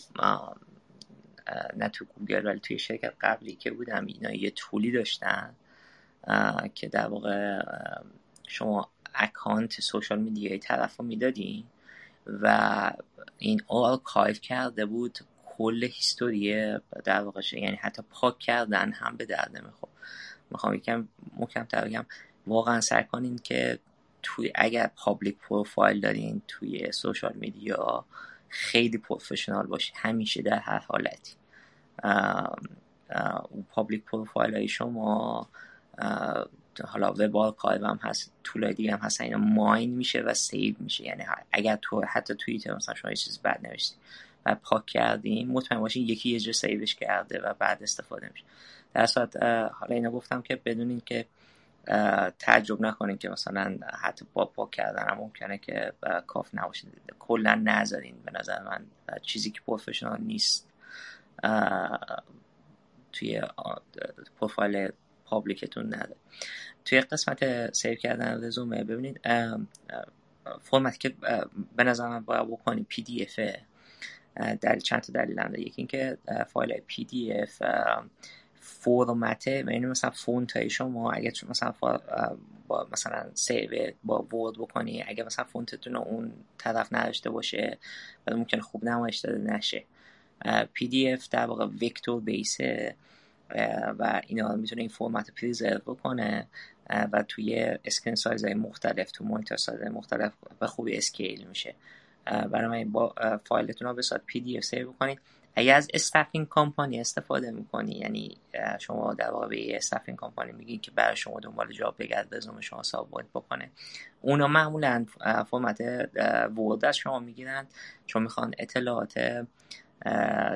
نه تو گوگل ولی توی شرکت قبلی که بودم اینا یه tool ی داشتن که در واقع شما اکانت social media ی طرف می‌دادین و این کایف کرده بود کل history در واقع یعنی حتی پاک کردن هم به درد نمی‌خوره می‌خوام یکم محکم تر بگم واقعا سعی کنین که توی اگر public profile دارین توی social media خیلی professional باشید همیشه در هر حالتی. public profile های شما حالا web archive هم هست tool های دیگه هم هست اینا mine میشه و save میشه. یعنی اگر تو حتی توییتر مثلا شما یه چیز بد نوشتی و پاک کردیم مطمئن باشین یکی یه جا سیوش کرده و بعد استفاده میشه. در صورت حالا اینا گفتم که بدونین که تعجب نکنین که مثلا حتی با پاک کردن هم ممکنه که کاف نباشه. کلا نذارین. به نظر من چیزی که پروفشنال نیست توی پروفایل پابلیکتون نده توی قسمت save کردن رزومه ببینید فرمتی که به نظر من باید بکنی PDF ه دلیل چند تا دلیل هم یکی اینکه فایل PDF فرمته یعنی مثلا فونت های شما اگر مثلا با مثلا save با ورد بکنی اگر مثلا فونتتون اون طرف نداشته باشه ممکن خوب نمایش داده نشه. PDF در واقع vector base ه و اینا می‌تونه این فرمت preserve بکنه و توی screen size های مختلف تو مونیتور سایز مختلف به خوبی scale میشه. برای من با فایلتون رو به صورت PDF save بکنید. اگر از staffing company استفاده می‌کنی یعنی شما در واقع به کامپانی میگین که برای شما دنبال job بگرد رزومه شما submit بکنه. اونا معمولا فرمت ورد از شما می‌گیرن چون می‌خوان اطلاعات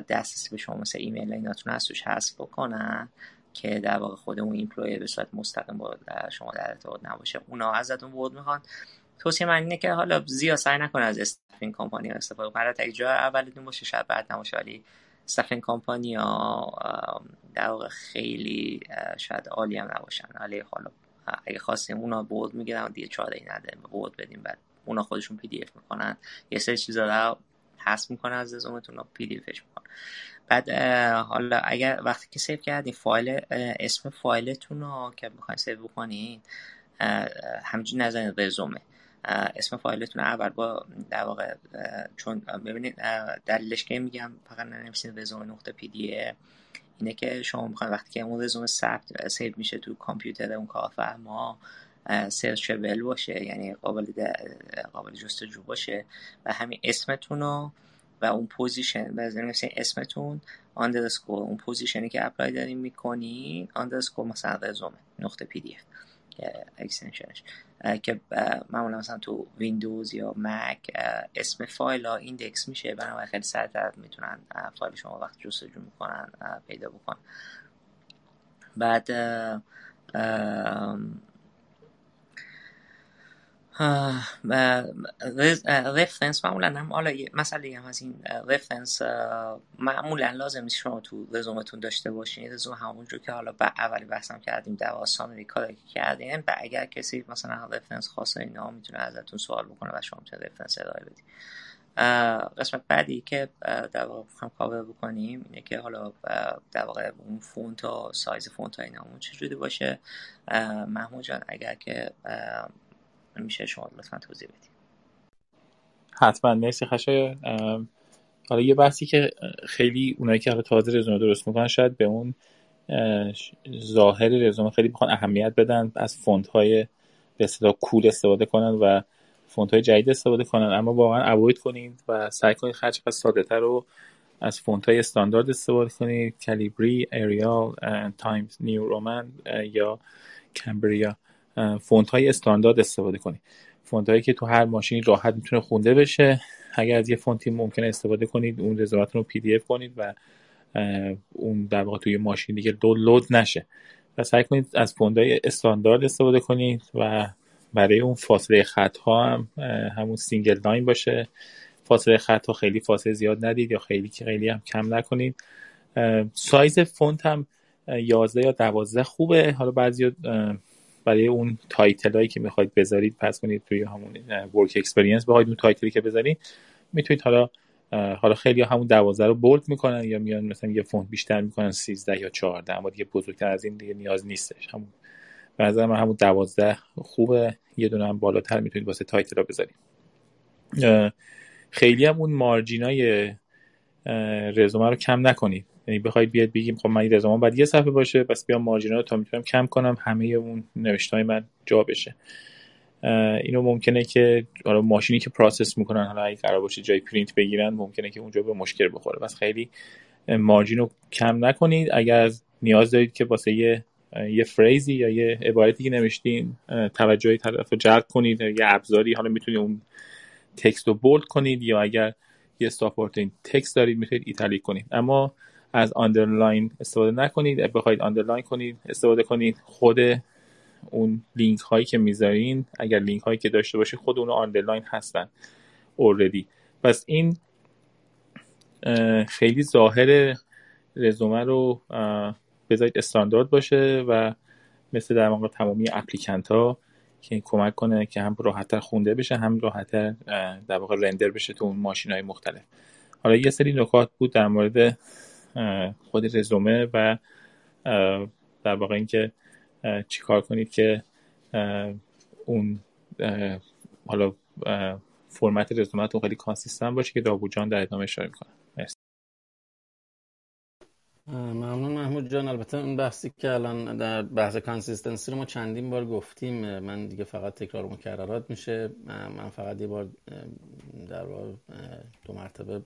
دسترسی به شما مثل ایمیل ایناتون از توش حذف بکنن که در واقع خود اون employer به صورت مستقیم با شما در ارتباط نباشه. اونا ازتون ورد می‌خوان. توصیه من اینه که حالا زیاد سعی نکنه از staffing company استفاده کنه اگه جای اولتون باشه شاید بعد نباشه. ولی staffing company ها در واقع خیلی شاید عالی هم نباشن. ولی حالا اگه خواستیم اونا ورد می‌گیرن دیگه چاره ای نیست ورد بدیم. بعد اونا خودشون PDF می‌کنن. یه سری چیزا رو حذف می‌کنن از رزومتون رو PDF ش می‌کنن. بعد حالا اگر وقتی که save کردین فایل اسم فایلتون رو که می‌خواین save بکنین همچنین نزنید رزومه. اسم فایلتون اول با در واقع چون ببینید دلیلش که میگم فقط ننویسید رزومه نقطه PDF اینه که شما می‌خواین وقتی که اون رزومه ثبت save میشه تو کامپیوتر اون کارفرما searchable باشه یعنی قابل قابل جستجو باشه و همین اسمتون رو و اون position مثل اسمتون underscore اون position ی که apply دارین می‌کنین underscore مثلا رزومه نقطه PDF. extension ش که معمولا مثلا تو ویندوز یا مک اسم فایل ها index میشه. بنابراین خیلی سریعتر می‌تونن فایل شما وقت جستجو می‌کنن پیدا بکنن. بعد رفرنس معمولا هم حالا مسئله هم از این رفرنس معمولا لازم نیست شما تو رزومتون داشته باشین. رزوم همونجور که حالا با اولی بحثم کردیم دواسان کار کردیم و اگر کسی مثلا رفرنس خاص اینا می‌تونه ازتون سوال بکنه و شما می‌تونه رفرنس ارائه بدید قسمت بعدی که در واقع هم کاور بکنیم اینه که حالا در واقع اون فونت و سایز فونت ها اینا چجوری باشه. محمود جان اگر که میشه شما لطفا توضیح بدید حتما. مرسی خشایار حالا یه بحثی که خیلی اونایی که حالا تازه رزومه درست می‌کنن شاید به اون ظاهر رزومه خیلی بخوان اهمیت بدن از فونت های به اصطلاح cool استفاده کنن و فونت های جدید استفاده کنن. اما واقعا avoid کنید و سعی کنید هر چقدر ساده تر رو از فونت های استاندارد استفاده کنید. Calibri Arial Times New Roman یا Cambria فونت های استاندارد استفاده کنید فونت هایی که تو هر ماشینی راحت می‌تونه خونده بشه. اگر از یه فونتی ممکنه استفاده کنید اون رزومتون رو PDF کنید و اون در واقع توی ماشین دیگه دو load نشه. و سعی کنید از فونت های استاندارد استفاده کنید و برای اون فاصله خط ها هم همون single line باشه. فاصله خط ها خیلی فاصله زیاد ندید یا خیلی خیلی هم کم نکنید. سایز فونت هم 11 یا 12 خوبه. حالا بعضی برای اون title هایی که می‌خواید بذارید فرض کنید توی همون work experience بخواید اون title ی که بذارید می‌تونید حالا حالا خیلی همون 12 رو bold می‌کنن یا میان مثلا یه فونت بیشتر می‌کنن 13 یا 14 اما دیگه بزرگتر از این دیگه نیاز نیستش. همون به نظر من همون 12 خوبه. یه دونه هم بالاتر می‌تونید واسه title رو بذارید. خیلی هم اون margin ای رزومه رو کم نکنید. یعنی بخواید بیاد بگیم خب من این رزومه باید یه صفحه باشه پس بیام margin ا رو تا می‌تونم کم کنم همه اون نوشته های من جا بشه. اینو ممکنه که حالا ماشینی که process می‌کنن حالا اگه قرار باشه جای پرینت بگیرن ممکنه که اونجا به مشکل بخوره. پس خیلی margin رو کم نکنید. اگر نیاز دارید که واسه یه یه phrase ی یا یه عبارتی که نوشتین توجه طرف رو جلب کنید یه ابزاری حالا می‌تونید اون text رو bold کنید یا اگر یه این text دارید می‌تونید italic کنید. اما از underline استفاده نکنید. بخواید underline کنید استفاده کنید. خود اون لینک هایی که می‌ذارین اگر لینک هایی که داشته باشید خود اون underline هستن already پس این خیلی ظاهر رزومه رو بذارید استاندارد باشه و مثل در واقع تمامی اپلیکنت ها که کمک کنه که هم راحتتر خونده بشه هم راحتتر در واقع رندر بشه تو اون ماشین های مختلف. حالا یه سری نکات بود در مورد خود رزومه و در واقع اینکه چیکار کنید که اون حالا فرمت رزومتون خیلی consistent باشه که داوود در ادامه اشاره می‌کنه. ممنون محمود جان. البته اون بحثی که الان در بحث consistency رو ما چندین بار گفتیم من دیگه فقط تکرار مکررات میشه. من فقط یه بار در بار دو مرتبه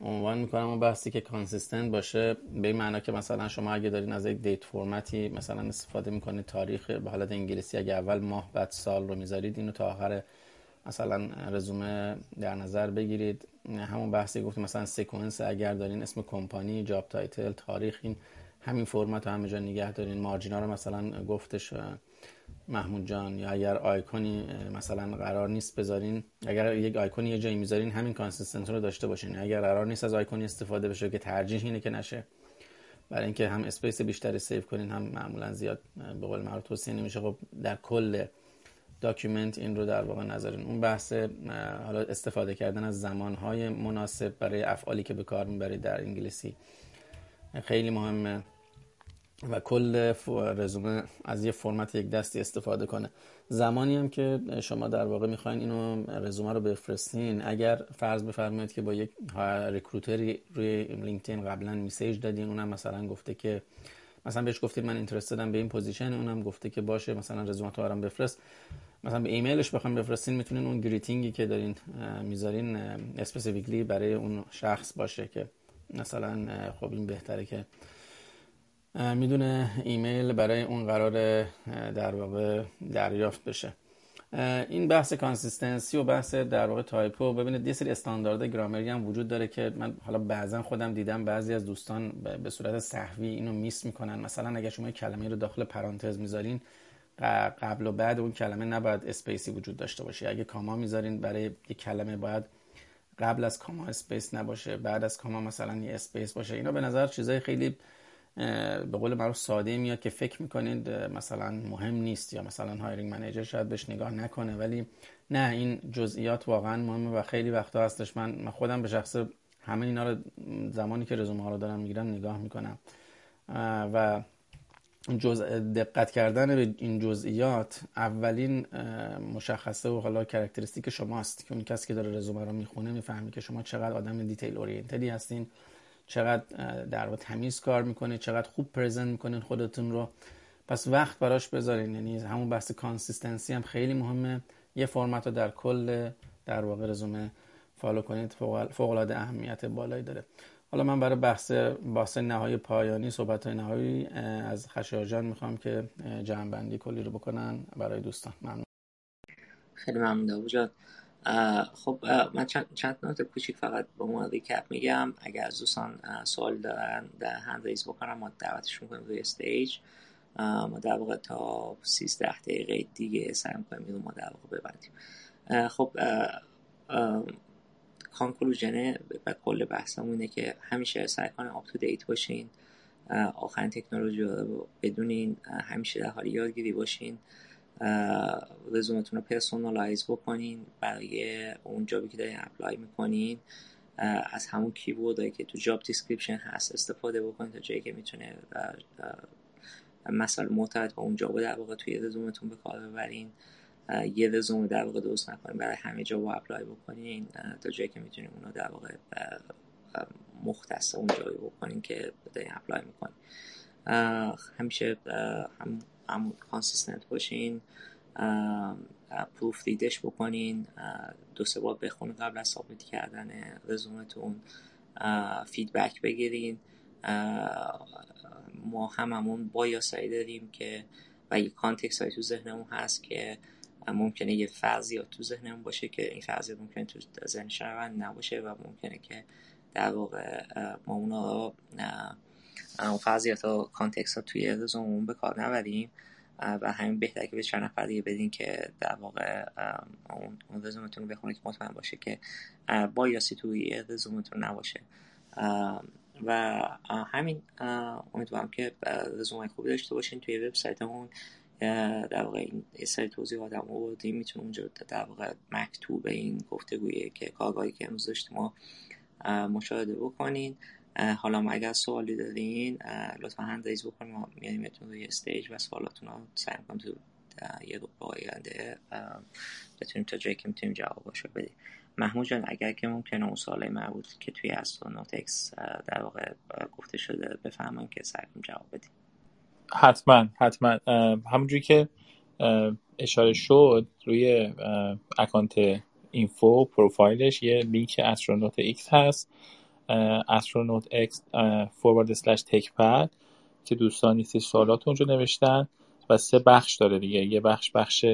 عنوان می‌کنم اون بحثی که consistent باشه به این معنا که مثلا شما اگه دارین از یک date format ی مثلا استفاده می‌کنید تاریخ به حالت انگلیسی اگه اول ماه بعد سال رو می‌ذارید اینو تا آخر مثلا رزومه در نظر بگیرید. همون بحثی گفتیم مثلا sequence اگر دارین اسم کمپانی job title تاریخ این همین فرمت رو همه جا نگه دارین. margin ا رو مثلا گفتش محمود جان یا اگر آیکونی مثلا قرار نیست بذارین اگر یک آیکونی یه جایی می‌ذارین همین consistent رو داشته باشین. اگر قرار نیست از آیکونی استفاده بشه که ترجیح اینه که نشه برای اینکه هم space بیشتری save کنین هم معمولا زیاد به قول معروف توصیه نمیشه. خب در کل document این رو در واقع نذارین. اون بحث حالا استفاده کردن از زمانهای مناسب برای افعالی که به کار می‌برید در انگلیسی خیلی مهمه. و کل رزومه از یه فرمت یک دستی استفاده کنه. زمانی هم که شما در واقع می‌خواین اینو رزومه رو بفرستین اگر فرض بفرمایید که با یک recruiter ی روی LinkedIn قبلا message دادین اونم مثلا گفته که مثلا بهش گفتید من interested م به این position اونم گفته که باشه مثلا رزومه تو برام بفرست. مثلا به ایمیلش بخوام بفرستین می‌تونین اون greeting ی که دارین می‌ذارین specifically برای اون شخص باشه که مثلا خب این بهتره که می‌دونه ایمیل برای اون قرار در واقع دریافت بشه. این بحث consistency و بحث در واقع typo ببینید یه سری استاندارد گرامری هم وجود داره که من حالا بعضا خودم دیدم بعضی از دوستان به صورت سهوی اینو miss می‌کنن. مثلا اگر شما کلمه رو داخل پرانتز می‌ذارین قبل و بعد اون کلمه نباید space ی وجود داشته باشه. اگه comma می‌ذارین برای یه کلمه باید قبل از comma space نباشه بعد از comma مثلا یه space باشه. اینا به نظر چیزای خیلی به قول معروف ساده میاد که فکر می‌کنید مثلا مهم نیست یا مثلا hiring manager شاید بهش نگاه نکنه ولی نه این جزئیات واقعا مهمه و خیلی وقتا هستش. من خودم به شخصه همه اینا رو زمانی که رزومه ها رو دارم می‌گیرم نگاه می‌کنم. و جزء دقت کردن به این جزئیات اولین مشخصه و حالا characteristic شماست. که اون کسی که داره رزومه رو می‌خونه می‌فهمه که شما چقدر آدم detail oriented ی هستین. چقدر در واقع تمیز کار می‌کنه چقدر خوب present می‌کنین خودتون رو. پس وقت براش بذارین یعنی همون بحث consistency هم خیلی مهمه. یه فرمت رو در کل در واقع رزومه follow کنید فوق العاده اهمیت بالایی داره. حالا من برای بحث بحث نهایی پایانی صحبت های نهایی از خشایار می‌خوام که جمع کلی رو بکنن. برای دوستان ممنون. خیلی ممنون خب من چند, چند کوچیک فقط به عنوان recap میگم. اگر از دوستان سوال دارن در hand raise بکنن ما دعوتش می‌کنیم روی stage ما در واقع تا 13 دقیقه دیگه سعی می‌کنیم ما در واقع ببندیم. خب conclusion و کل بحثمون اینه که همیشه سعی کنین up to date باشین. آخرین تکنولوژی رو بدونین. همیشه در حال یادگیری باشین. رزومتون رو personalize بکنین برای اون job ی که دارین apply می‌کنین. از همون keyword هایی که تو job description هست استفاده بکنین تا جایی که می‌تونه مثلا مرتبط با اون job و در واقع توی رزومتون به کار ببرین. یه رزومه در واقع درست نکنین برای همه جا با apply بکنین تا جایی که می‌تونین اونو در واقع مختص اون جایی بکنین که دارین apply می‌کنین. همیشه هم, هم consistent باشین proofread ش بکنین دو سه بار بخونین قبل از submit کردن رزومتون feedback بگیرین. ما هممون bias ایی داریم که و یه context هایی تو ذهنمون هست که ممکنه یه فرضیات تو ذهنمون باشه که این فرضیات ممکنه تو ذهن شنونده نباشه و ممکنه که در واقع ما اونا اون فرضیات و context ها توی رزوممون به کار نبریم و همین بهتره که به چند نفر دیگه بدین که در واقع اون رزومتون رو بخونه که مطمئن باشه که بایاسی توی رزومتون نباشه. و همین امیدوارم که رزومه خوبی داشته باشین توی وبسایتمون. در واقع این سری توضیح آدم آوردیم. می‌تونه اونجا در واقع مکتوب این گفتگویه که کارگاهی که امروز ما مشاهده بکنین. حالا ما اگر سوالی دارین لطفا هند ریز بکنیم. ما میانیمتون روی استیج و سوالاتون رو سعی کنیم تو یه دو آینده بتونیم تا جایی که می‌تونیم جواباشو بدیم. محمود جان اگر که ممکنه اون سوالای مربوط که توی استرونوتکس در واقع گفته شده بفهمن که سعی جواب بدیم. حتما حتما. همونجوری که اشاره شد روی اکانت اینفو پروفایلش یه لینک استرونوت ایکس هست. استرونوت اکس فوروارد سلش تک پد که دوستانی سی سوالات اونجا نوشتن. و سه بخش داره دیگه. یه بخش بخش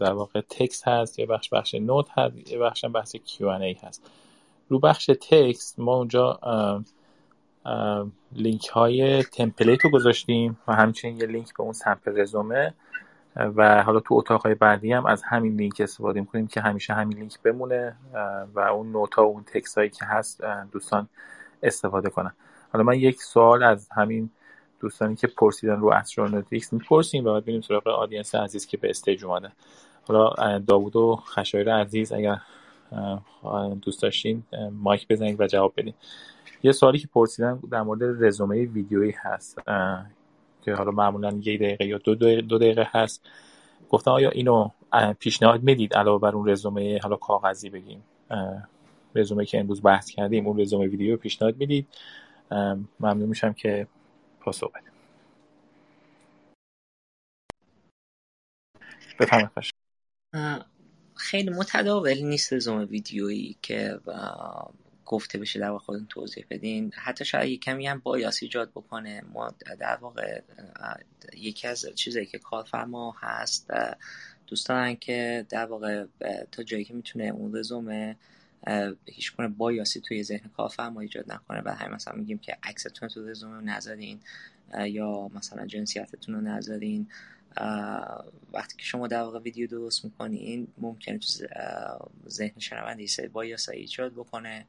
در واقع text هست یه بخش بخش note هست یه بخش بحث ای هست. رو بخش text ما اونجا لینک های template رو گذاشتیم و همچنین یه لینک به اون sample رزومه و حالا تو اتاق بعدی هم از همین لینک استفاده می‌کنیم که همیشه همین لینک بمونه و اون note ا و اون تکس هایی که هست دوستان استفاده کنن. حالا من یک سوال از همین دوستانی که پرسیدن رو استرونوتیکس می‌پرسیم و بعد بریم سراغ audience عزیز که به stage اومده. حالا داوود و خشایار عزیز اگر دوست داشتین mic بزنید و جواب بدین. یه سوالی که پرسیدن در مورد رزومه ویدیویی هست. که حالا معمولا یک دقیقه یا دو, دو دقیقه هست. گفتم آیا اینو پیشنهاد می‌دید علاوه بر اون رزومه حالا کاغذی بگیم رزومه که امروز بحث کردیم اون رزومه ویدیو پیشنهاد می‌دید؟ ممنون میشم که پاسخ بدید. خیلی متداول نیست رزومه ویدیویی که گفته بشه در واقع خودتون توضیح بدین. حتی شاید کمی هم بایاس ایجاد بکنه. ما در واقع یکی از چیزایی که کارفرما هست دوستان که در واقع تا جایی که می‌تونه اون رزومه هیچ کنه بایاسی توی ذهن کارفرما ایجاد نکنه و همین مثلا میگیم که عکستون تو رزومه نذارین یا مثلا جنسیتتون رو نذارین. وقتی که شما در واقع ویدیو درست می‌کنین ممکنه تو ذهن شنونده سری با یا ایجاد بکنه.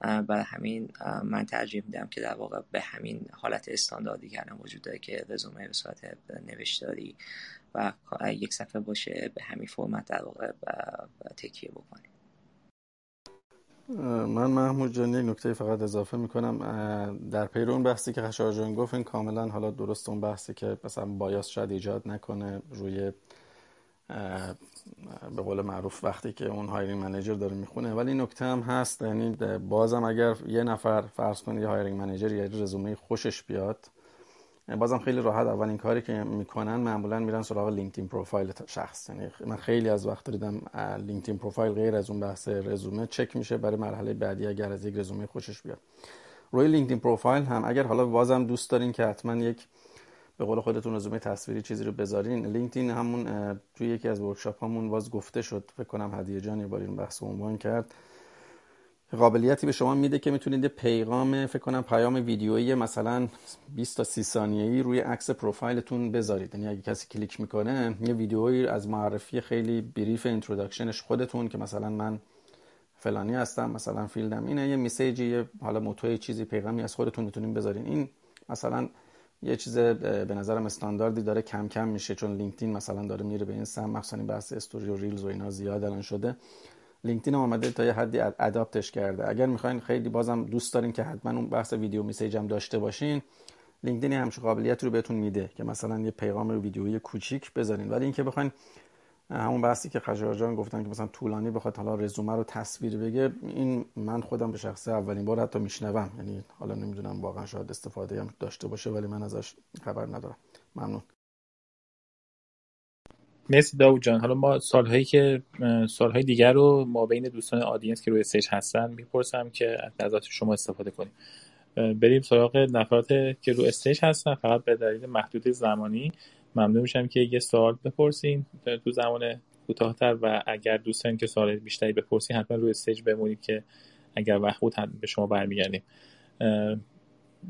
برای همین من ترجیح میدم که در واقع به همین حالت استانداردی که وجود داره که رزومه به صورت نوشتاری و یک صفحه باشه به همین فرمت در واقع تکیه بکنیم. من محمود جان یک نکته فقط اضافه می‌کنم. در پیرو اون بحثی که خشایار جان گفت این کاملا حالا درست اون بحثی که مثلا bias شاید ایجاد نکنه روی به قول معروف وقتی که اون hiring manager داره می‌خونه. ولی نکته هم هست یعنی بازم اگر یه نفر فرض کنید یه hiring manager یه رزومه خوشش بیاد بازم خیلی راحت اولین کاری که می‌کنن معمولا میرن سراغ لینکدین پروفایل شخص. یعنی من خیلی از وقت دیدم لینکدین پروفایل غیر از اون بحث رزومه چک میشه برای مرحله بعدی اگر از یک رزومه خوشش بیاد. روی لینکدین پروفایل هم اگر حالا بازم دوست دارین که حتما یک به قول خودتون رزومه تصویری چیزی رو بذارین لینکدین همون توی یکی از workshop همون باز گفته شد فکر کنم هدیه جان یه بار این بحث عنوان کرد. قابلیتی به شما میده که می‌تونید پیغام فکر کنم پیام ویدیویی مثلا 20 تا 30 ثانیه‌ای روی عکس پروفایلتون بذارید. یعنی اگه کسی کلیک می‌کنه یه ویدیویی از معرفی خیلی brief introduction ش خودتون که مثلا من فلانی هستم مثلا field م اینه یه message ی حالا motto ی چیزی پیغامی از خودتون می‌تونین بذارین این مثلا یه چیز به نظرم استانداردی داره کم کم میشه چون لینکدین مثلا داره میره به این سمت مخصوصا بحث استوری و reels و اینا زیاد الان شده. لینکدین هم آمده تا یه حدی adapt ش کرده. اگر می‌خواین خیلی بازم دوست دارین که حتما اون بحث video message هم داشته باشین لینکدین همش قابلیت رو بهتون میده که مثلا یه پیغام ویدیویی کوچیک بذارین. ولی اینکه بخواین همون بحثی که خشایار جان گفتن که مثلا طولانی بخواد حالا رزومه رو تصویر بگه این من خودم به شخصه اولین بار حتی میشنوم. یعنی حالا نمی‌دونم واقعا شاید استفاده هم داشته باشه ولی من ازش خبر ندارم. ممنون. مرسی داود جان. حالا ما سوالهایی که سوالهای دیگر رو ما بین دوستان audience که روی stage هستن می‌پرسم که از نظرات شما استفاده کنیم. بریم سراغ نفرات که رو stage هستن. فقط به دلیل محدود زمانی ممنون میشم که یه سوال بپرسین. تو زمان کوتاهتر و اگر دوست که سوال بیشتری بپرسین حتما روی stage بمونید که اگر وقت بود به شما برمیگردیم.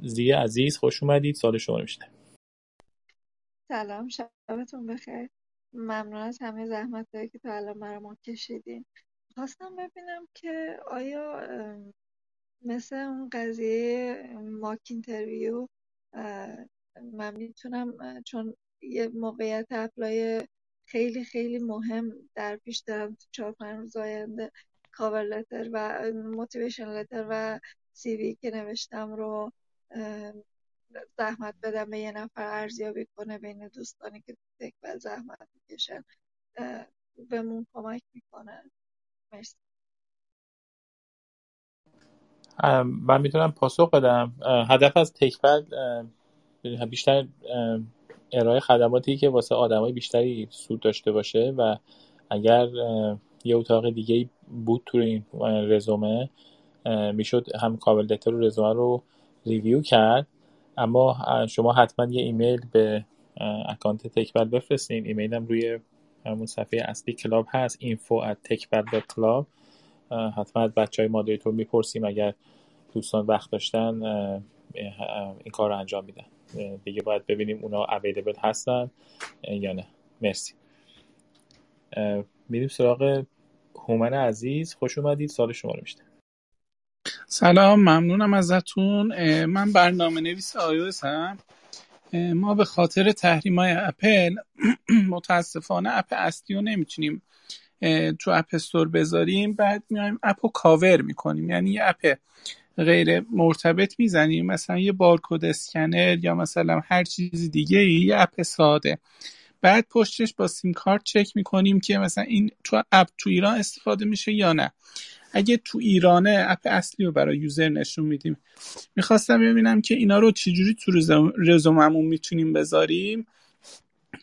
زیه عزیز خوش اومدید. سوال شما رو سلام شبتون بخیر. ممنون از همه زحمت که تا الان برای ما کشیدین. خواستم ببینم که آیا مثل اون قضیه mock interview من می‌تونم چون یه موقعیت apply خیلی خیلی مهم در پیش دارم تو چهار پنج روز آینده. cover letter و motivation letter و CV ی که نوشتم رو زحمت بدم به یه نفر ارزیابی کنه بین دوستانی که تک و زحمت می‌کشن بهمون کمک می‌کنه. مرسی. من می‌تونم پاسخ بدم. هدف از تکبل بیشتر ارائه خدماتی که واسه آدمای بیشتری سود داشته باشه و اگر یه اتاق دیگه بود تو این رزومه می‌شد هم کابل دتا رو رزومه رو ریویو کرد. اما شما حتما یه ایمیل به account تکبل بفرستین. ایمیل هم روی همون صفحه اصلی club هست info at techbad.club حتما از بچه های moderator می‌پرسیم اگر دوستان وقت داشتن این کار رو انجام میدن. دیگه باید ببینیم اونا available هستن یا نه. مرسی. میریم سراغ هومن عزیز. خوش اومدید. سوال شما رو میشته سلام ممنونم ازتون. من برنامه نویس iOS ام. ما به خاطر تحریم های اپل متاسفانه app اصلی رو نمی‌تونیم تو App Store بذاریم. بعد میایم app رو کاور می‌کنیم. یعنی یه app غیر مرتبط می‌زنیم. مثلا یه barcode scanner یا مثلا هر چیز دیگه یه app ساده. بعد پشتش با سیم کارت چک می‌کنیم که مثلا این تو app تو ایران استفاده میشه یا نه. اگه تو ایرانه اپ اصلی رو برای یوزر نشون میدیم. می‌خواستم ببینم که اینا رو چجوری تو رزوممون می‌تونیم بذاریم.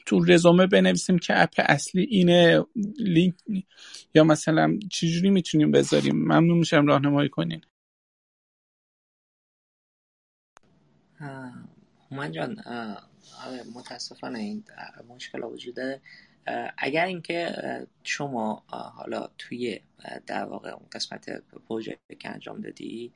تو رزومه بنویسیم که اپ اصلی اینه لینک یا مثلا چجوری می‌تونیم بذاریم؟ ممنون میشم راهنمایی کنین. همان جان آره، متاسفانه این مشکل وجود اگر اینکه شما حالا توی در واقع اون قسمت پروژه که انجام دادی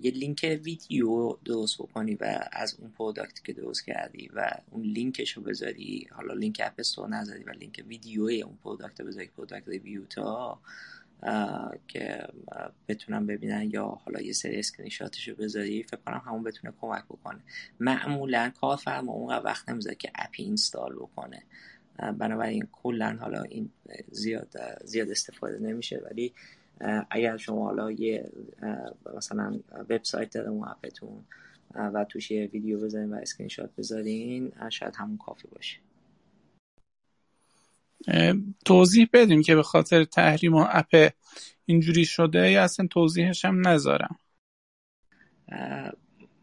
یه لینک ویدیو درست بکنی و از اون product که درست کردی و اون لینکش رو بذاری حالا لینک App Store نذاری و لینک ویدیوی اون product بذاری product review تا که بتونم ببینن یا حالا یه سری اسکرین شاتش رو بذاری فکر کنم همون بتونه کمک بکنه. معمولا کارفرما اون وقت نمی‌ذاره که app ی install بکنه. بنابراین کلا حالا این زیاد زیاد استفاده نمیشه ولی اگر شما حالا یه مثلا وبسایت داره اون app تون و توش یه ویدیو بذارین و اسکرین شات بذارین شاید همون کافی باشه. توضیح بدیم که به خاطر تحریم و app اینجوری شده یا اصلا توضیحش هم نذارم.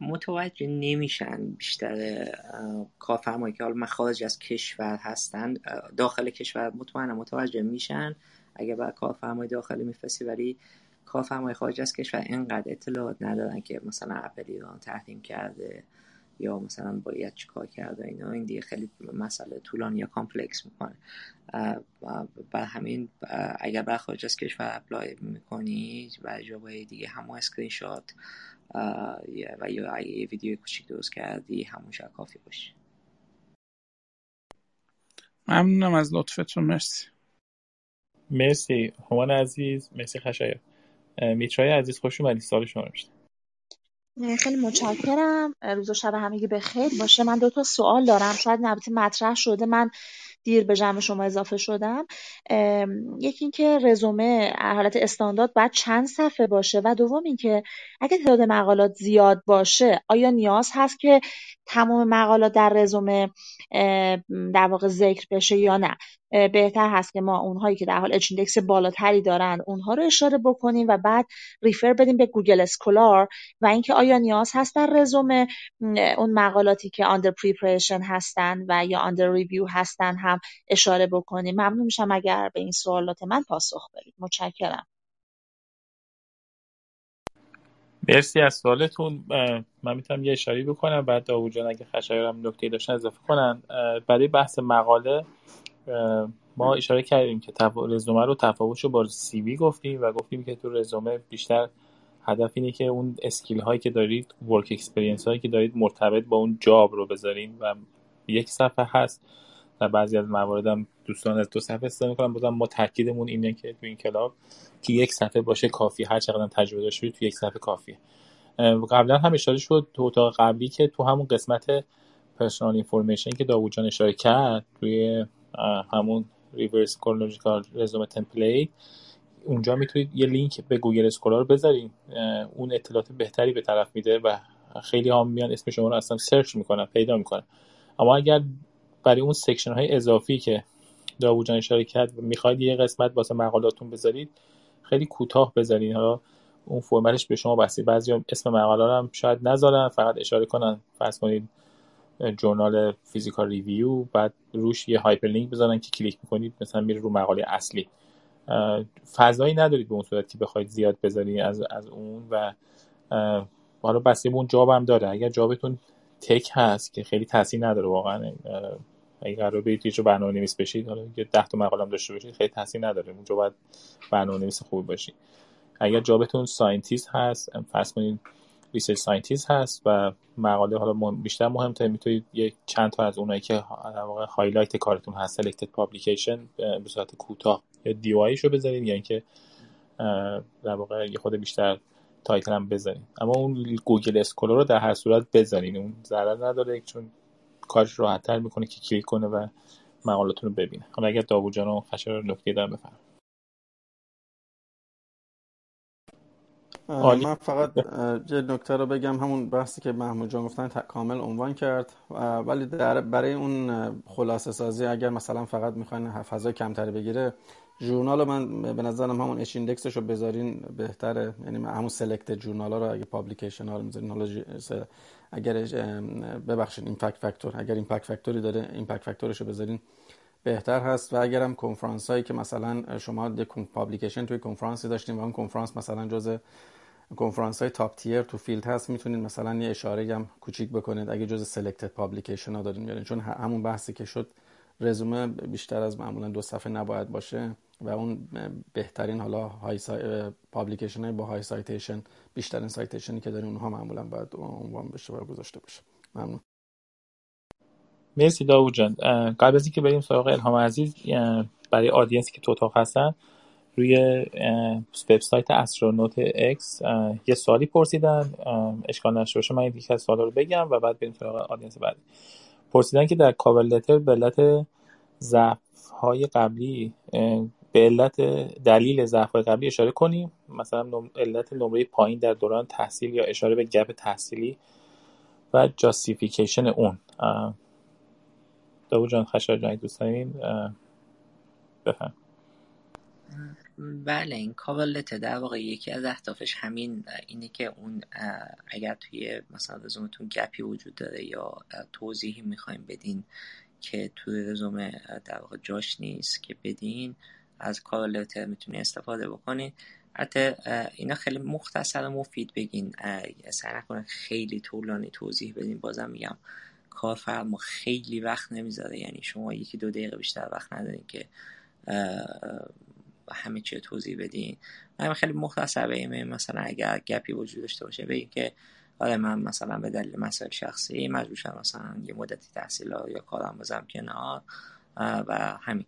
متوجه نمیشن بیشتر کارفرمایی که حالا خارج از کشور هستن داخل کشور مطمئنم متوجه میشن اگه بر کارفرمای داخلی میفرستی ولی کارفرمای خارج از کشور اینقدر اطلاعات ندارن که مثلا اپل ایران تحریم کرده یا مثلا باید چیکار کرده اینا. این دیگه خیلی مسئله طولانی یا complex می‌کنه. بر همین اگر بر خارج از کشور apply می‌کنی و جوابای دیگه همون اسکرین شات و یا اگه یه ویدیو کوچیک درست کردی همون شاید کافی باشه. ممنونم از لطفتون مرسی. مرسی. همان عزیز مرسی خشایا میترای عزیز خوش اومدی. سال شما میشه خیلی متشکرم. روز و شب همگی به خیر باشه من دو تا سوال دارم. شاید نباتی مطرح شده. من دیر به جمع شما اضافه شدم یکی اینکه رزومه حالت استاندارد باید چند صفحه باشه و دوم اینکه اگه تعداد مقالات زیاد باشه آیا نیاز هست که تمام مقالات در رزومه در واقع ذکر بشه یا نه؟ بهتر هست که ما اونهایی که در حال H بالاتری دارن اونها رو اشاره بکنیم و بعد refer بدیم به Google Scholar و اینکه آیا نیاز هست در رزومه اون مقالاتی که under preparation هستن و یا under review هستن هم اشاره بکنیم. ممنون میشم اگر به این سوالات من پاسخ بدید. متشکرم. مرسی از سوالتون. من می‌تونم یه اشاری بکنم بعد داوود جان اگه خشایارم نکته داشتن اضافه کنن. برای بحث مقاله ما اشاره کردیم که رزومه رو تفاوتش رو با CV گفتیم و گفتیم که تو رزومه بیشتر هدف اینه که اون skill هایی که دارید work experience هایی که دارید مرتبط با اون job رو بذارین و یک صفحه هست و بعضی از موارد هم دوستان از دو صفحه استفاده می‌کنن. بازم ما تاکیدمون اینه که تو این club که یک صفحه باشه کافی. هر چقدر تجربه داشته تو یک صفحه کافیه. قبلا هم اشاره شد تو اتاق قبلی که تو همون قسمت personal information که داوود جان اشاره کرد توی همون reverse chronological resume template اونجا می‌تونید یه لینک به Google Scholar بذارین. اون اطلاعات بهتری به طرف میده و خیلی هم میان اسم شما رو اصلا search می‌کنن پیدا می‌کنن. اما اگر برای اون section های اضافی که داوود جان اشاره کرد می‌خواید یه قسمت واسه مقالاتون بذارید خیلی کوتاه بذارین. حالا اون فرمتش به شما بسته‌ست بعضی اسم مقاله هم شاید نذارن فقط اشاره کنن. فرض کنید journal Physical Review بعد روش یه hyperlink بذارن که کلیک می‌کنید مثلا میره رو مقاله اصلی. فضایی ندارید به اون صورت که بخواید زیاد بذارید از, از اون و حالا بسته به اون job هم داره. اگر job تون tech هست که خیلی تاثیر نداره واقعا اگه قرار برید یه برنامه نویس بشید حالا یه ده تا مقاله داشته باشید خیلی تاثیر نداره. اونجا باید برنامه نویس خوبی باشید. اگر job تون scientist هست فرض کنید research scientist هست و مقاله حالا بیشتر مهمتر می‌تونید یک چند تا از اونایی که در واقع highlight کارتون هست selected publication به صورت کوتاه DOI رو بذارید یا اینکه در واقع یه خود بیشتر title هم بذارین اما اون Google Scholar رو در هر صورت بذارین اون ضرر نداره چون کارش راحتتر می‌کنه که کلیک کنه و مقالاتون رو ببینه. حالا اگر داوود جان و خشایار نکته دارن بفرم من فقط یه نکته رو بگم همون بحثی که محمود جان گفتن کامل عنوان کرد. ولی در برای اون خلاصه سازی اگر مثلا فقط می‌خواین فضای کمتری بگیره ژورنال من به نظرم همون h-index ش رو بذارین بهتره. یعنی همون select journal ها رو اگه publication ها رو می‌ذارین حالا اگر ببخشید impact factor اگر impact factor ی داره impact factor ش رو بذارین بهتر هست. و اگرم کنفرانس هایی که مثلا شما یک publication توی کنفرانسی داشتیم و اون کنفرانس مثلا جز کنفرانس های top tier تو field هست می‌تونید مثلا یه اشاره هم کوچیک بکنید اگه جز selected publication ها دارین بیارین چون همون بحثی که شد رزومه بیشتر از معمولا دو صفحه نباید باشه و اون بهترین حالا high ci... publication های با high citation بیشترین citation ی که داریم اونها معمولا باید عنوان بشه و گذاشته بشه. ممنون. مرسی داوود جان. قبل از اینکه بریم سراغ الهام عزیز برای audience ی که تو اتاق هستن روی وبسایت Astronaut X یه سوالی پرسیدن. اشکال نشه باشه من یکی از سوالا رو بگم و بعد بریم سراغ audience بعدی. پرسیدن که در کاور لتر به علت های قبلی به علت دلیل ضعف های قبلی اشاره کنیم؟ مثلا علت نمره پایین در دوران تحصیل یا اشاره به گپ تحصیلی و جاستیفیکیشن اون. داوود جان خشار جان دوست بفهم. بله این کاولت در واقع یکی از اهدافش همین اینه که اون اگر توی مثلا رزومتون گپی وجود داره یا توضیحی می‌خوایم بدین که توی رزومه در واقع جاش نیست که بدین از کاولت می‌تونین استفاده بکنین حتی اینا خیلی مختصر و مفید بگین. سعی نکنه خیلی طولانی توضیح بدین. بازم میگم کارفرما خیلی وقت نمی‌ذاره. یعنی شما یکی دو دقیقه بیشتر وقت ندارین که همه چی توضیح بدین. من خیلی مختصر به مثلا اگر گپی وجود داشته باشه به که آره من مثلا به دلیل مسائل شخصی مجبور شدم مثلا یه مدتی تحصیل یا کارم بزنم کنار و همین.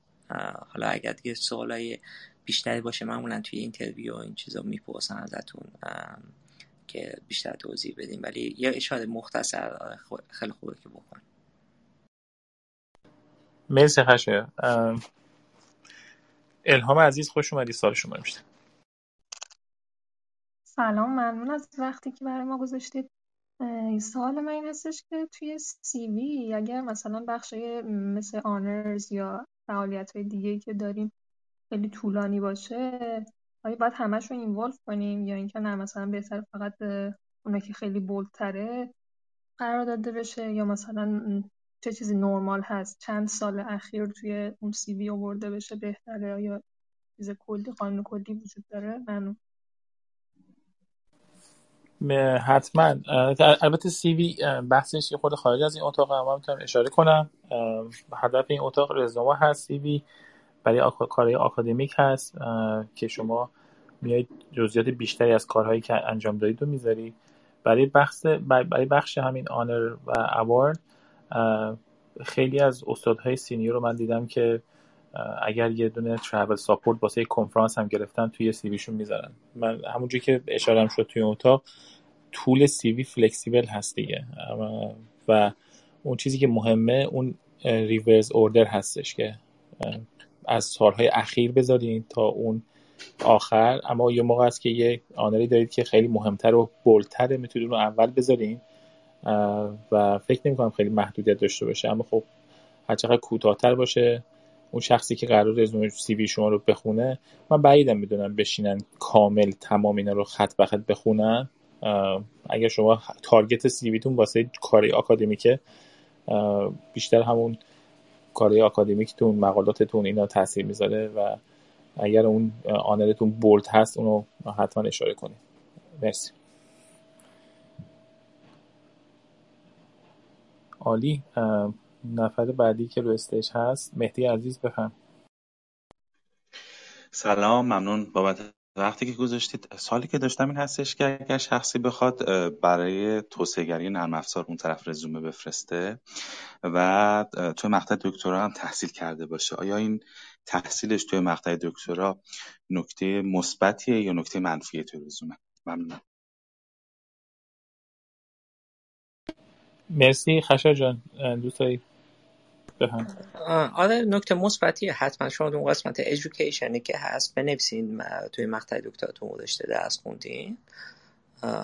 حالا اگر دیگه سوالای بیشتری باشه معمولا توی اینترویو این چیزا می‌پرسن ازتون که بیشتر توضیح بدیم ولی یه اشاره مختصر خیلی خوبه که بکن مرسی خشه الهام عزیز خوش اومدی. سال شما میشه سلام ممنون از وقتی که برای ما گذاشتید. سوال من این هستش که توی سی وی اگر مثلا بخش مثل آنرز یا فعالیت های دیگه که داریم خیلی طولانی باشه آیا باید همش رو اینوالف کنیم؟ یا اینکه نه مثلا بهتر فقط اونه که خیلی بولتره قرار داده بشه یا مثلا چه چیزی نرمال هست؟ چند سال اخیر توی اون سی وی آورده بشه بهتره یا چیز کلی قانون کلی وجود داره؟ ممنون. حتما. البته سی وی بحثش خود خارج از این اتاق هم می‌تونم اشاره کنم. هدف این اتاق رزومه هست سی وی برای کارهای آکادمیک هست. که شما میایید جزئیات بیشتری از کارهایی که انجام دادید رو می‌ذاری. برای بخش برای بخش همین honor و award خیلی از استادهای senior رو من دیدم که اگر یه دونه travel support واسه کنفرانس هم گرفتن توی CV شون می‌ذارن. من همونجوری که اشاره شد توی اتاق طول CV flexible هست دیگه. و اون چیزی که مهمه اون reverse order هستش که از سالهای اخیر بذارین تا اون آخر. اما یه موقع است که یه آنری دارید که خیلی مهمتر و بولتره می‌تونید رو اول بذارین. و فکر نمی کنم خیلی محدودیت داشته باشه اما خب هرچقدر کوتاهتر باشه. اون شخصی که قرار رزومه سی وی شما رو بخونه من بعیدم می‌دونم بشینن کامل تمام اینا رو خط به خط بخونن. اگر شما تارگت سی ویتون واسه کاری آکادمیکه بیشتر همون کاری آکادمیکتون مقالاتتون اینا تاثیر می‌ذاره و اگر اون آنرتون بولد هست اونو حتما اشاره کنید. مرسی. عالی. نفر بعدی که رو استیج هست مهدی عزیز بفهم. سلام ممنون بابت وقتی که گذاشتید. سالی که داشتم این هستش که اگر شخصی بخواد برای توسعهگری نرم افزار اون طرف رزومه بفرسته و توی مقطع دکترا هم تحصیل کرده باشه. آیا این تحصیلش توی مقطع دکترا نکته مثبتیه یا نکته منفیه توی رزومه؟ ممنونم. مرسی خشا جان دوست آره نکته مثبتی حتما شما اون قسمت ایژوکیشنی که هست بنویسین توی مقطع دکتراتون گذاشته درس خوندین.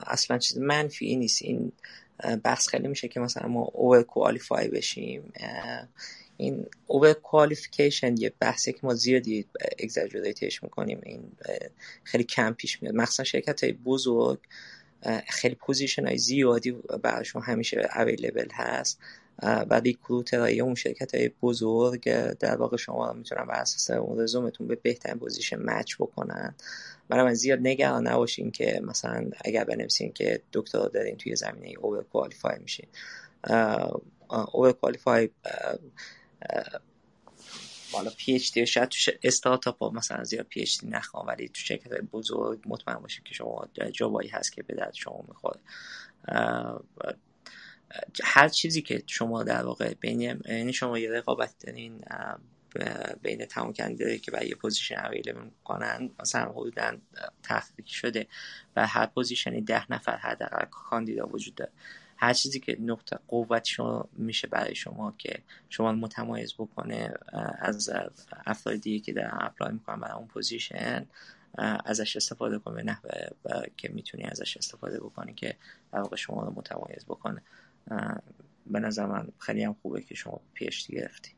اصلا چیز منفی نیست. این بحث خیلی میشه که مثلا ما over qualify بشیم این over qualification یه بحثی که ما زیادی exaggerate ش می‌کنیم. این خیلی کم پیش میاد. مخصوصا شرکت های بزرگ خیلی position های زیادی براشون همیشه available هست. و recruiter های اون شرکت های بزرگ در واقع شما می‌تونن بر اساس اون رزومتون به بهترین position match بکنن. برای زیاد نگران نباشین که مثلا اگر بنویسین که دکترا دارین توی زمینه over qualify میشین over qualify حالا PhD شاید تو استارتاپ ها مثلا زیاد PhD نخوان ولی تو شرکت بزرگ مطمئن باشید که شما جابایی هست که به درد شما می‌خوره. هر چیزی که شما در واقع بین یعنی شما یه رقابت دارین بین تمام کاندیدایی که برای یه position available می‌کنن مثلا حدودا تحقیق شده و هر پوزیشنی ده نفر حداقل کاندیدا وجود داره. هر چیزی که نقطه قوت شما میشه برای شما که شما متمایز بکنه از افرادی که در apply می‌کنن برای اون position ازش استفاده کنه نحوه که می‌تونی ازش استفاده بکنی که در شما رو متمایز بکنه. به نظر من خیلی هم خوبه که شما پیشتی گرفتی.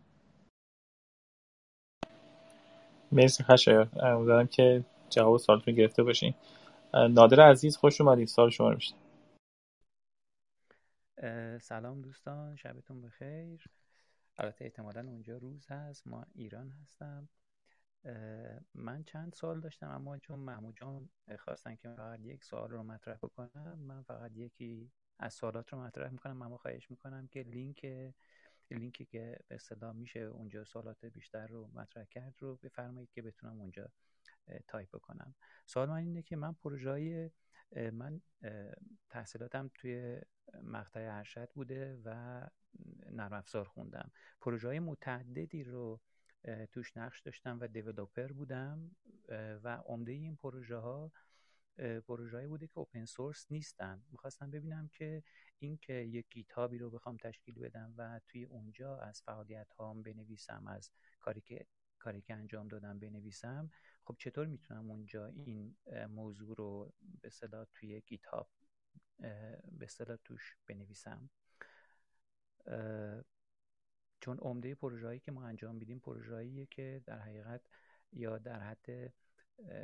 مرسی خشایار. امیدوارم که جواب سوالتون گرفته باشین. نادر عزیز خوش اومدید سال شما میشتم سلام دوستان شبتون بخیر. البته احتمالا اونجا روز هست ما ایران هستم. من چند سال داشتم اما چون محمود جان خواستن که فقط یک سوال رو مطرح بکنم من فقط یکی از سوالات رو مطرح می‌کنم. اما خواهش می‌کنم که لینک لینکی که به اصطلاح میشه اونجا سوالات بیشتر رو مطرح کرد رو بفرمایید که بتونم اونجا تایپ بکنم. سوال من اینه که من پروژه من تحصیلاتم توی مقطع ارشد بوده و نرم افزار خوندم. پروژه های متعددی رو توش نقش داشتم و developer بودم و عمده این پروژه ها پروژه‌ای بوده که اوپن سورس نیستن. می‌خواستم ببینم که این که یک گیتابی رو بخوام تشکیل بدم و توی اونجا از فعالیت هام بنویسم از کاری که کاری که انجام دادم بنویسم خب چطور می‌تونم اونجا این موضوع رو به صدا توی گیتاب به صدا توش بنویسم؟ چون عمده پروژه‌ای که ما انجام میدیم پروژه‌ایه که در حقیقت یا در حد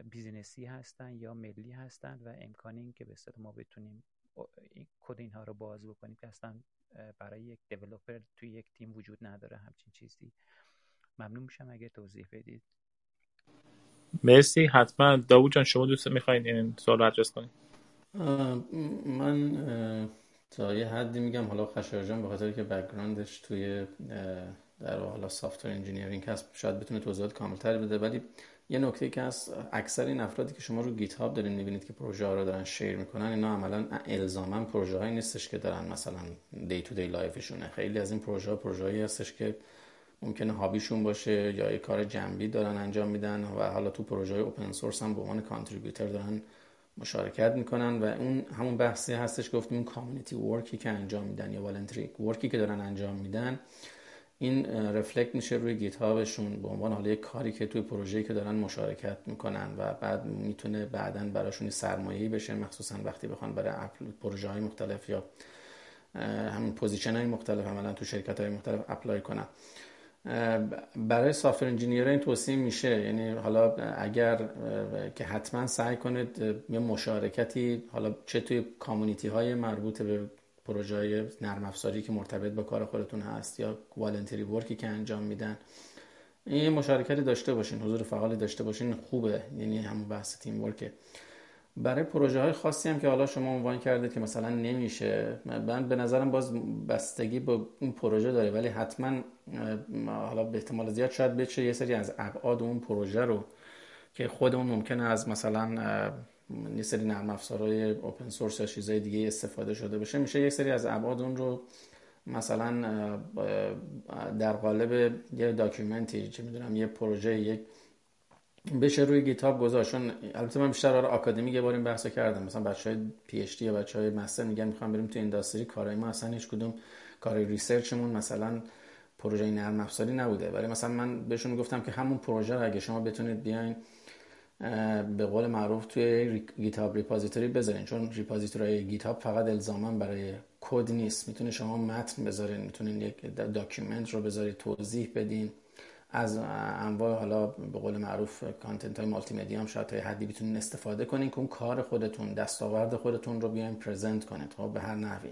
business ی هستن یا ملی هستن و امکان این که به ما بتونیم کد اینها رو باز بکنیم که اصلا برای یک developer توی یک تیم وجود نداره همچین چیزی. ممنون میشم اگه توضیح بدید. مرسی. حتما. داوود جان شما دوست می‌خواین این سوال رو ادرس کنید من تا یه حدی میگم. حالا خشایار جان به خاطر که background ش توی در حالا software engineering هست شاید بتونه توضیحات کاملتر بده. ولی یه نکته که هست اکثر این افرادی که شما رو GitHub دارین می‌بینید که پروژه ها رو دارن share می‌کنن اینا عملا الزاما پروژه هایی نیستش که دارن مثلا day to day life شونه خیلی از این پروژه ها پروژه هایی هستش که ممکنه hobby شون باشه یا یه کار جنبی دارن انجام میدن و حالا تو پروژه های open source هم به عنوان contributor دارن مشارکت می‌کنن و اون همون بحثی هستش گفتیم این community work ی که انجام میدن یا voluntary work ی که دارن انجام میدن این reflect میشه روی GitHub شون به عنوان حالا یک کاری که توی پروژه‌ای که دارن مشارکت می‌کنن و بعد می‌تونه بعدا براشون سرمایه‌ای بشه مخصوصا وقتی بخوان برای پروژه های مختلف یا همین position های مختلف عملا تو شرکت های مختلف apply کنن. برای software engineer این توصیه میشه. یعنی حالا اگر که حتما سعی کنید یه مشارکتی حالا چه توی community های مربوط به پروژه های نرم افزاری که مرتبط با کار خودتون هست یا والنتری ورکی که انجام میدن این مشارکتی داشته باشین حضور فعالی داشته باشین خوبه. یعنی همون بحث تیم ورکه برای پروژه های خاصی هم که حالا شما عنوان کردید که مثلا نمیشه. من به نظرم باز بستگی با اون پروژه داره ولی حتما حالا به احتمال زیاد شاید بشه یه سری از ابعاد اون پروژه رو که خودمون ممکنه از مثلا یه سری نرم افزارهای open source یا چیزای دیگه استفاده شده باشه میشه یک سری از ابعاد اون رو مثلا در قالب یه document ی چه می‌دونم یه پروژه یک بشه روی GitHub گذاشت. چون البته من بیشتر برای آکادمی یه بار این کردم. مثلا بچهای PhD یا بچهای master میگن می‌خوام بریم تو industry. کارای ما اصلا هیچ کدوم کار research مون مثلا پروژه نرم افزاری نبوده. ولی مثلا من بهشون گفتم که همون پروژه رو اگه شما بتونید بیاین به قول معروف توی GitHub repository بذارین. چون repository GitHub فقط الزاما برای کد نیست. می‌تونه شما متن بذارین. می‌تونین یک document رو بذارید توضیح بدین. از انواع حالا به قول معروف content های مالتی مدیا هم شاید تا حدی بتونین استفاده کنین که اون کار خودتون دستاورد خودتون رو بیاین present کنید خب؟ به هر نحوی.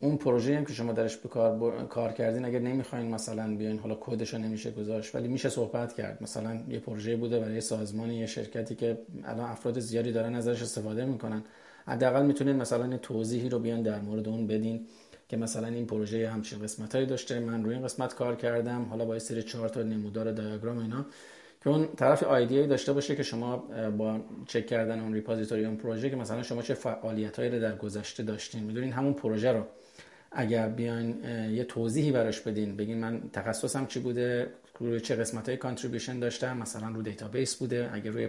اون پروژه هم که شما درش به کار, کار کردین اگر نمی‌خواین مثلا بیاین حالا کدش رو نمیشه گذاشت ولی میشه صحبت کرد. مثلا یه پروژه بوده برای سازمانی یه شرکتی که الان افراد زیادی دارن ازش استفاده می‌کنن. حداقل می‌تونین مثلا توضیحی رو بیان در مورد اون بدین. که مثلا این پروژه همچین قسمت هایی داشته. من روی این قسمت کار کردم. حالا با سری چهار تا نمودار دیاگرام اینا. که اون طرف ایده داشته باشه که شما با چک کردن اون repository اون پروژه که مثلا شما چه فعالیت هایی رو در گذشته داشتین. می‌دونین همون پروژه رو اگر بیاین یه توضیحی براش بدین. بگین من تخصصم چی بوده روی چه قسمت های contribution داشتم. مثلا رو database بوده اگر روی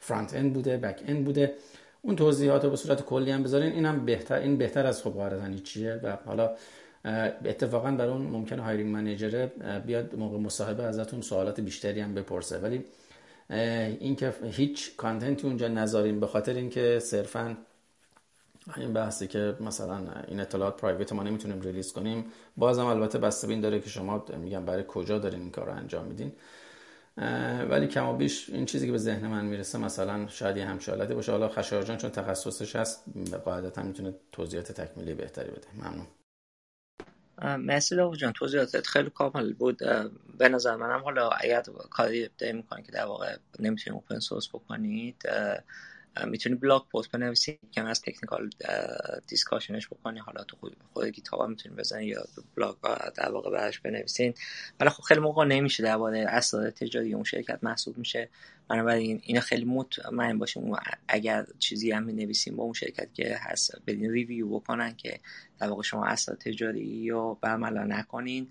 front end بوده back end بوده. اون توضیحات رو به صورت کلی هم بذارین اینم بهتر این بهتر از خب قاعدتا چیه؟ و حالا اتفاقا برای اون ممکنه hiring manager بیاد موقع مصاحبه ازتون سوالات بیشتری هم بپرسه. ولی اینکه هیچ content ی اونجا نذاریم به خاطر اینکه صرفا این بحثی که مثلا این اطلاعات private ما نمی‌تونیم release کنیم بازم البته بسته بین داره که شما میگم برای کجا دارین این کار رو انجام میدین. ولی کم و بیش این چیزی که به ذهن من می‌رسه مثلا شاید یه همچالتی باشه. حالا خشایار چون تخصصش هست قاعدتا می‌تونه توضیحات تکمیلی بهتری بده. ممنون. مرسی لو جان. توضیحاتت خیلی کامل بود. به نظر منم حالا اگر کاری ابداعی می‌کنید که در واقع نمی‌تونید اوپن سورس بکنید می‌تونی بلاگ پست بنویسی که از تکنیکال discussionش بکنی. حالا تو خود, خود GitHub می‌تونی بزنی یا بلاگ در واقع براش بنویسین. ولی خب خیلی موقع نمیشه درباره اسرار تجاری اون شرکت محسوب میشه. بنابراین اینا خیلی مطمئن باشیم. اگر چیزی هم نویسیم با اون شرکت که هست بدین review بکنن که در واقع شما اسرار تجاری یا برملا نکنین.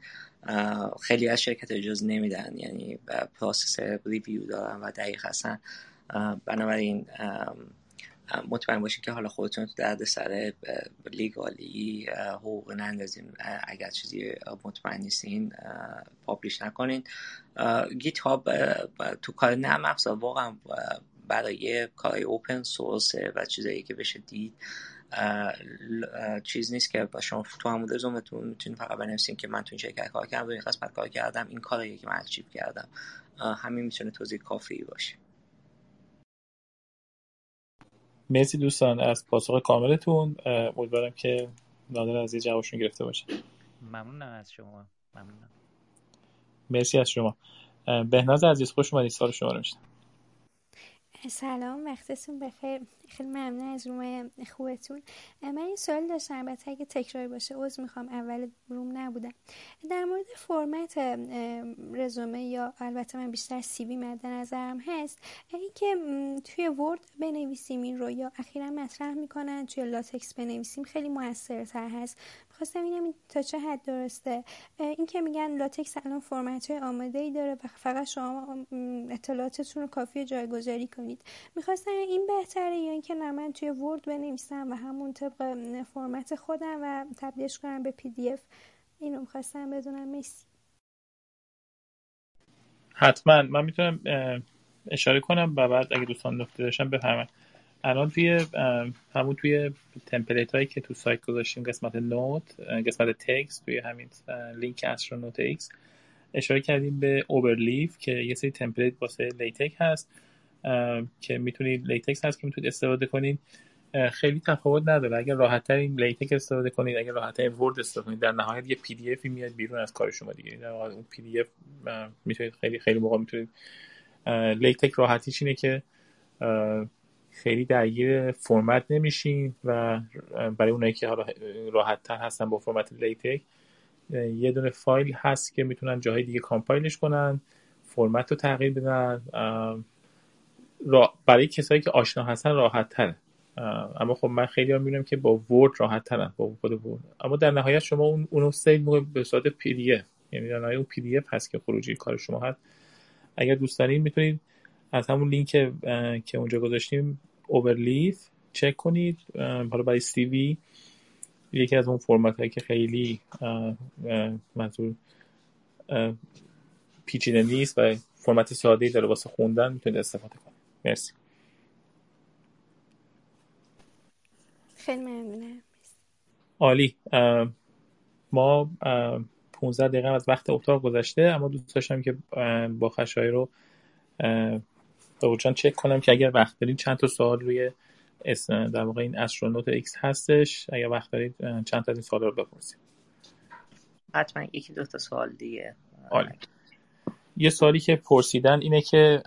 خیلی از شرکت اجازه نمیدن. یعنی process review دارن و دقیق هستن. بنابراین مطمئن باشین که حالا خودتون تو درد سر لیگالی حقوق نندازین. اگر چیزی مطمئن نیستین پابلیش نکنین. گیت هاب تو کار نرم افزار واقعا برای کار اوپن سورس و چیزایی که بشه دید چیز نیست که با شما تو همون رزومتون می‌تونید فقط بنویسین که من تو این شرکت کار کردم این قسمت کار کردم این کاری که من اچیو کردم. همین می‌تونه توضیح کافی باشه. مرسی دوستان از پاسخ کاملتون. امیدوارم که نادر از جوابشون گرفته باشه. ممنونم از شما. ممنونم. مرسی از شما. بهناز عزیز خوش اومدید سال شما رو میشتم سلام وقتتون بخیر. خیلی ممنون از رومای خوبتون. من این سوال داشتم. البته اگه تکراری باشه عذر می‌خوام. اول روم نبودم. در مورد فرمت رزومه یا البته من بیشتر سیوی مد نظرم هست اینکه توی ورد بنویسیم این رو یا اخیرا مطرح می‌کنن توی لاتکس بنویسیم خیلی موثرتر هست. خواستم اینم تا چه حد درسته؟ این که میگن لاتکس الان فرمت های آماده ای داره و فقط شما اطلاعاتتون رو کافی جایگذاری کنید. می‌خواستم این بهتره یا اینکه نه من توی ورد بنویسم و همون طبق فرمت خودم و تبدیلش کنم به PDF اینو می‌خواستم بدونم. مرسی حتما. من می‌تونم اشاره کنم و بعد اگه دوستان نکته داشتن بفهمن الان توی همون توی template هایی که تو سایت گذاشتیم قسمت note قسمت تکس توی همین لینک AstronautX اشاره کردیم به Overleaf که یه سری template واسه LaTeX هست که می‌تونید LaTeX هست که می‌تونید استفاده کنید خیلی تفاوت نداره. اگر راحت این LaTeX استفاده کنید اگر راحت این Word استفاده کنید در نهایت یه PDF ی میاد بیرون از کار شما دیگه. در اون PDF می‌تونید خیلی خیلی موقع می‌تونید LaTeX راحتیش اینه که خیلی درگیر فرمت نمیشین و برای اونایی که حالا راحت تر هستن با فرمت LaTeX یه دونه فایل هست که می‌تونن جاهای دیگه compileش کنن فرمت رو تغییر بدن. برای کسایی که آشنا هستن راحت تره اما خب من خیلی هم می‌بینم که با Word راحت ترن با خود Word اما در نهایت شما اون اونو save به صورت PDF یعنی در نهایت اون PDF هست که خروجی کار شما هست. اگر دوست دارین می‌تونید از همون لینک که اونجا گذاشتیم Overleaf چک کنید. حالا برای CV یکی از اون فرمت هایی که خیلی منظور پیچیده نیست و فرمت ساده ای داره واسه خوندن می‌تونید استفاده کنید. مرسی. خیلی ممنونم. عالی. ما 15 دقیقه از وقت اتاق گذشته اما دوست داشتم که با خشایار رو به چک کنم که اگر وقت دارید چند تا سوال روی اسم در واقع این AstronautX هستش اگر وقت دارید چند تا از این سوال رو بپرسید حتما یکی دو تا سوال دیگه. عالی. یه سوالی که پرسیدن اینه که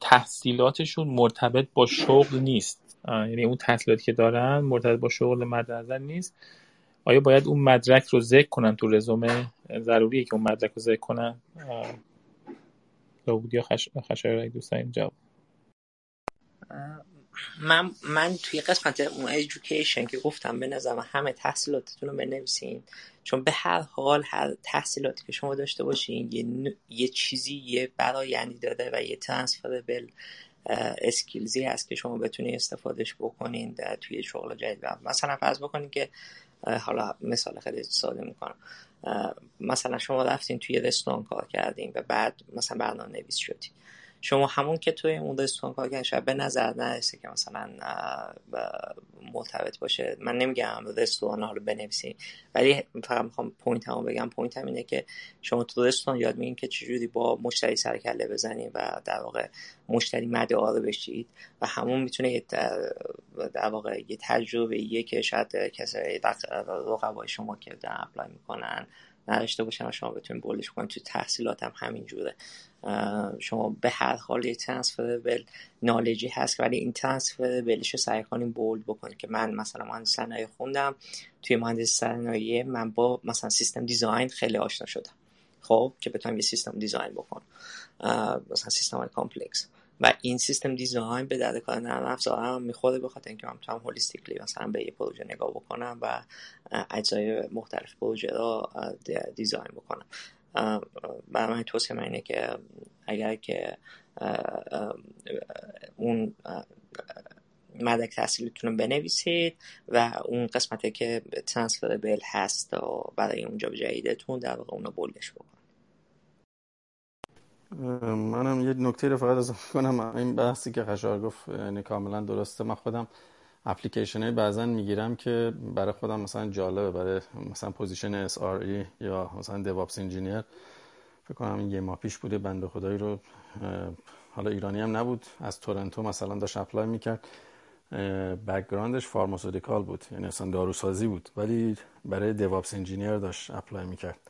تحصیلاتشون مرتبط با شغل نیست. یعنی اون تحصیلاتی که دارن مرتبط با شغل مد نظر نیست. آیا باید اون مدرک رو ذکر کنن تو رزومه؟ ضروریه که اون مدرک رو ذکر کنن. داوود یا خش... خشایار دوست داریم جواب من من توی قسمت اون ایژوکیشن که گفتم به نظرم همه تحصیلاتتون رو بنویسین. چون به هر حال هر تحصیلاتی که شما داشته باشین یه, یه چیزی یه برایندی داده و یه ترانسفربل اسکیلزی هست که شما بتونید استفادهش بکنین توی شغل جدید. مثلا فرض بکنین که حالا مثال خیلی ساده می‌کنم. مثلا شما رفتین توی رستوران کار کردین و بعد مثلا برنامه نویس شدین. شما همون که توی اون کار کردین شاید به نظر نرسه که مثلا مرتبط باشه. من نمیگم رستوران ها رو بنویسین ولی فقط می‌خوام pointم بگم. pointم اینه که شما تو رستوران یاد میگین که چجوری با مشتری سر و کله بزنید و در واقع مشتری مدار بشید و همون می‌تونه در واقع یه تجربه یه که شاید کسی رقبای شما که در apply می‌کنن نداشته باشن و شما بتونید boldش کنید. تو تحصیلات هم همین جوره. شما به هر حال یه transferable knowledgeی هست ولی این transferableش رو سعی کنیم bold بکنید که من مثلا مهندس صنایع خوندم. توی مهندس صنایع من با مثلا system design خیلی آشنا شدم. خب که بتونم یه system design بکنم. مثلا سیستم complex. و این system design به درد کار نرم افزارم می‌خوره به خاطر اینکه من می‌تونم holistically مثلا به یه پروژه نگاه بکنم و اجزای مختلف پروژه رو دیزاین بکنم. برای من توصیه من اینه که اگر که اون مدرک تحصیلتون رو بنویسید و اون قسمتی که ترانسفربل هست و برای اون جاب جدیدتون در واقع اونو بولدش بکن منم یه نکته رو فقط اضافه کنم. این بحثی که خشار گفت یعنی کاملا درسته. من خودم اپلیکیشن های بعضا می‌گیرم که برای خودم مثلا جالبه. برای مثلا position SRE یا مثلا DevOps engineer فکر کنم یه ماه پیش بوده. بنده خدایی رو حالا ایرانی هم نبود. از تورنتو مثلا داشت apply می‌کرد. backgroundش pharmaceutical بود. یعنی اصلا داروسازی بود. ولی برای DevOps engineer داشت apply می‌کرد.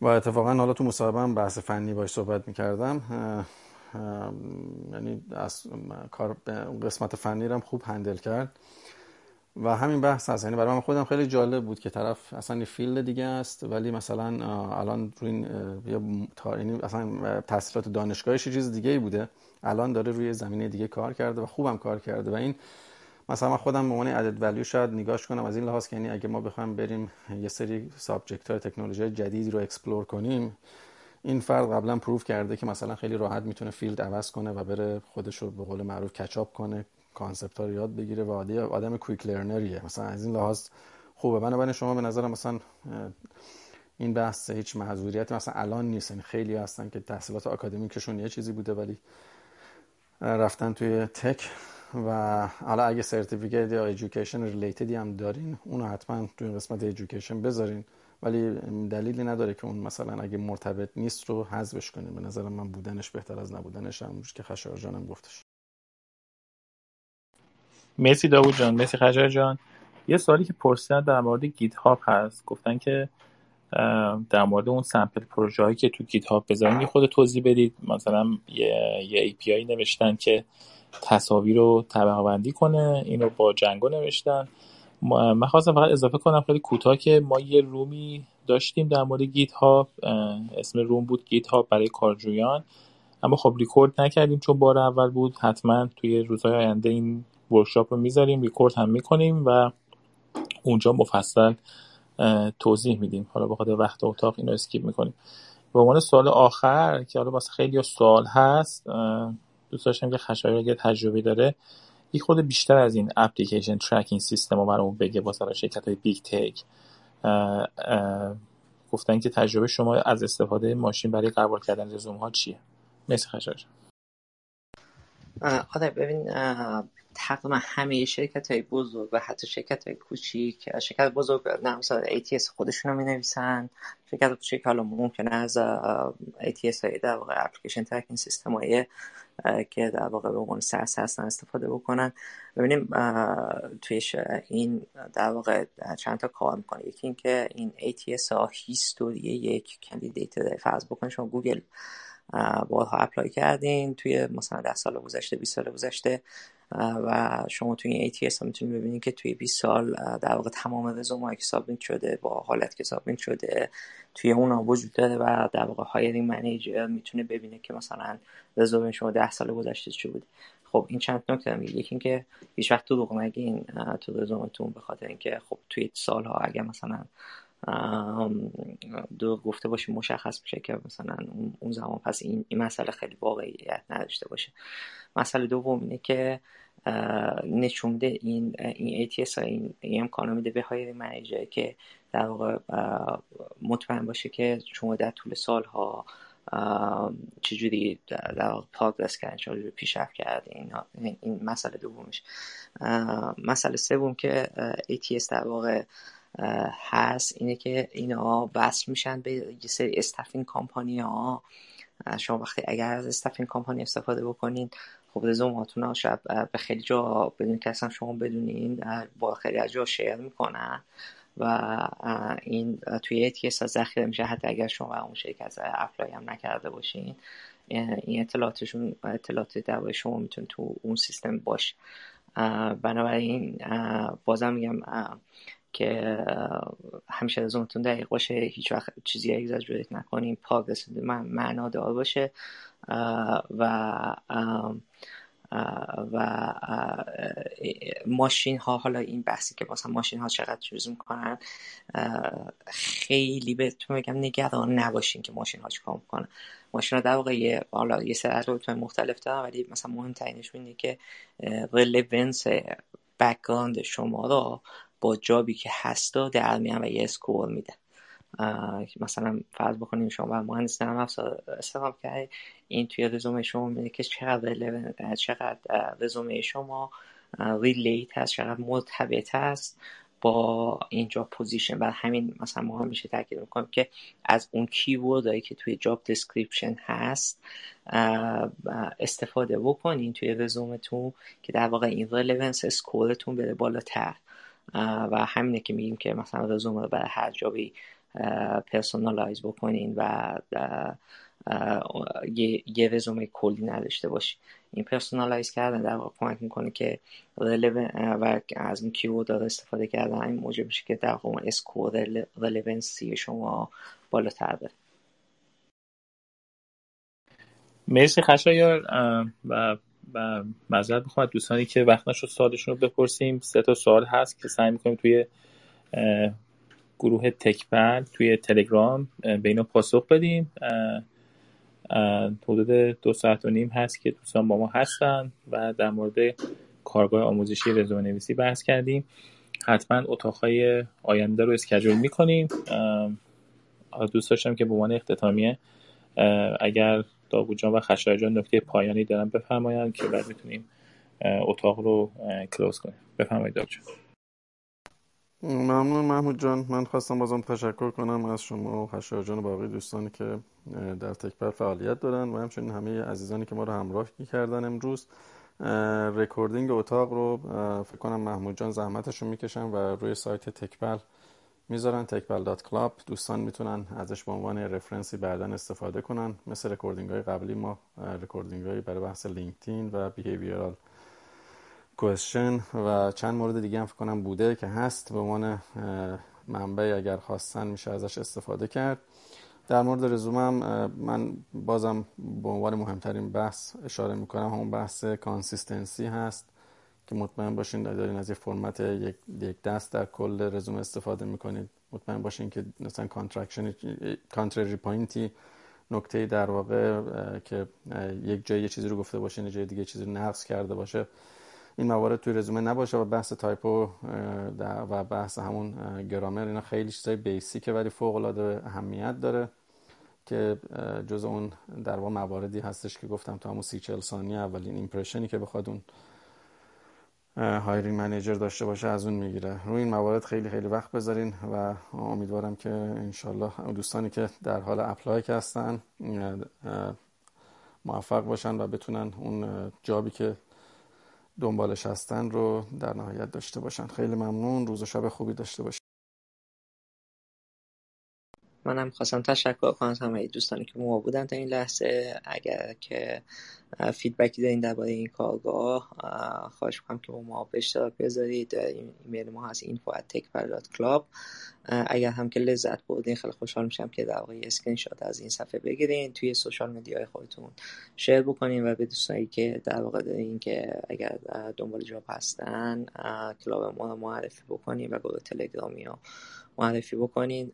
و اتفاقا حالا تو مصاحبه هم بحث فنی باش صحبت می‌کردم. یعنی از کار قسمت فنی هم خوب handle کرد. و همین بحث هست. یعنی برای من خودم خیلی جالب بود که طرف اصلا یه field دیگه است ولی مثلا الان روی این یعنی اصلا تحصیلات دانشگاهش چیز دیگه ای بوده. الان داره روی زمینه دیگه کار کرده و خوبم کار کرده. و این مثلا من خودم به عنوان added value شاید نگاش کنم از این لحاظ که یعنی اگه ما بخوایم بریم یه سری subject های تکنولوژی جدیدی رو explore کنیم این فرد قبلا prove کرده که مثلا خیلی راحت می‌تونه field عوض کنه و بره خودش رو به قول معروف catch up کنه concept ها رو یاد بگیره و آدم quick learnerیه مثلا از این لحاظ خوبه. بنابراین شما به نظر مثلا این بحث هیچ محدودیتی مثلا الان نیست. یعنی خیلی هستن که تحصیلات آکادمیکشون یه چیزی بوده ولی رفتن توی tech و حالا اگه certificate یا education relatedی هم دارین اونو حتما توی قسمت education بذارین. ولی دلیلی نداره که اون مثلا اگه مرتبط نیست رو حذفش کنیم. به نظر من بودنش بهتر از نبودنش هم که خشار جانم گفتش. مرسی داوود جان. مرسی خشار جان. یه سوالی که پرسیدن در مورد گیت هاب هست. گفتن که در مورد اون سمپل پروژه هایی که تو گیت هاب بذارین خود توضیح بدید. مثلا یه, یه API نوشتن که تصاویر رو طبقه بندی کنه این رو با جنگو نوشتن. من خواستم فقط اضافه کنم خیلی کوتاه که ما یه roomی داشتیم در مورد GitHub اسم room بود GitHub برای کارجویان. اما خب ریکورد نکردیم چون بار اول بود. حتما توی روزهای آینده این workshop رو می‌ذاریم ریکورد هم می‌کنیم و اونجا مفصل توضیح میدیم. حالا بخاطر وقت اتاق اینو skip می‌کنیم. به عنوان سوال آخر که حالا واسه خیلی سوال هست دوست داشتم که خشایار اگه تجربه داره. یک خورده بیشتر از این application tracking system رو برامون بگه واسه شرکت های big tech گفتن که تجربه شما از استفاده ماشین برای قبول کردن رزومه ها چیه؟ مرسی خشایار آره ببین تقریبا همه شرکت های بزرگ و حتی شرکت های کوچیک شرکت بزرگ مثلا ATS خودشون رو می نویسن شرکت کوچیک حالا ممکنه از ATS های در واقع application tracking system های که در واقع به عنوان source هستن استفاده بکنن. ببینیم توی این در واقع چند تا کار می‌کنه. یکی اینکه این ATS ها history یک candidate فرض بکنید شما گوگل بارها apply کردین توی مثلا ده سال گذشته 20 سال گذشته. و شما توی این ATS ها می‌تونید ببینید که توی 20 سال در واقع تمام رزومه که submit شده با حالت که submit شده توی اونا وجود داره و در واقع hiring manager می‌تونه ببینه که مثلا رزومه شما 10 سال گذشته چی بوده. خب این چند نکته هم یکی اینکه هیچ وقت دروغ نگین تو رزومتون به خاطر اینکه خب توی سالها اگر مثلا دو گفته باشه مشخص میشه که مثلا اون زمان. پس این, این مسئله خیلی واقعیت نداشته باشه. مسئله دوم اینه که نشونده این این ATS ها این, این امکانو میده به های منیجر که در واقع مطمئن باشه که شما در طول سالها چجوری در واقع پاگرس کردن چجوری پیشرفت کردین این, این مسئله دومش. مسئله سوم که ATS در واقع هست اینه که اینا وصل میشن به یه سری استفین کامپانی ها شما وقتی اگر از استفین کامپانی استفاده بکنین خب رزوماتون ها شاید به خیلی جا بدون که اصلا شما بدونین با خیلی از جا شیر می‌کنن و این توی ATS ذخیره میشه. حتی اگر شما اون شرکت اپلای هم نکرده باشین این اطلاعاتشون اطلاعات در شما می‌تونه تو اون سیستم باشه. بنابراین بازم میگم که همیشه از اونتون دقیق باشه هیچ وقت چیزی اگزاجریت نکنیم. من معنا دار باشه. و و ماشین ها حالا این بحثی که مثلا ماشین ها چقدر چیز می‌کنن خیلی بهتون بگم نگران نباشین که ماشین ها چیکار می‌کنن. ماشین ها در واقع یه حالا یه سری مختلف دارن ولی مثلا مهمترینش اینه که relevance background شما رو با job ی که هستا در میان و یه score میده. مثلا فرض بکنیم شما مهندس نرم افزار استفاده کرد این توی رزومه شما میده که چقدر چقدر رزومه شما relate هست چقدر مرتبط هست با اینجا position و همین مثلا ما همیشه تاکید می‌کنیم که از اون keyword هایی که توی job description هست استفاده بکنین توی رزومتون که در واقع این relevance score تون بره بالاتر. و همینه که میگیم که مثلا رزومه رو برای هر job ی personalize بکنین و یه, یه رزومه کلی نداشته باشی. این personalize کردن در واقع کمک می‌کنه که و از این keyword استفاده کردن این موجب میشه که در واقع score relevancy شما بالاتر بره. مرسی خشایار و معذرت می‌خوام دوستانی که وقت نشد سوالشون رو بپرسیم. سه تا سوال هست که سعی می‌کنیم توی گروه تکبر توی تلگرام به اینا پاسخ بدیم. حدود دو ساعت و نیم هست که دوستان با ما هستن و در مورد کارگاه آموزشی رزومه نویسی بحث کردیم. حتما اتاقهای آینده رو اسکجول می‌کنیم. دوست داشتم که به عنوان اختتامیه اگر داوود جان و خشایار جان نکته پایانی دارن بفرمایند که بعد می‌تونیم اتاق رو close کنیم. بفرمایید داوود جان. ممنون محمود جان. من خواستم بازم تشکر کنم از شما و خشایار جان و باقی دوستانی که در تکبر فعالیت دارن و همچنین همه عزیزانی که ما رو همراه کردن امروز. recording اتاق رو فکر کنم محمود جان زحمتش رو می‌کشن و روی سایت تکبر می‌ذارن تکبل dot club دوستان می‌تونن ازش به عنوان reference ی بعدا استفاده کنن. مثل recording های قبلی ما recording های برای بحث LinkedIn و behavioral question و چند مورد دیگه هم فکر کنم بوده که هست. به عنوان منبع اگر خواستن میشه ازش استفاده کرد. در مورد رزومم من بازم به عنوان مهمترین بحث اشاره می‌کنم. همون بحث consistency هست. که مطمئن باشین دارین از یه فرمت یک, یک دست در کل رزومه استفاده می‌کنید. مطمئن باشین که مثلا contradiction counterpoint ی نکته در واقع که یک جای یه چیزی رو گفته باشه یه جای دیگه چیزی رو نقض کرده باشه. این موارد توی رزومه نباشه و بحث typo و بحث همون گرامر اینا خیلی چیزای basic ه ولی فوق العاده اهمیت داره که جز اون در واقع مواردی هستش که گفتم تو همون سی چل ثانیه اولین impression ی که بخواد اون hiring manager داشته باشه از اون می‌گیره. روی این موارد خیلی خیلی وقت بذارین و امیدوارم که انشالله دوستانی که در حال apply هستن موفق باشن و بتونن اون job ی که دنبالش هستن رو در نهایت داشته باشن. خیلی ممنون. روز و شب خوبی داشته باشن منم خواستم تشکر کنم از همه دوستانی که با ما بودن تا این لحظه. اگر که feedback ی دارین درباره این کارگاه خواهش می‌کنم که با ما به اشتراک بذارید. ایمیل ما هست info@techpilot.club اگر هم که لذت بردین خیلی خوشحال میشم که در واقع اسکرین شات از این صفحه بگیرین توی social media ی خودتون share بکنین و به دوستانی که در واقع دارین که اگر دنبال job هستن club ما رو معرفی بکنین و گروه تلگرامی رو معرفی بکنین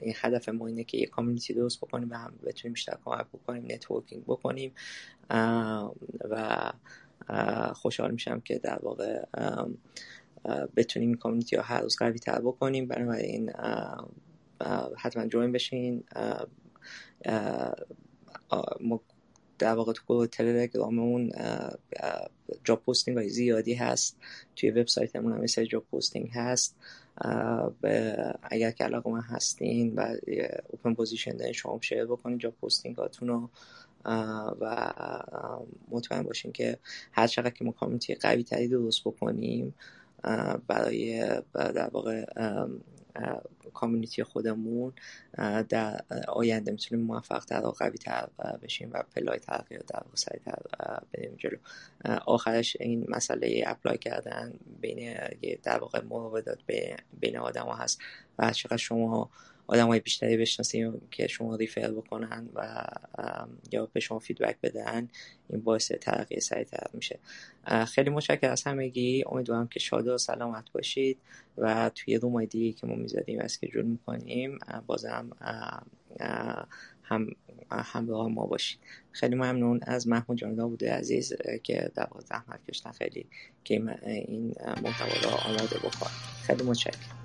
این هدف ما اینه که یه community درست بکنیم و هم بتونیم بیشتر کمک بکنیم networking بکنیم. و خوشحال میشم که در واقع بتونیم این community رو هر روز قوی تر بکنیم. بنابراین حتما join بشین. ما در واقع تو گروه تلگراممون job posting های زیادی هست. توی وبسایتمون هم مثل job posting هست. اگر که علاقه مند هستین و open position دارین شما share بکنین job posting اتون رو و مطمئن باشین که هر چقدر که ما community قوی تری درست بکنیم برای در واقع community خودمون در آینده می‌تونیم موفق تر و قوی تر بشیم و پله‌های ترقی رو سریع تر بریم جلو. آخرش این مسئله apply کردن بین در واقع مراودات بین آدم ها هست و چقدر شما آدم های بیشتری بشناسیم که شما refer بکنن و یا به شما feedback بدن این باعث ترقی سریعتر میشه. خیلی متشکرم از همگی. امیدوارم که شاد و سلامت باشید و توی رومای دیگه که ما می‌زدیم از که جور می‌کنیم بازم هم همراه ما باشید. خیلی ممنون از محمود جان بوده عزیز که در زحمت کشتن خیلی که این محتوا رو آماده بکنم خیلی متشکرم.